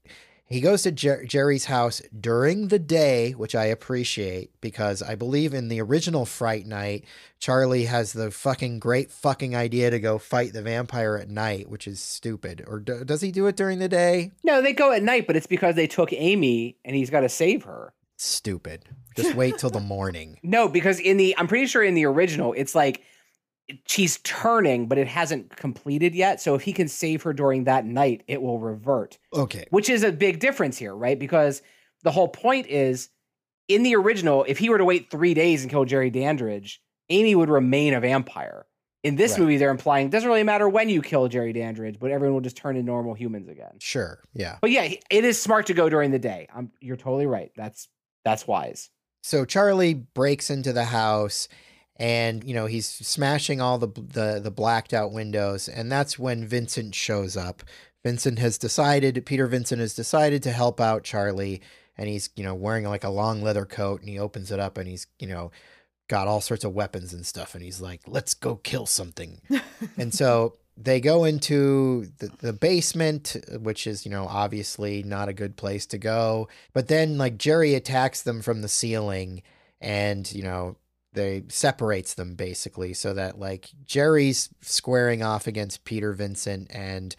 He goes to Jer- Jerry's house during the day, which I appreciate because I believe in the original Fright Night, Charlie has the fucking great fucking idea to go fight the vampire at night, which is stupid. Or does he do it during the day? no, they go at night, but it's because they took Amy and he's gotta save her. Stupid. Just wait till the morning. No, because in the I'm pretty sure in the original it's like she's turning, but it hasn't completed yet. So if he can save her during that night, it will revert, Okay. which is a big difference here, right? Because the whole point is in the original, if he were to wait three days and kill Jerry Dandrige, Amy would remain a vampire. In this Right. movie, they're implying it doesn't really matter when you kill Jerry Dandrige, but everyone will just turn into normal humans again. Sure. Yeah. But yeah, it is smart to go during the day. I'm, you're totally right. That's that's wise. So Charlie breaks into the house and you know he's smashing all the the the blacked out windows and that's when Vincent shows up. Vincent has decided Peter Vincent has decided to help out Charlie and he's you know wearing like a long leather coat and he opens it up and he's you know got all sorts of weapons and stuff and he's like let's go kill something. and so they go into the, the basement which is you know obviously not a good place to go. But then like jerry attacks them from the ceiling and you know they separates them basically so that like jerry's squaring off against peter vincent and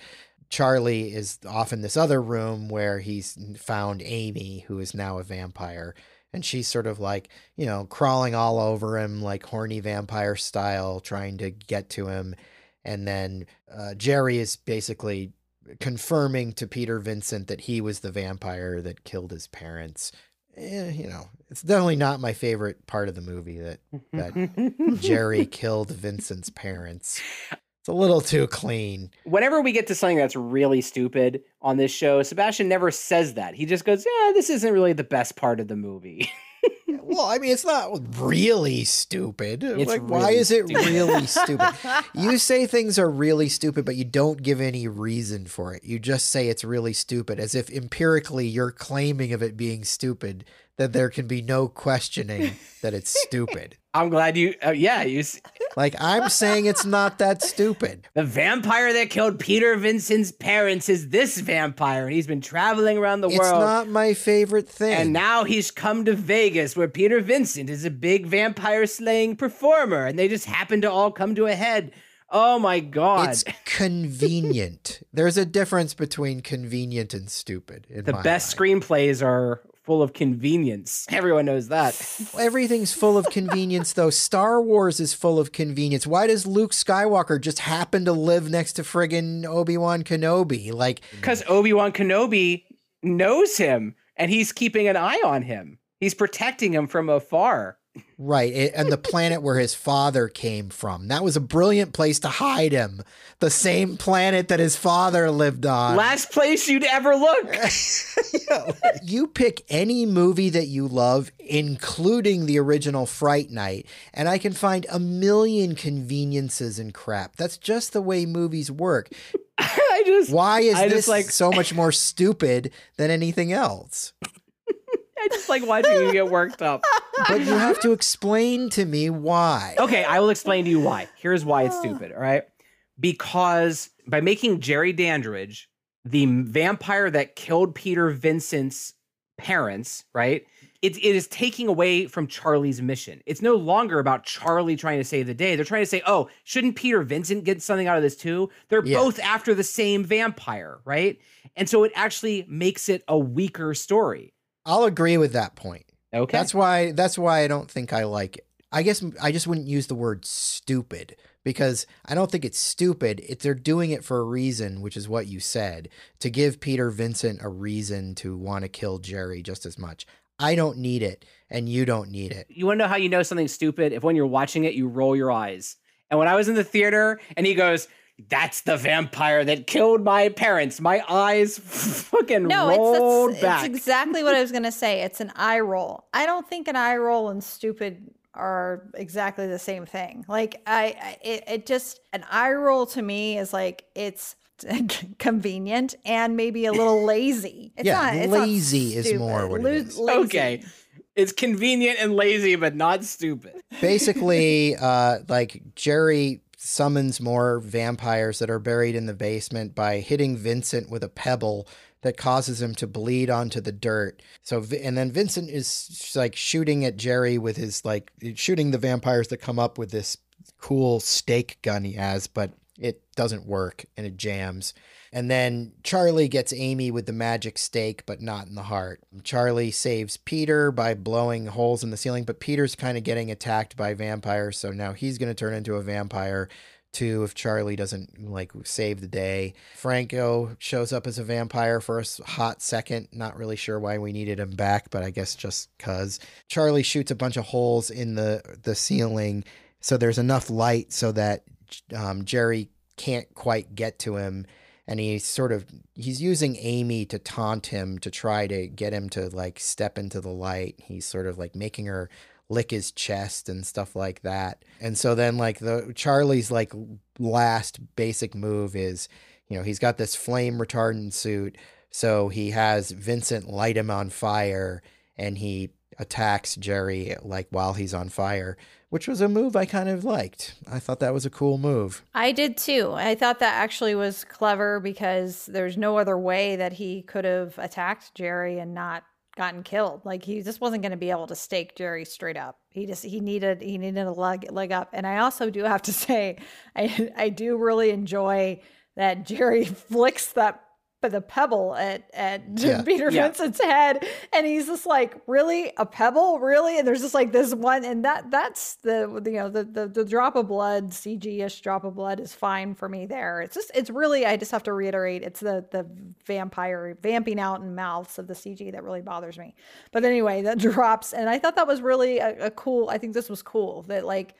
charlie is off in this other room where he's found amy who is now a vampire. And she's sort of like you know crawling all over him like horny vampire style trying to get to him and then uh, jerry is basically confirming to peter vincent that he was the vampire that killed his parents eh, you know, it's definitely not my favorite part of the movie that that Jerry killed Vincent's parents. It's a little too clean. whenever we get to something that's really stupid on this show, Sebastian never says that. He just goes, "Yeah, this isn't really the best part of the movie." Well, I mean, it's not really stupid. It's like, why is it stupid. really stupid? You say things are really stupid, but you don't give any reason for it. You just say it's really stupid, as if empirically you're claiming of it being stupid, that there can be no questioning that it's stupid. I'm glad you, uh, yeah, you. Like, I'm saying it's not that stupid. The vampire that killed Peter Vincent's parents is this vampire, and he's been traveling around the It's world. It's not my favorite thing. and now he's come to Vegas, where Peter Vincent is a big vampire slaying performer, and they just happen to all come to a head. Oh my god! It's convenient. There's a difference between convenient and stupid. In the best mind. screenplays are full of convenience. Everyone knows that. Everything's full of convenience, though. Star Wars is full of convenience. Why does Luke Skywalker just happen to live next to friggin' Obi Wan Kenobi? Like, Because Obi Wan Kenobi knows him and he's keeping an eye on him. He's protecting him from afar. Right, it, and the planet where his father came from. That was a brilliant place to hide him. The same planet that his father lived on. Last place you'd ever look. you pick any movie that you love, including the original Fright Night, and I can find a million conveniences and crap. That's just the way movies work. I just Why is I this like- so much more stupid than anything else? I just like watching you get worked up. But you have to explain to me why. Okay, I will explain to you why. Here's why it's oh. stupid, all right? Because by making Jerry Dandrige the vampire that killed Peter Vincent's parents, right? It, it is taking away from Charlie's mission. It's no longer about Charlie trying to save the day. They're trying to say, oh, shouldn't Peter Vincent get something out of this too? They're Yeah. both after the same vampire, right? And so it actually makes it a weaker story. I'll agree with that point. Okay. That's why that's why I don't think I like it. I guess I just wouldn't use the word stupid because I don't think it's stupid. If they're doing it for a reason, which is what you said, to give Peter Vincent a reason to want to kill Jerry just as much. I don't need it and you don't need it. you want to know how you know something's stupid? If when you're watching it, you roll your eyes. And when I was in the theater and he goes, that's the vampire that killed my parents, my eyes fucking No, rolled it's, it's, back. it's exactly what I was going to say. It's an eye roll. I don't think an eye roll and stupid are exactly the same thing. Like I, I it, it just an eye roll to me is like it's convenient and maybe a little lazy. It's Yeah, not, it's not lazy is more what it Lo- is. lazy. okay. It's convenient and lazy, but not stupid. Basically, uh, like Jerry summons more vampires that are buried in the basement by hitting Vincent with a pebble that causes him to bleed onto the dirt. So, and then Vincent is like shooting at Jerry with his like shooting the vampires that come up with this cool stake gun he has, but it doesn't work and it jams. And then Charlie gets Amy with the magic stake, but not in the heart. Charlie saves Peter by blowing holes in the ceiling, but Peter's kind of getting attacked by vampires, so now he's going to turn into a vampire too if Charlie doesn't like save the day. Franco shows up as a vampire for a hot second. Not really sure why we needed him back, but I guess just cuz. Charlie shoots a bunch of holes in the the ceiling so there's enough light so that um, Jerry can't quite get to him and he's sort of he's using Amy to taunt him to try to get him to like step into the light. He's sort of like making her lick his chest and stuff like that. And so then like the Charlie's like last basic move is, you know, he's got this flame retardant suit, so he has Vincent light him on fire and he attacks Jerry like while he's on fire, which was a move I kind of liked. I thought that was a cool move. I did too. I thought that actually was clever because there's no other way that he could have attacked Jerry and not gotten killed. Like he just wasn't going to be able to stake Jerry straight up. He just he needed he needed a leg leg up. And I also do have to say I I do really enjoy that Jerry flicks that but the pebble at at Yeah. Peter Yeah. Vincent's head, and he's just like, "Really, a pebble? Really?" And there's just like this one, and that that's the you know the the, the drop of blood, CG-ish drop of blood is fine for me. There, it's just it's really I just have to reiterate, it's the the vampire vamping out in mouths of the CG that really bothers me. But anyway, that drops, and I thought that was really a, a cool. I think this was cool that like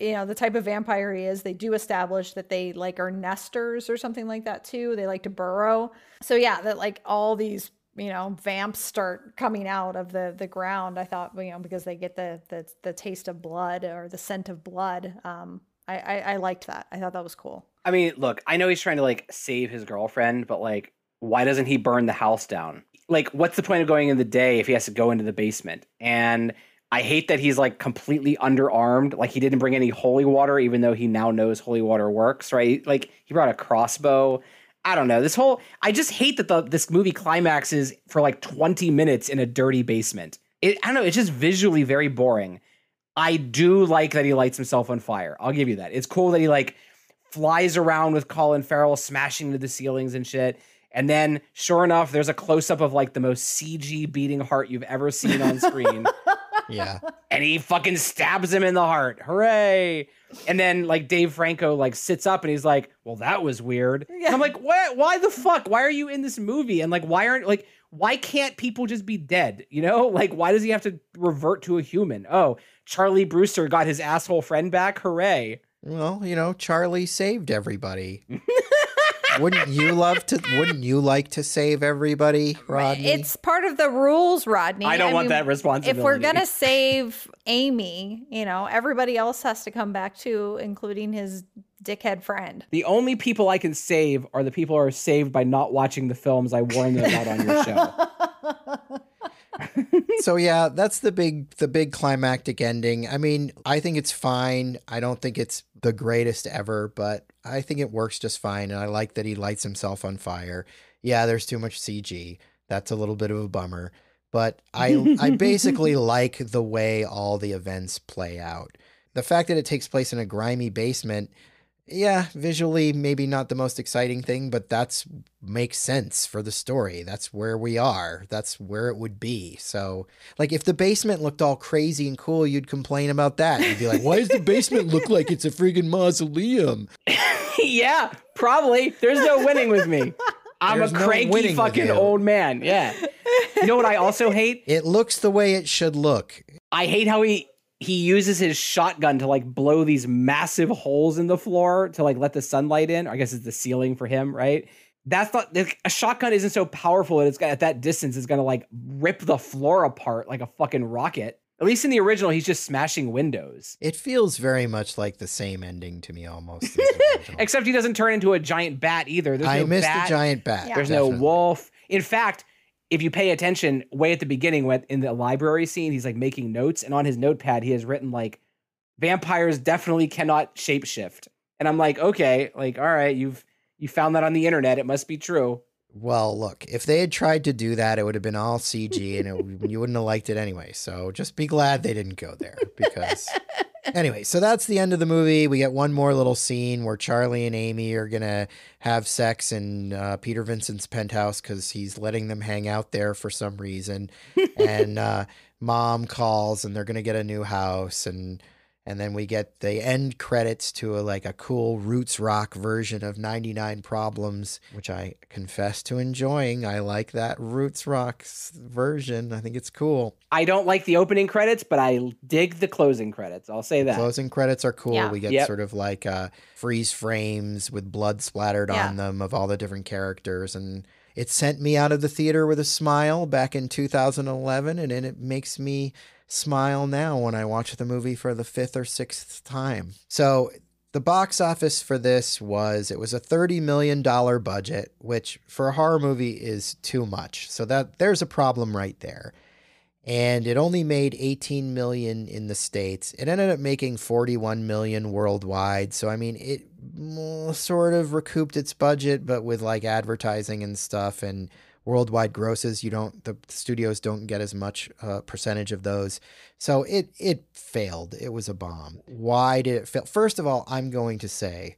you know the type of vampire he is they do establish that they like are nesters or something like that too. They like to burrow. So yeah that like all these you know vamps start coming out of the the ground i thought you know because they get the the, the taste of blood or the scent of blood. Um I, I i liked that. I thought that was cool. I mean, look, I know he's trying to like save his girlfriend, but like, why doesn't he burn the house down? Like, what's the point of going in the day if he has to go into the basement? And I hate that he's like completely underarmed. Like, he didn't bring any holy water, even though he now knows holy water works, right? Like, he brought a crossbow. I don't know. This whole I just hate that the this movie climaxes for like 20 minutes in a dirty basement. It I don't know, it's just visually very boring. I do like that he lights himself on fire. I'll give you that. It's cool that he like flies around with Colin Farrell smashing into the ceilings and shit. And then, sure enough, there's a close up of like the most CG beating heart you've ever seen on screen. Yeah. and he fucking stabs him in the heart. Hooray! And then like Dave Franco like sits up and he's like, "Well, that was weird." And I'm like, "What? Why the fuck? Why are you in this movie? And like, why aren't like why can't people just be dead? You know, like why does he have to revert to a human? Oh, Charlie Brewster got his asshole friend back. Hooray!" Well, you know, Charlie saved everybody. wouldn't you love to wouldn't you like to save everybody, Rodney? It's part of the rules, Rodney. I don't want that responsibility. If we're gonna save Amy, you know, everybody else has to come back too, including his dickhead friend. The only people I can save are the people who are saved by not watching the films I warn them about on your show. so yeah, that's the big the big climactic ending. I mean, I think it's fine. I don't think it's the greatest ever, but I think it works just fine and I like that he lights himself on fire. Yeah, there's too much CG. That's a little bit of a bummer, but I I basically like the way all the events play out. The fact that it takes place in a grimy basement yeah, visually maybe not the most exciting thing, but that's makes sense for the story. That's where we are. That's where it would be. So, like if the basement looked all crazy and cool, you'd complain about that. You'd be like, "Why does the basement look like it's a friggin' mausoleum?" yeah, probably. There's no winning with me. I'm There's a no cranky with fucking old man. Yeah. You know what I also hate? It looks the way it should look. I hate how he he uses his shotgun to like blow these massive holes in the floor to like let the sunlight in. I guess it's the ceiling for him, right? That's not like, a shotgun isn't so powerful that it's got at that distance is gonna like rip the floor apart like a fucking rocket. At least in the original, he's just smashing windows. It feels very much like the same ending to me almost. as the original. Except he doesn't turn into a giant bat either. There's I no missed bat. the giant bat. Yeah. There's definitely. no wolf. In fact, if you pay attention, way at the beginning, when in the library scene, he's like making notes, and on his notepad, he has written like, "Vampires definitely cannot shapeshift." And I'm like, okay, like, all right, you've you found that on the internet. It must be true. Well, look, if they had tried to do that, it would have been all CG and it, you wouldn't have liked it anyway. So just be glad they didn't go there because. anyway, so that's the end of the movie. We get one more little scene where Charlie and Amy are going to have sex in uh, Peter Vincent's penthouse because he's letting them hang out there for some reason. and uh, mom calls and they're going to get a new house. And. And then we get the end credits to a, like a cool roots rock version of 99 Problems, which I confess to enjoying. I like that roots rock version. I think it's cool. I don't like the opening credits, but I dig the closing credits. I'll say that. Closing credits are cool. Yeah. We get Yep. sort of like uh, freeze frames with blood splattered Yeah. on them of all the different characters. And it sent me out of the theater with a smile back in 2011. And, and it makes me smile now when I watch the movie for the fifth or sixth time. So the box office for this was it was a $30 million budget, which for a horror movie is too much. So that there's a problem right there and it only made 18 million in the states it ended up making 41 million worldwide so i mean it mm, sort of recouped its budget but with like advertising and stuff and worldwide grosses you don't the studios don't get as much uh, percentage of those so it it failed it was a bomb why did it fail first of all i'm going to say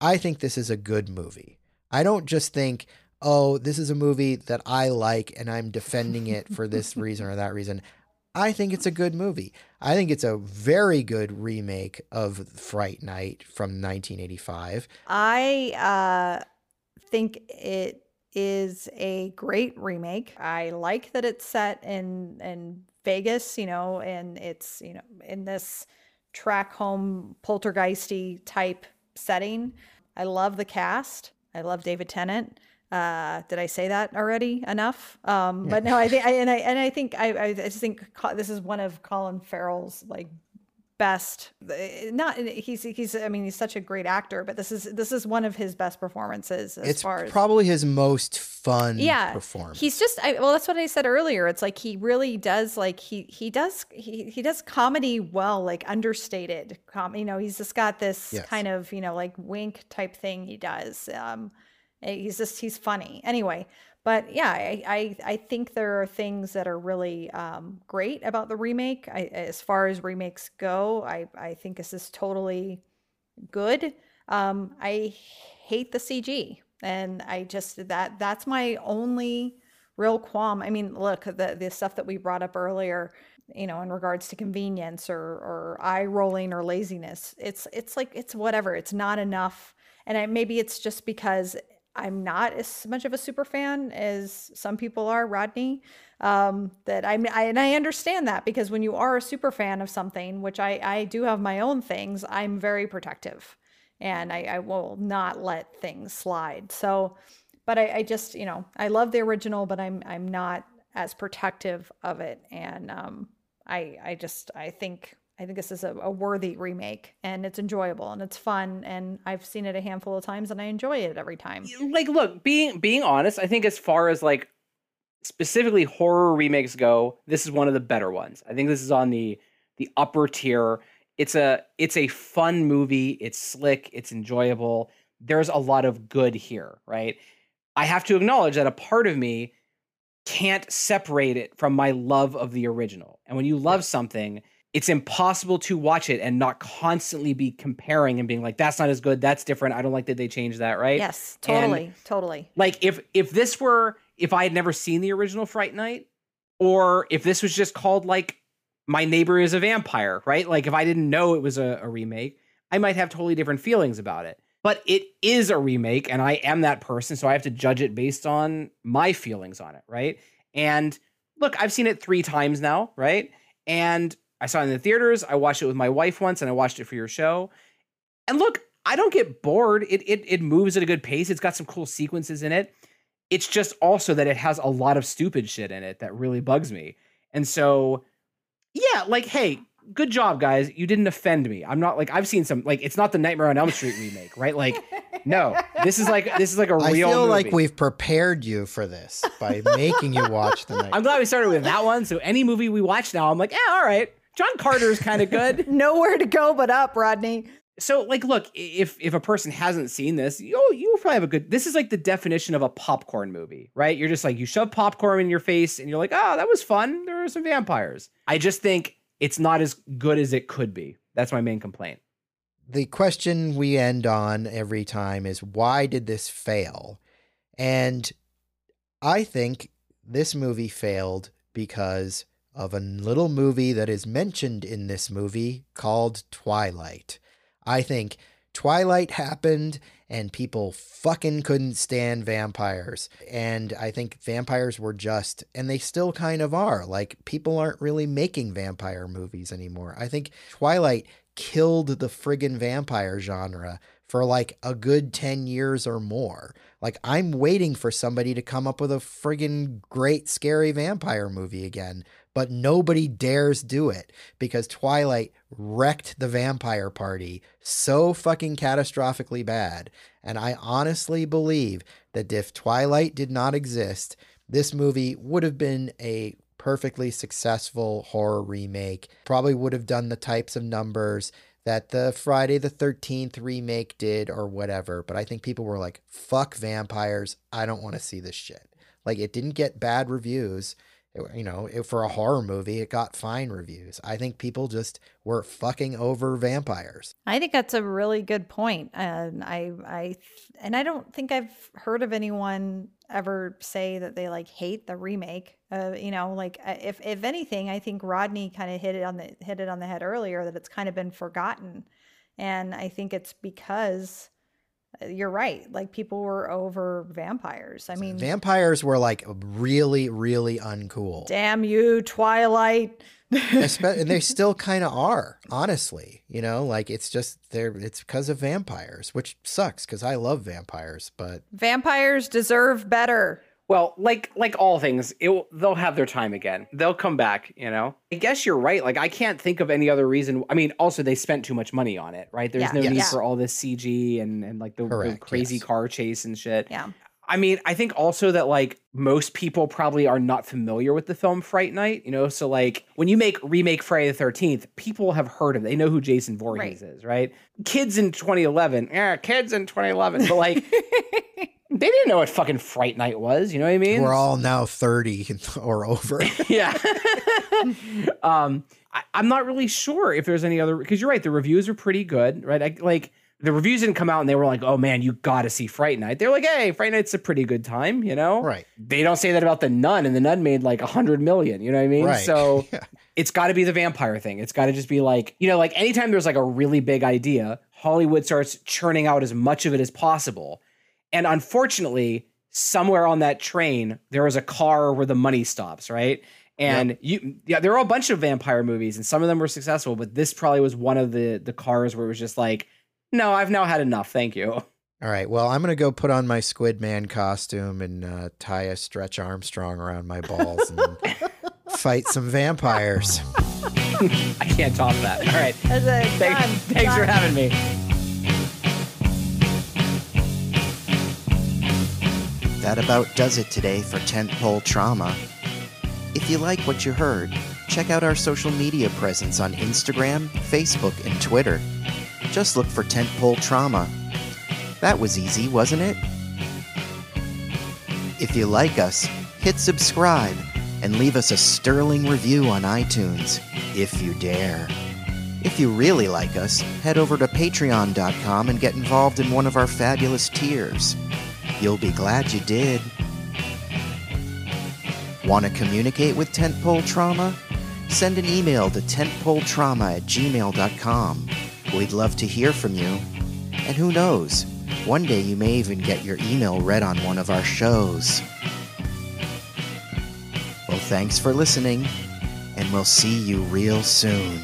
i think this is a good movie i don't just think oh, this is a movie that I like and I'm defending it for this reason or that reason. I think it's a good movie. I think it's a very good remake of Fright Night from 1985. I uh, think it is a great remake. I like that it's set in in Vegas, you know, and it's you know in this track home poltergeisty type setting. I love the cast. I love David Tennant. Uh, did I say that already enough? Um, but no, I think, and I and I think I, I just think this is one of Colin Farrell's like best eh, not he's he's i mean he's such a great actor but this is this is one of his best performances as it's far as probably his most fun yeah performance. he's just I, well that's what i said earlier it's like he really does like he he does he, he does comedy well like understated com you know he's just got this Yes. kind of you know like wink type thing he does um eh, he's just he's funny anyway but yeah I, I i think there are things that are really um great about the remake I, as far as remakes go i i think this is totally good um i hate the cg And I just that that's my only real qualm. I mean, look, the the stuff that we brought up earlier, you know, in regards to convenience or or eye rolling or laziness. It's it's like it's whatever. It's not enough. And I, maybe it's just because I'm not as much of a super fan as some people are, Rodney. Um, that I'm, I, and I understand that because when you are a super fan of something, which I, I do have my own things, I'm very protective and I, I will not let things slide. So, but I, I just, you know, I love the original, but I'm, I'm not as protective of it. And, um, I, I just, I think, I think this is a, a worthy remake and it's enjoyable and it's fun. And I've seen it a handful of times and I enjoy it every time. like look being being honest i think as far as like specifically horror remakes go this is one of the better ones. I think this is on the the upper tier. It's a it's a fun movie. It's slick. It's enjoyable. There's a lot of good here right? I have to acknowledge that a part of me can't separate it from my love of the original. And when you love something it's impossible to watch it and not constantly be comparing and being like that's not as good that's different i don't like that they changed that right Yes, And- totally, totally. like if if this were if I had never seen the original Fright Night, or if this was just called like My Neighbor is a Vampire, right? Like if I didn't know it was a, a remake, I might have totally different feelings about it. But it is a remake, and I am that person, so I have to judge it based on my feelings on it, right? And look, I've seen it three times now, right? And I saw it in the theaters. I watched it with my wife once, and I watched it for your show. And look, I don't get bored. It it it moves at a good pace. It's got some cool sequences in it. It's just also that it has a lot of stupid shit in it that really bugs me. And so, yeah, like, hey, good job, guys. You didn't offend me. I'm not like I've seen some like it's not the Nightmare on Elm Street remake, right? Like, no, this is like this is like a I real. I feel like we've prepared you for this by making you watch the night. I'm glad we started with that one. So any movie we watch now, I'm like, yeah, all right. John Carter's kind of good. Nowhere to go but up, Rodney. so like look if if a person hasn't seen this you you probably have a good this is like the definition of a popcorn movie right you're just like you shove popcorn in your face and you're like oh that was fun there were some vampires i just think it's not as good as it could be that's my main complaint the question we end on every time is why did this fail? And I think this movie failed because of a little movie that is mentioned in this movie called Twilight. I think Twilight happened and people fucking couldn't stand vampires. And I think vampires were just, and they still kind of are. Like, people aren't really making vampire movies anymore. I think Twilight killed the friggin' vampire genre for like a good 10 years or more. Like, I'm waiting for somebody to come up with a friggin' great, scary vampire movie again, but nobody dares do it because Twilight wrecked the vampire party so fucking catastrophically bad. And I honestly believe that if Twilight did not exist, this movie would have been a perfectly successful horror remake, probably would have done the types of numbers that the Friday the 13th remake did or whatever. But I think people were like, fuck vampires. I don't want to see this shit. Like, it didn't get bad reviews. You know, it, for a horror movie, it got fine reviews. I think people just were fucking over vampires. I think that's a really good point, and I, I, and I don't think I've heard of anyone ever say that they like hate the remake. Uh, you know, like uh, if if anything, I think Rodney kind of hit it on the hit it on the head earlier that it's kind of been forgotten, and I think it's because you're right. Like people were over vampires. I mean, Vampires were like really, really uncool. damn you, Twilight. And they still kind of are, honestly. You know, like it's just they're it's because of vampires, which sucks because I love vampires, but Vampires deserve better. Well like like all things it will, they'll have their time again they'll come back you know i guess you're right like i can't think of any other reason i mean also they spent too much money on it right there's Yeah. no need Yes. for all this cg and and like the, the crazy yes. car chase and shit Yeah. I mean, I think also that like most people probably are not familiar with the film Fright Night, you know? So like when you make remake Friday the 13th, people have heard of it. They know who Jason Voorhees is, right? Kids in 2011, yeah, kids in 2011, but like they didn't know what fucking Fright Night was, you know what I mean? we're all now 30 or over. yeah. um, I, I'm not really sure if there's any other because you're right. The reviews are pretty good, right? I, like the reviews didn't come out and they were like, "Oh man, you got to see Fright Night." They're like, "Hey, Fright Night's a pretty good time," you know? Right. They don't say that about the Nun, and the Nun made like a hundred million. You know what I mean? Right. So Yeah. it's got to be the vampire thing. It's got to just be like, you know, like anytime there's like a really big idea, Hollywood starts churning out as much of it as possible. And unfortunately, somewhere on that train, there is a car where the money stops, right? And you, yeah, there are a bunch of vampire movies, and some of them were successful, but this probably was one of the the cars where it was just like, no, I've now had enough. Thank you. All right. Well, I'm going to go put on my Squid Man costume and uh, tie a Stretch Armstrong around my balls and fight some vampires. I can't top that. All right. As a Thanks, done, thanks for having me. That about does it today for Tentpole Trauma. If you like what you heard, check out our social media presence on Instagram, Facebook, and Twitter. Just look for Tentpole Trauma. That was easy, wasn't it? If you like us, hit subscribe and leave us a sterling review on iTunes, if you dare. If you really like us, head over to patreon.com and get involved in one of our fabulous tiers. You'll be glad you did. Want to communicate with Tentpole Trauma? Send an email to tentpoletrauma at gmail.com. We'd love to hear from you. And who knows, one day you may even get your email read on one of our shows. Well, thanks for listening, and we'll see you real soon.